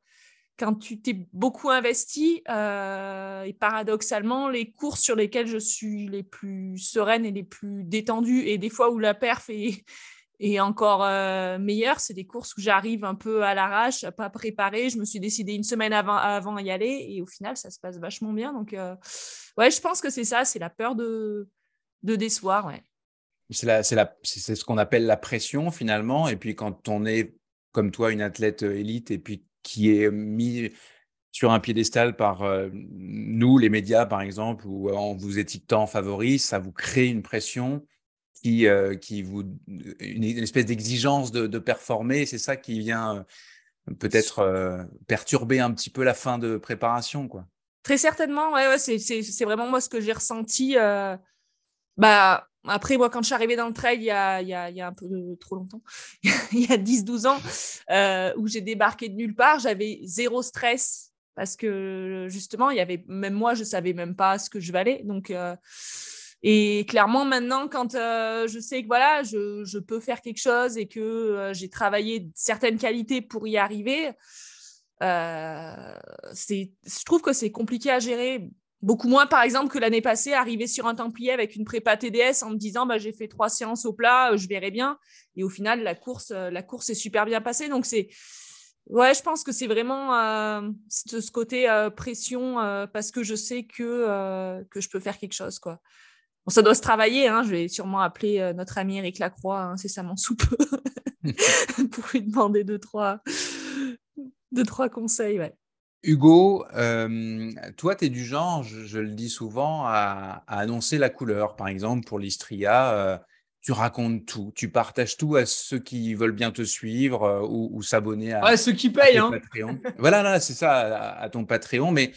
quand tu t'es beaucoup investi. Euh, et paradoxalement, les courses sur lesquelles je suis les plus sereines et les plus détendues, et des fois où la perf est, est encore euh, meilleure, c'est des courses où j'arrive un peu à l'arrache, pas préparée. Je me suis décidée une semaine avant, avant y aller, et au final, ça se passe vachement bien. Donc, ouais, je pense que c'est ça, c'est la peur de, de décevoir. C'est ce qu'on appelle la pression finalement. Et puis quand on est comme toi une athlète euh, élite et puis qui est mis sur un piédestal par euh, nous, les médias par exemple, ou en vous étiquetant favori, ça vous crée une pression qui, euh, qui vous une, espèce d'exigence de, de, performer. C'est ça qui vient peut-être perturber un petit peu la fin de préparation, quoi. Très certainement, ouais, ouais c'est vraiment moi ce que j'ai ressenti. bah, après, moi, quand je suis arrivée dans le trail il y a, un peu trop longtemps, il y a 10-12 ans, euh, où j'ai débarqué de nulle part, j'avais zéro stress parce que justement, il y avait, même moi, je savais même pas ce que je valais. Donc, euh, et clairement, maintenant, quand euh, je sais que voilà, je, je, peux faire quelque chose et que j'ai travaillé certaines qualités pour y arriver, je trouve que c'est compliqué à gérer Beaucoup moins, par exemple, que l'année passée, arriver sur un Templier avec une prépa TDS en me disant bah, j'ai fait trois séances au plat, euh, je verrai bien. Et au final, la course, euh, la course est super bien passée. Donc, c'est. Ouais, je pense que c'est vraiment euh, ce côté pression parce que je sais que, que je peux faire quelque chose. Quoi. Bon, ça doit se travailler. Hein. Je vais sûrement appeler notre ami Eric Lacroix hein, c'est ça mon soupe pour lui demander deux, trois, deux, trois conseils. Hugo, toi, tu es du genre, je, le dis souvent, à, annoncer la couleur. Par exemple, pour l'Istria, tu racontes tout, tu partages tout à ceux qui veulent bien te suivre ou, s'abonner à, ouais, ceux qui payent, hein. Patreon. voilà, c'est ça, à, ton Patreon. Mais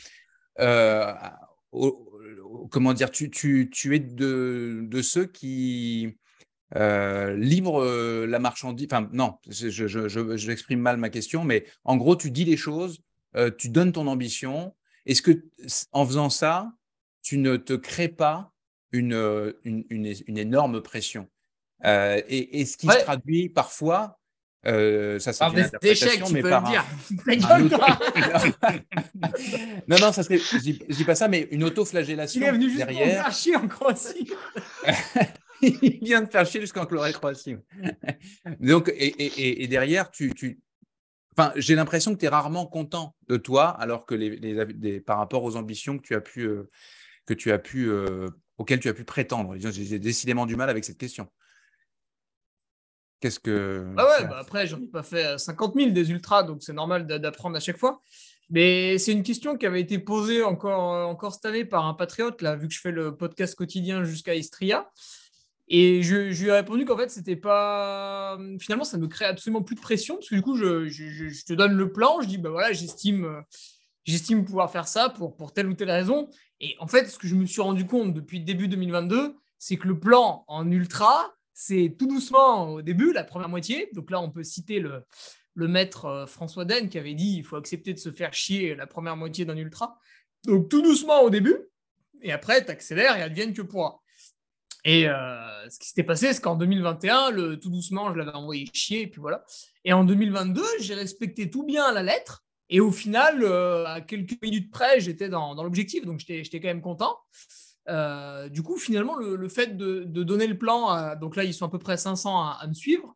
comment dire, tu, es de, ceux qui livrent la marchandise. Enfin, non, je, mal ma question, mais en gros, tu dis les choses euh, tu donnes ton ambition. Est-ce que en faisant ça, tu ne te crées pas une, euh, une, une, énorme pression? Euh, et, ce qui se traduit parfois, ça c'est une des échecs, tu peux le dire. non, non, ça serait, je, dis, dis pas ça, mais une auto-flagellation Il est venu juste derrière. faire chier en Croatie. Il vient de faire chier jusqu'en Croatie. Donc, et, et, et derrière, tu, tu, Enfin, j'ai l'impression que tu es rarement content de toi, alors que les, par rapport aux ambitions que tu as pu, euh, que tu as pu, euh, auxquelles tu as pu prétendre. J'ai décidément du mal avec cette question. Qu'est-ce que. Ah ouais, bah après, j'en ai pas fait 50 euh, 000 des ultras, donc c'est normal d'apprendre à chaque fois. Mais c'est une question qui avait été posée encore, encore cette année par un patriote, là, vu que je fais le podcast quotidien jusqu'à Istria. Et je, lui ai répondu qu'en fait, c'était pas. Finalement, ça ne me crée absolument plus de pression, parce que du coup, je, te donne le plan, je dis, ben voilà, j'estime, j'estime pouvoir faire ça pour, pour telle ou telle raison. Et en fait, ce que je me suis rendu compte depuis début 2022, c'est que le plan en ultra, c'est tout doucement au début, la première moitié. Donc là, on peut citer le, maître euh, François Den qui avait dit il faut accepter de se faire chier la première moitié d'un ultra. Donc tout doucement au début, et après, tu accélères et advienne que pourra. Et euh, ce qui s'était passé, c'est qu'en 2021, le, tout doucement, je l'avais envoyé chier, et puis voilà. Et en 2022, j'ai respecté tout bien la lettre. Et au final, euh, à quelques minutes près, j'étais dans, l'objectif, donc j'étais quand même content. Euh, du coup, finalement, le, fait de, donner le plan, donc là, ils sont à peu près 500 à, me suivre.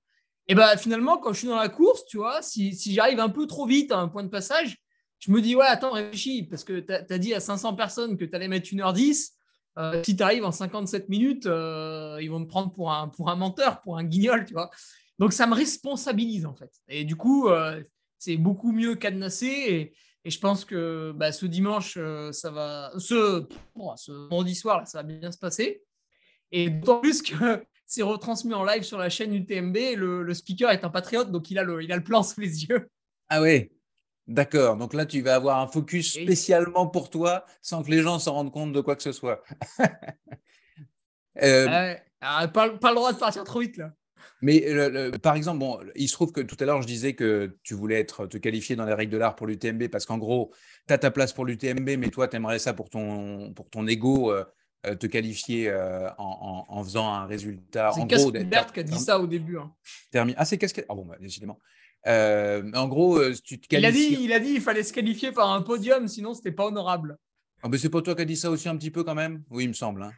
Et ben finalement, quand je suis dans la course, tu vois, si j'arrive un peu trop vite à un point de passage, je me dis, ouais, attends, réfléchis, parce que tu as, dit à 500 personnes que tu allais mettre 1h10. Euh, si tu arrives en 57 minutes, euh, ils vont me prendre pour un, pour un menteur, pour un guignol, tu vois. Donc, ça me responsabilise, en fait. Et du coup, euh, c'est beaucoup mieux cadenassé. Et, et je pense que bah, ce dimanche, ça va. Ce, ce vendredi soir, là, ça va bien se passer. Et d'autant plus que c'est retransmis en live sur la chaîne UTMB. Le, le, speaker est un patriote, donc il a le, il a le plan sous les yeux. Ah ouais, d'accord. Donc là, tu vas avoir un focus spécialement pour toi sans que les gens s'en rendent compte de quoi que ce soit. euh... ah, pas, pas, le droit de partir trop vite là. Mais par exemple, bon, il se trouve que tout à l'heure, je disais que tu voulais être, te qualifier dans les règles de l'art pour l'UTMB parce qu'en gros, tu as ta place pour l'UTMB, mais toi, tu aimerais ça pour ton, pour ton ego. Euh, te qualifier euh, en, en, en, faisant un résultat. C'est Casquette qui a dit ça au début. Hein. Ah, c'est Casquette. Ah bon, bah, décidément. Euh, en gros, euh, tu te qualifies. Il a dit, il a dit, il fallait se qualifier par un podium, sinon c'était pas honorable. Ah, mais c'est pas toi qui as dit ça aussi un petit peu quand même? Oui, il me semble. Hein.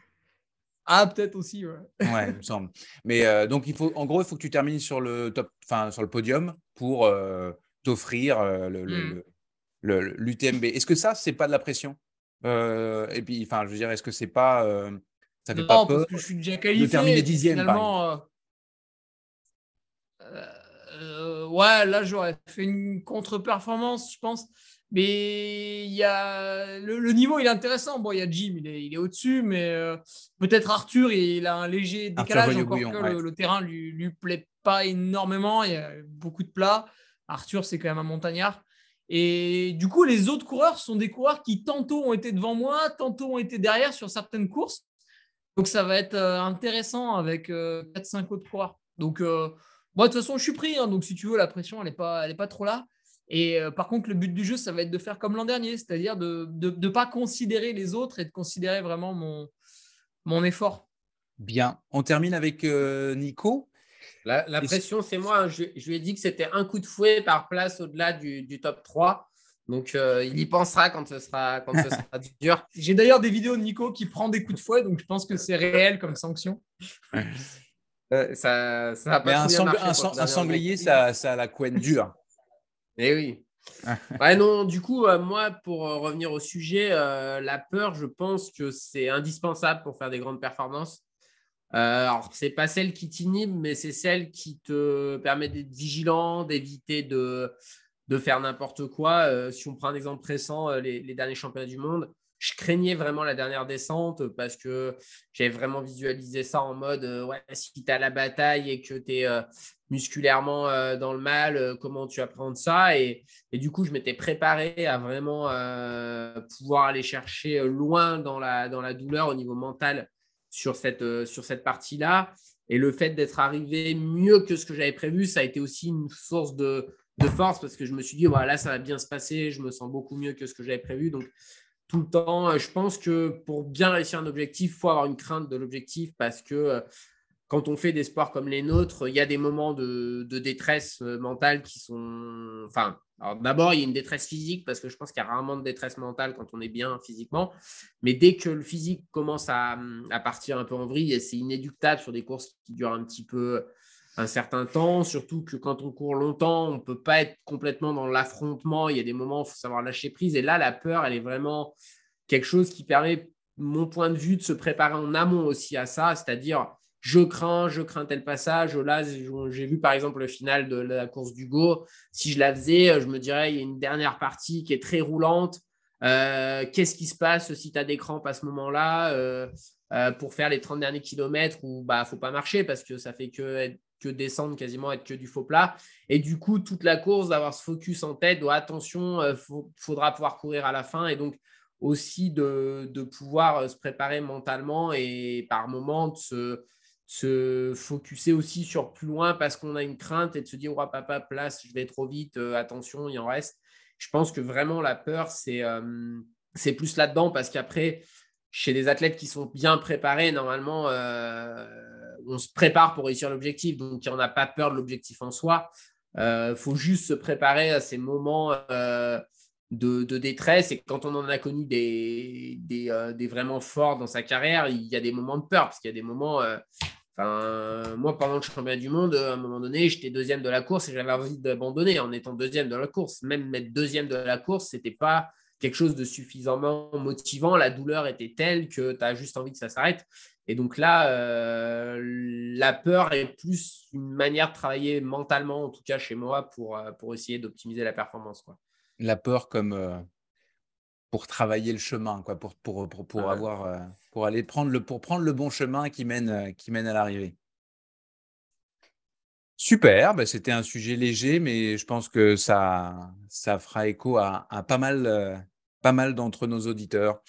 Ah, peut-être aussi, ouais. ouais, il me semble. Mais euh, donc, il faut, en gros, il faut que tu termines sur le top, enfin, sur le podium pour euh, t'offrir le, mm. le, l'UTMB. Est-ce que ça, c'est pas de la pression? Et puis, enfin, je veux dire, est-ce que c'est pas, ça fait non, pas peur parce que je suis déjà qualifié. De terminer dixième, finalement. Euh, ouais, là, j'aurais fait une contre-performance, je pense. Mais il y a le, niveau, il est intéressant. Bon, il y a Jim, il est, il est au-dessus, mais euh, peut-être Arthur, il a un léger décalage, encore que le, terrain lui, lui plaît pas énormément. Il y a beaucoup de plats. Arthur, c'est quand même un montagnard. Et du coup, les autres coureurs sont des coureurs qui tantôt ont été devant moi, tantôt ont été derrière sur certaines courses. Donc, ça va être euh, intéressant avec 4-5 autres coureurs. Donc, moi, de toute façon, je suis pris. Hein, donc, si tu veux, la pression, elle n'est pas, elle pas trop là. Et euh, par contre, le but du jeu, ça va être de faire comme l'an dernier, c'est-à-dire de ne pas considérer les autres et de considérer vraiment mon, mon effort. Bien. On termine avec euh, Nico. La, la pression, c'est moi. Hein. Je, je, lui ai dit que c'était un coup de fouet par place au-delà du, du, top 3. Donc, euh, il y pensera quand ce sera, quand ce sera dur. J'ai d'ailleurs des vidéos de Nico qui prend des coups de fouet, donc je pense que c'est réel comme sanction. Euh, ça, ça a pas un, un, sanglier, ça, ça a la couenne dure. Eh oui. ouais, non, du coup, euh, moi, pour euh, revenir au sujet, la peur, je pense que c'est indispensable pour faire des grandes performances. alors, c'est pas celle qui t'inhibe, mais c'est celle qui te permet d'être vigilant, d'éviter de, de faire n'importe quoi. si on prend un exemple récent, les, les derniers championnats du monde, je craignais vraiment la dernière descente parce que j'avais vraiment visualisé ça en mode euh, ouais, si tu as la bataille et que tu es euh, musculairement euh, dans le mal, comment tu appréhendes ça? Et, et, du coup, je m'étais préparé à vraiment pouvoir aller chercher loin dans la, dans la douleur au niveau mental sur cette, sur cette partie-là. Et le fait d'être arrivé mieux que ce que j'avais prévu, ça a été aussi une source de, de force parce que je me suis dit, voilà, ça va bien se passer, je me sens beaucoup mieux que ce que j'avais prévu. Donc, tout le temps. Euh, je pense que pour bien réussir un objectif, il faut avoir une crainte de l'objectif parce que euh, quand on fait des sports comme les nôtres, il y a des moments de, détresse euh, mentale qui sont. Enfin, d'abord, il y a une détresse physique parce que je pense qu'il y a rarement de détresse mentale quand on est bien physiquement. Mais dès que le physique commence à, partir un peu en vrille, c'est inéductable sur des courses qui durent un petit peu un certain temps, surtout que quand on court longtemps, on ne peut pas être complètement dans l'affrontement. Il y a des moments où il faut savoir lâcher prise. Et là, la peur, elle est vraiment quelque chose qui permet, mon point de vue, de se préparer en amont aussi à ça, c'est-à-dire je crains, je crains tel passage. Là, j'ai vu par exemple le final de la course du Go. Si je la faisais, je me dirais, il y a une dernière partie qui est très roulante. Euh, qu'est-ce qui se passe si tu as des crampes à ce moment-là euh, euh, pour faire les 30 derniers kilomètres où bah faut pas marcher parce que ça fait que que descendre quasiment être que du faux plat. Et du coup, toute la course, d'avoir ce focus en tête, oh, attention, il euh, faudra pouvoir courir à la fin. Et donc, aussi de, pouvoir euh, se préparer mentalement et par moment de se, se focuser aussi sur plus loin parce qu'on a une crainte et de se dire, oh, papa, place, je vais trop vite, euh, attention, il en reste. Je pense que vraiment la peur, c'est c'est plus là-dedans parce qu'après, chez des athlètes qui sont bien préparés, normalement, on se prépare pour réussir l'objectif, donc on n'a pas peur de l'objectif en soi. Il euh, faut juste se préparer à ces moments euh, de, détresse. Et quand on en a connu des, euh, des, vraiment forts dans sa carrière, il y a des moments de peur, parce qu'il y a des moments. moi, pendant le championnat du monde, à un moment donné, j'étais deuxième de la course et j'avais envie d'abandonner en étant deuxième de la course. Même être deuxième de la course, c'était pas quelque chose de suffisamment motivant. La douleur était telle que tu as juste envie que ça s'arrête. Et donc là, euh, la peur est plus une manière de travailler mentalement, en tout cas chez moi, pour, euh, pour essayer d'optimiser la performance. Quoi. La peur comme euh, pour travailler le chemin, quoi, pour, pour, pour, pour avoir, pour aller prendre le, pour prendre le bon chemin qui mène, qui mène à l'arrivée. Super, bah, c'était un sujet léger, mais je pense que ça, ça fera écho à, pas mal, euh, pas mal d'entre nos auditeurs.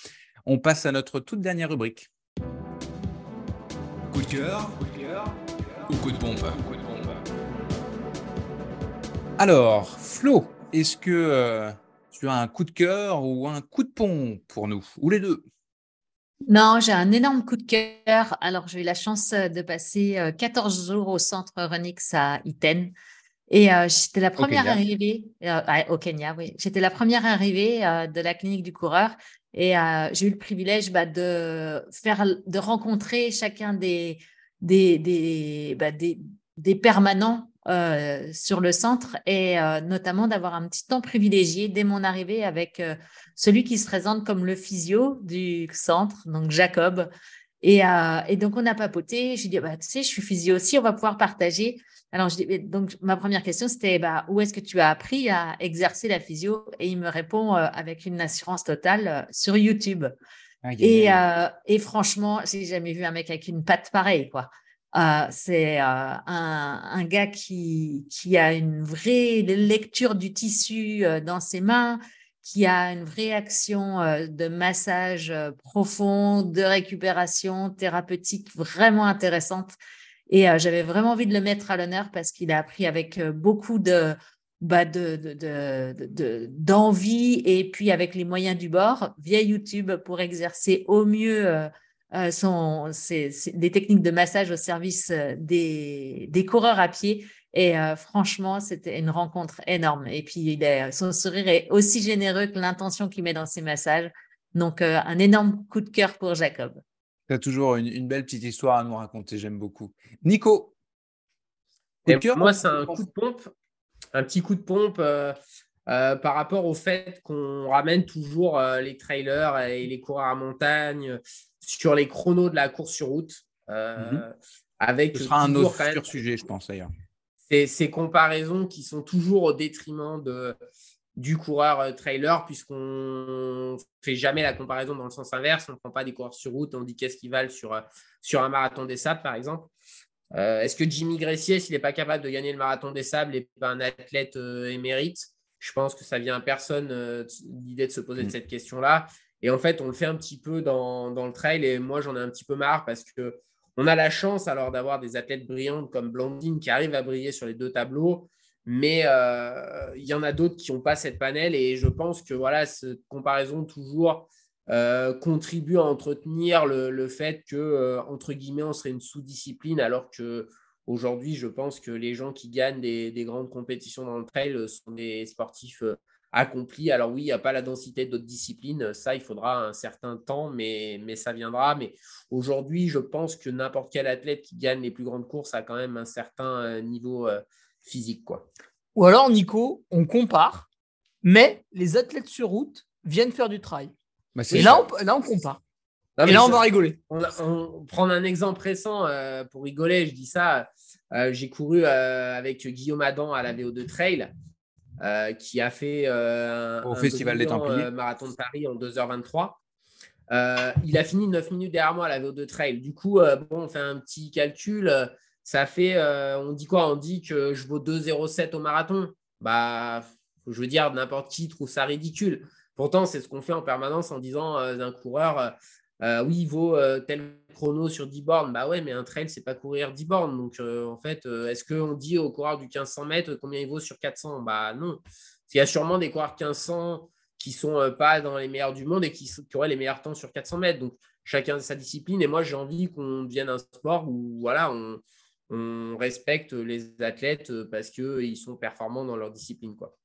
On passe à notre toute dernière rubrique. Coup de cœur, ou coup de pompe Alors, Flo, est-ce que euh, tu as un coup de cœur ou un coup de pompe pour nous Ou les deux? Non, j'ai un énorme coup de cœur. Alors, j'ai eu la chance euh, de passer 14 euh, jours au centre Renix à Iten. Et euh, j'étais la première arrivée au Kenya, oui. J'étais la première arrivée de la clinique du coureur et j'ai eu le privilège bah, de rencontrer chacun des bah, permanents euh, sur le centre et euh, notamment d'avoir un petit temps privilégié dès mon arrivée avec euh, celui qui se présente comme le physio du centre, donc Jacob. Et, et donc, on a papoté. Je lui ai dit, bah, tu sais, je suis physio aussi, on va pouvoir partager. Alors, je donc, ma première question, c'était bah, où est-ce que tu as appris à exercer la physio? Et il me répond avec une assurance totale sur YouTube. et, et franchement, j'ai jamais vu un mec avec une patte pareille, quoi. Euh, c'est euh, un, gars qui, qui, a une vraie lecture du tissu euh, dans ses mains, qui a une vraie action de massage profond, de récupération thérapeutique vraiment intéressante. Et j'avais vraiment envie de le mettre à l'honneur parce qu'il a appris avec beaucoup bah de, de, d'envie et puis avec les moyens du bord via YouTube pour exercer au mieux euh, sont des techniques de massage au service euh, des coureurs à pied. Et euh, franchement, c'était une rencontre énorme. Et puis, il est, son sourire est aussi généreux que l'intention qu'il met dans ses massages. Donc, un énorme coup de cœur pour Jacob. Tu as toujours une, belle petite histoire à nous raconter. J'aime beaucoup. Nico Moi, c'est un coup de pompe. Un petit coup de pompe. par rapport au fait qu'on ramène toujours les trailers et les coureurs à montagne sur les chronos de la course sur route. Euh, mhm. avec Ce sera un autre sujet, je pense d'ailleurs. Ces, comparaisons qui sont toujours au détriment de, du coureur euh, trailer, puisqu'on ne fait jamais la comparaison dans le sens inverse. On ne prend pas des coureurs sur route, on dit qu'est-ce qu'ils valent sur, euh, sur un marathon des sables, par exemple. Est-ce que Jimmy Gressier, s'il n'est pas capable de gagner le marathon des sables, n'est pas un athlète émérite? Je pense que ça vient à personne l'idée de se poser de mm. cette question-là. Et en fait, on le fait un petit peu dans, le trail. Et moi, j'en ai un petit peu marre parce que on a la chance alors d'avoir des athlètes brillantes comme Blandine qui arrivent à briller sur les deux tableaux. Mais euh, il y en a d'autres qui n'ont pas cette panel. Et je pense que voilà, cette comparaison toujours euh, contribue à entretenir le, fait que, euh, entre guillemets, on serait une sous-discipline alors que aujourd'hui, je pense que les gens qui gagnent des, grandes compétitions dans le trail sont des sportifs accompli. Alors oui, il n'y a pas la densité d'autres disciplines, ça, il faudra un certain temps, mais, mais ça viendra. Mais aujourd'hui, je pense que n'importe quel athlète qui gagne les plus grandes courses a quand même un certain euh, niveau euh, physique. Quoi. Ou alors, Nico, on compare, mais les athlètes sur route viennent faire du trail. Bah, et là on, là, on compare. et là, on va rigoler. On, on, prendre un exemple récent euh, pour rigoler, je dis ça. J'ai couru avec Guillaume Adam à la VO2 Trail. Euh, qui a fait euh, au Festival des Templiers euh, marathon de Paris en 2h23. il a fini 9 minutes derrière moi à la VO2 Trail. Du coup, bon, on fait un petit calcul. ça fait, on dit quoi? On dit que je vaux 2,07 au marathon. Bah, je veux dire, n'importe qui trouve ça ridicule. Pourtant, c'est ce qu'on fait en permanence en disant d'un coureur, oui, il vaut tel chrono sur 10 bornes. Bah ouais, mais un trail, c'est pas courir 10 bornes. Donc, euh, en fait, est-ce qu'on dit au coureur du 1500 mètres combien il vaut sur 400 Bah non. Il y a sûrement des coureurs 1500 qui sont pas dans les meilleurs du monde et qui, auraient les meilleurs temps sur 400 mètres. Donc, chacun sa discipline. Et moi, j'ai envie qu'on devienne un sport où voilà, on, respecte les athlètes parce qu'ils sont performants dans leur discipline. Quoi.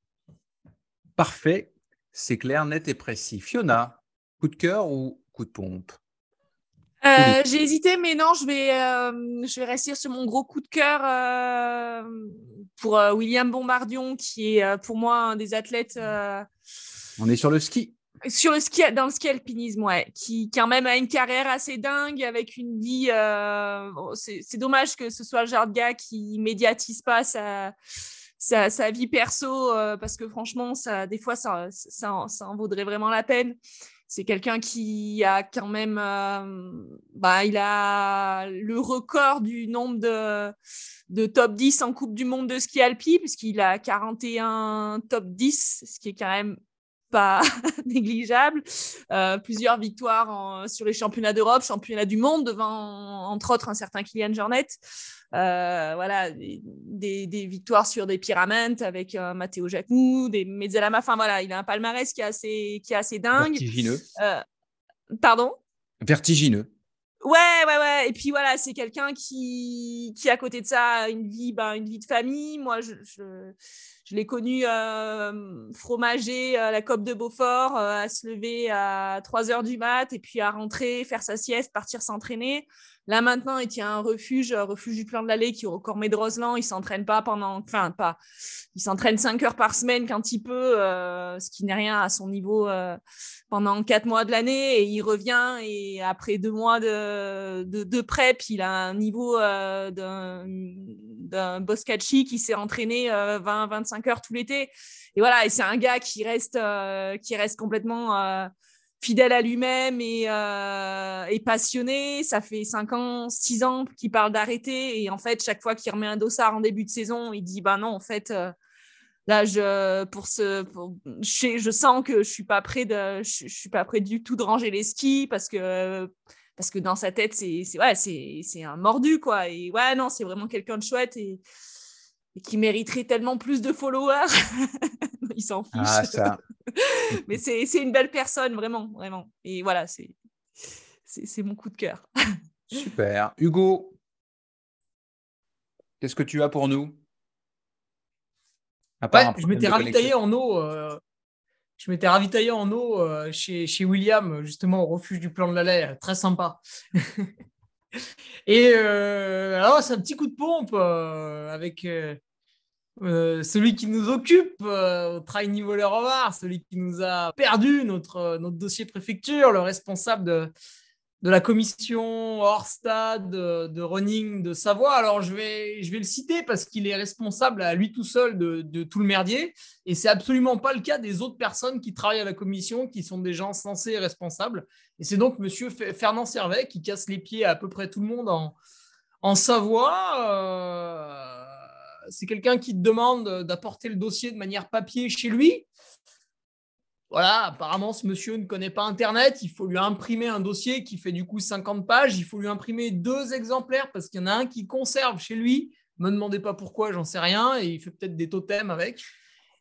Parfait. C'est clair, net et précis. Fiona, coup de cœur ou coup de pompe? Euh, J'ai hésité, mais non, je vais, euh, je vais rester sur mon gros coup de cœur euh, pour William Bombardion, qui est pour moi un des athlètes. On est sur le ski. Sur le ski, dans le ski alpinisme, ouais, qui quand même a une carrière assez dingue avec une vie. bon, c'est dommage que ce soit le genre de gars qui médiatise pas sa, sa, sa vie perso parce que franchement, ça, des fois, ça, ça en vaudrait vraiment la peine. C'est quelqu'un qui a quand même, euh, bah, le record du nombre de, top 10 en Coupe du Monde de ski alpi, puisqu'il a 41 top 10, ce qui est quand même pas négligeable. Euh, plusieurs victoires sur les championnats d'Europe, championnats du monde, devant entre autres un certain Kylian Jornet. Euh, voilà, des, victoires sur des pyramides avec euh, Matteo Jacquemou, des Mezzalama. Enfin voilà, il a un palmarès qui est assez, qui est assez dingue. Vertigineux. Euh, pardon? Vertigineux. Ouais, ouais, ouais. Et puis voilà, c'est quelqu'un qui, qui, à côté de ça, a une vie, ben, une vie de famille. Moi, je, je, je l'ai connu euh, fromager à la COP de Beaufort, euh, à se lever à 3 heures du mat et puis à rentrer, faire sa sieste, partir s'entraîner. Là, maintenant, il tient un refuge, refuge du plan de l'Allée qui est au Cormet de Roseland. Il s'entraîne pas pendant, enfin, pas, il s'entraîne 5 heures par semaine quand il peut, euh, ce qui n'est rien à son niveau euh, pendant 4 mois de l'année. Et il revient et après deux mois de, de, de prep, il a un niveau euh, d'un Boscachi qui s'est entraîné euh, 20-25 heures tout l'été. Et voilà, et c'est un gars qui reste, euh, qui reste complètement euh, fidèle à lui-même et, euh, passionné. Ça fait 5 ans, 6 ans qu'il parle d'arrêter. Et en fait, chaque fois qu'il remet un dossard en début de saison, il dit bah non, en fait. euh, Là, je, pour ce, pour- je, sens que je suis je, suis pas prêt du tout de ranger les skis parce que, parce que dans sa tête, c'est, ouais, un mordu, quoi. Et ouais, non, c'est vraiment quelqu'un de chouette et, et qui mériterait tellement plus de followers. Il s'en fiche. Ah, ça. Mais c'est, c'est une belle personne, vraiment, vraiment. Et voilà, c'est, c'est, c'est mon coup de cœur. Super. Hugo, qu'est-ce que tu as pour nous? À part Ouais, un je m'étais ravitaillé en eau. euh, je m'étais ravitaillé en eau euh, chez, chez William, justement au refuge du plan de la Laye, très sympa. Et euh, alors, c'est un petit coup de pompe euh, avec euh, celui qui nous occupe euh, au Trail Niveau les Revards, celui qui nous a perdu notre, euh, dossier préfecture, le responsable de, la commission hors stade de, running de Savoie. Alors, je vais, je vais le citer parce qu'il est responsable à lui tout seul de, tout le merdier. Et c'est absolument pas le cas des autres personnes qui travaillent à la commission, qui sont des gens censés et responsables. Et c'est donc Monsieur Fernand Servet qui casse les pieds à, à peu près tout le monde en, en Savoie. C'est quelqu'un qui te demande d'apporter le dossier de manière papier chez lui. Voilà, apparemment, ce monsieur ne connaît pas Internet. Il faut lui imprimer un dossier qui fait du coup 50 pages. Il faut lui imprimer deux exemplaires parce qu'il y en a un qui conserve chez lui. Ne me demandez pas pourquoi, j'en sais rien. Et il fait peut-être des totems avec.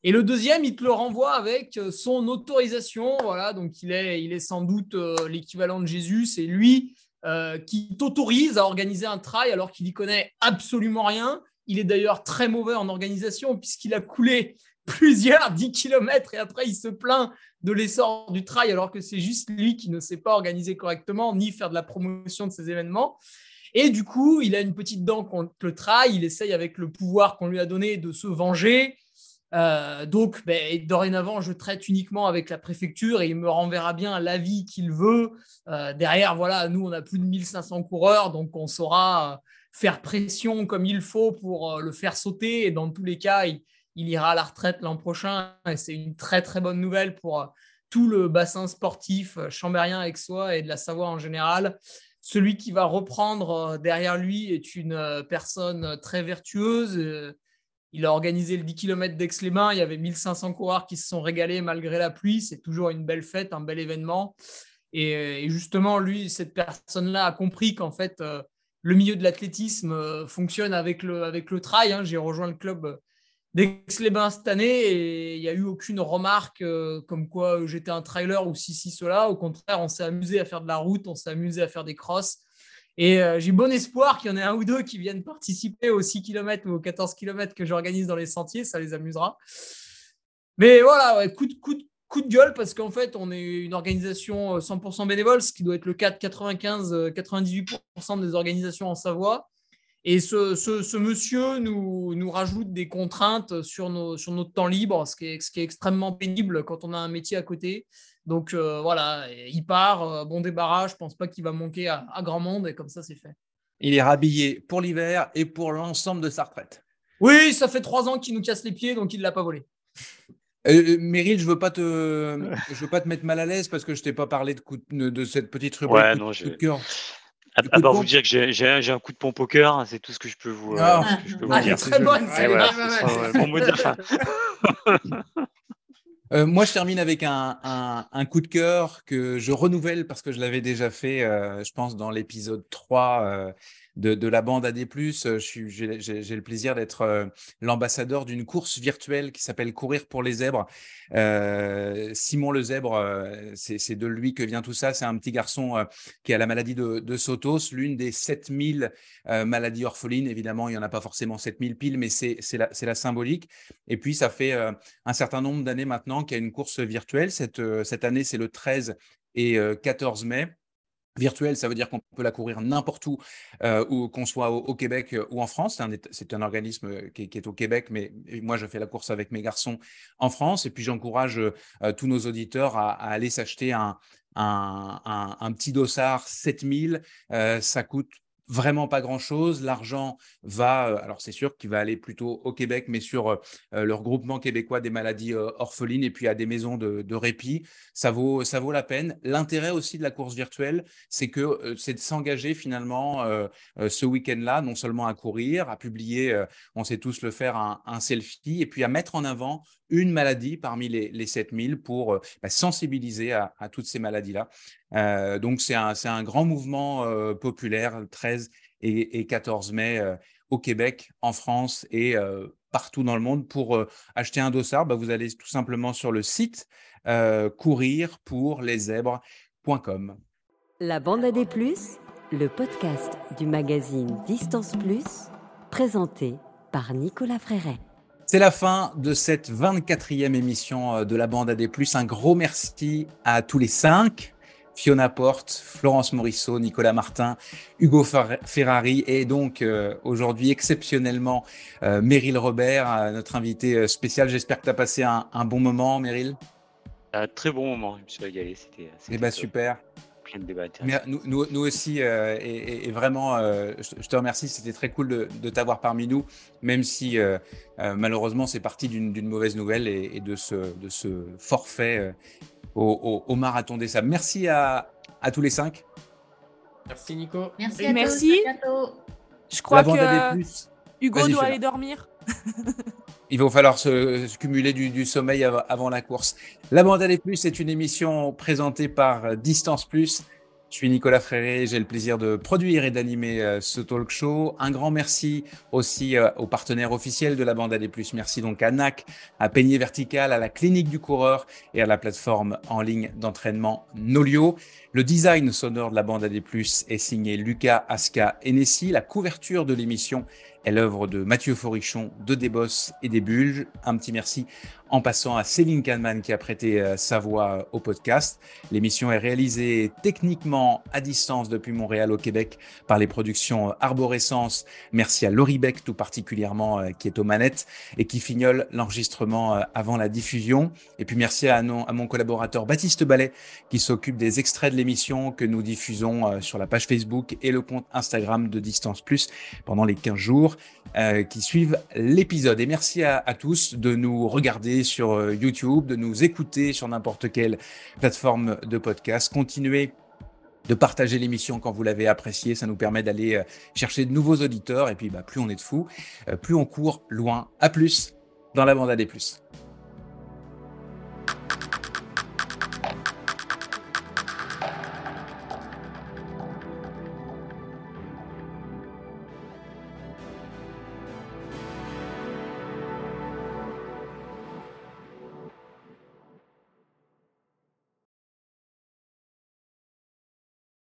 Et le deuxième, il te le renvoie avec son autorisation. Voilà, donc il est, il est sans doute euh, l'équivalent de Jésus. C'est lui euh, qui t'autorise à organiser un trail alors qu'il n'y connaît absolument rien. Il est d'ailleurs très mauvais en organisation puisqu'il a coulé plusieurs 10 km et après il se plaint de l'essor du trail alors que c'est juste lui qui ne sait pas organiser correctement ni faire de la promotion de ces événements. Et du coup, il a une petite dent contre le trail. Il essaye avec le pouvoir qu'on lui a donné de se venger. Euh, donc, ben, dorénavant, je traite uniquement avec la préfecture et il me renverra bien l'avis qu'il veut. Euh, derrière, voilà, nous, on a plus de 1500 coureurs, donc on saura euh, faire pression comme il faut pour euh, le faire sauter. Et dans tous les cas, il, ira à la retraite l'an prochain. Et c'est une très, très bonne nouvelle pour euh, tout le bassin sportif euh, chambérien avec soi et de la Savoie en général. Celui qui va reprendre derrière lui est une personne très vertueuse. il a organisé le 10 km d'Aix-les-Bains. Il y avait 1500 coureurs qui se sont régalés malgré la pluie. C'est toujours une belle fête, un bel événement. Et, justement, lui, cette personne-là a compris qu'en fait, le milieu de l'athlétisme euh, fonctionne avec le, avec trail. hein. J'ai rejoint le club euh, d'Aix-les-Bains cette année et il n'y a eu aucune remarque euh, comme quoi j'étais un trailer ou si, si, cela. Au contraire, on s'est amusé à faire de la route, on s'est amusé à faire des crosses. Et j'ai bon espoir qu'il y en ait un ou deux qui viennent participer aux 6 km ou aux 14 km que j'organise dans les sentiers, ça les amusera. Mais voilà, coup, de, coup, coup de gueule parce qu'en fait, on est une organisation 100% bénévole, ce qui doit être le cas de 95-98% des organisations en Savoie. Et ce, ce, ce monsieur nous, nous, rajoute des contraintes sur, nos, sur notre temps libre, ce qui, est, ce qui est extrêmement pénible quand on a un métier à côté. Donc voilà, il part, bon débarras, je pense pas qu'il va manquer à, grand monde et comme ça c'est fait. Il est rhabillé pour l'hiver et pour l'ensemble de sa retraite. Oui, ça fait trois ans qu'il nous casse les pieds, donc il ne l'a pas volé. Euh, Meryl, je veux pas te, je veux pas te mettre mal à l'aise parce que je t'ai pas parlé de, de, cette petite rubrique ouais, non, de cœur. À, à part vous dire que j'ai un coup de pompe au cœur, c'est tout ce que je peux vous, ah, euh, je peux vous ah, dire. Très bonne, c'est ouais, dire. Euh, moi, je termine avec un, un, un, coup de cœur que je renouvelle parce que je l'avais déjà fait, euh, je pense, dans l'épisode 3 de, la bande AD+. Euh, j'ai le plaisir d'être euh, l'ambassadeur d'une course virtuelle qui s'appelle Courir pour les zèbres. Euh, Simon le zèbre, c'est de lui que vient tout ça. C'est un petit garçon qui a la maladie de, Sotos, l'une des 7000 maladies orphelines. Évidemment, il n'y en a pas forcément 7000 piles, mais c'est la, symbolique. Et puis, ça fait un certain nombre d'années maintenant qu'il y a une course virtuelle. Cette année, c'est le 13 et 14 mai. Virtuel, ça veut dire qu'on peut la courir n'importe où, euh, ou qu'on soit au, Québec euh, ou en France. C'est un, organisme euh, qui est, au Québec, mais moi, je fais la course avec mes garçons en France. Et puis, j'encourage tous nos auditeurs à, aller s'acheter un, un, petit dossard 7000. ça coûte vraiment pas grand-chose. L'argent va, euh, alors c'est sûr qu'il va aller plutôt au Québec, mais sur euh, euh, le regroupement québécois des maladies orphelines et puis à des maisons de, répit. Ça vaut, ça vaut la peine. L'intérêt aussi de la course virtuelle, c'est que c'est de s'engager finalement ce week-end-là, non seulement à courir, à publier, on sait tous le faire, un, selfie, et puis à mettre en avant une maladie parmi les, les 7000 pour bah, sensibiliser à, toutes ces maladies-là. Euh, donc, c'est un, un, grand mouvement euh, populaire, 13 et, et 14 mai euh, au Québec, en France et partout dans le monde. Pour acheter un dossard, bah, vous allez tout simplement sur le site courir pour les zèbres.com. La bande à des plus, le podcast du magazine Distance Plus, présenté par Nicolas Fréret. C'est la fin de cette 24e émission de la bande plus. Un gros merci à tous les cinq Fiona Porte, Florence Morisseau, Nicolas Martin, Hugo Ferrari et donc euh, aujourd'hui exceptionnellement euh, Meryl Robert, euh, notre invité spécial. J'espère que tu as passé un, bon moment, Meryl. Un très bon moment, je me suis régalé. C'était eh ben, super. Plein de débats nous, nous, nous, aussi, et, vraiment, je, te remercie. C'était très cool de, de t'avoir parmi nous, même si malheureusement c'est parti d'une mauvaise nouvelle et, et, de, ce, de ce forfait au, Marathon des Sables. Merci à, tous les cinq. Merci Nico. Merci. À Merci. Je crois que Hugo doit aller dormir. Il va falloir se, cumuler du, sommeil avant, la course. La bande des plus est une émission présentée par Distance Plus. Je suis Nicolas Fréré, j'ai le plaisir de produire et d'animer euh, ce talk show. Un grand merci aussi euh, aux partenaires officiels de la bande AD+. Merci donc à NAC, à Peigné Vertical, à la Clinique du Coureur et à la plateforme en ligne d'entraînement Nolio. Le design sonore de la bande AD+, est signé Lucas Aska Enessi. La couverture de l'émission est l'œuvre de Mathieu Forichon, de Desbosses et des Bulges. Un petit merci en passant à Céline Kahneman qui a prêté euh, sa voix euh, au podcast. L'émission est réalisée techniquement à distance depuis Montréal au Québec par les productions euh, Arborescence. Merci à Laurie Beck tout particulièrement qui est aux manettes et qui fignole l'enregistrement avant la diffusion. Et puis merci à, mon collaborateur Baptiste Ballet qui s'occupe des extraits de l'émission que nous diffusons sur la page Facebook et le compte Instagram de Distance Plus pendant les 15 jours qui suivent l'épisode. Et merci à tous de nous regarder sur euh, YouTube, de nous écouter sur n'importe quelle plateforme de podcast. Continuez de partager l'émission quand vous l'avez appréciée. Ça nous permet d'aller euh, chercher de nouveaux auditeurs. Et puis, bah, plus on est de fous, euh, plus on court loin. À plus dans la bande à des plus.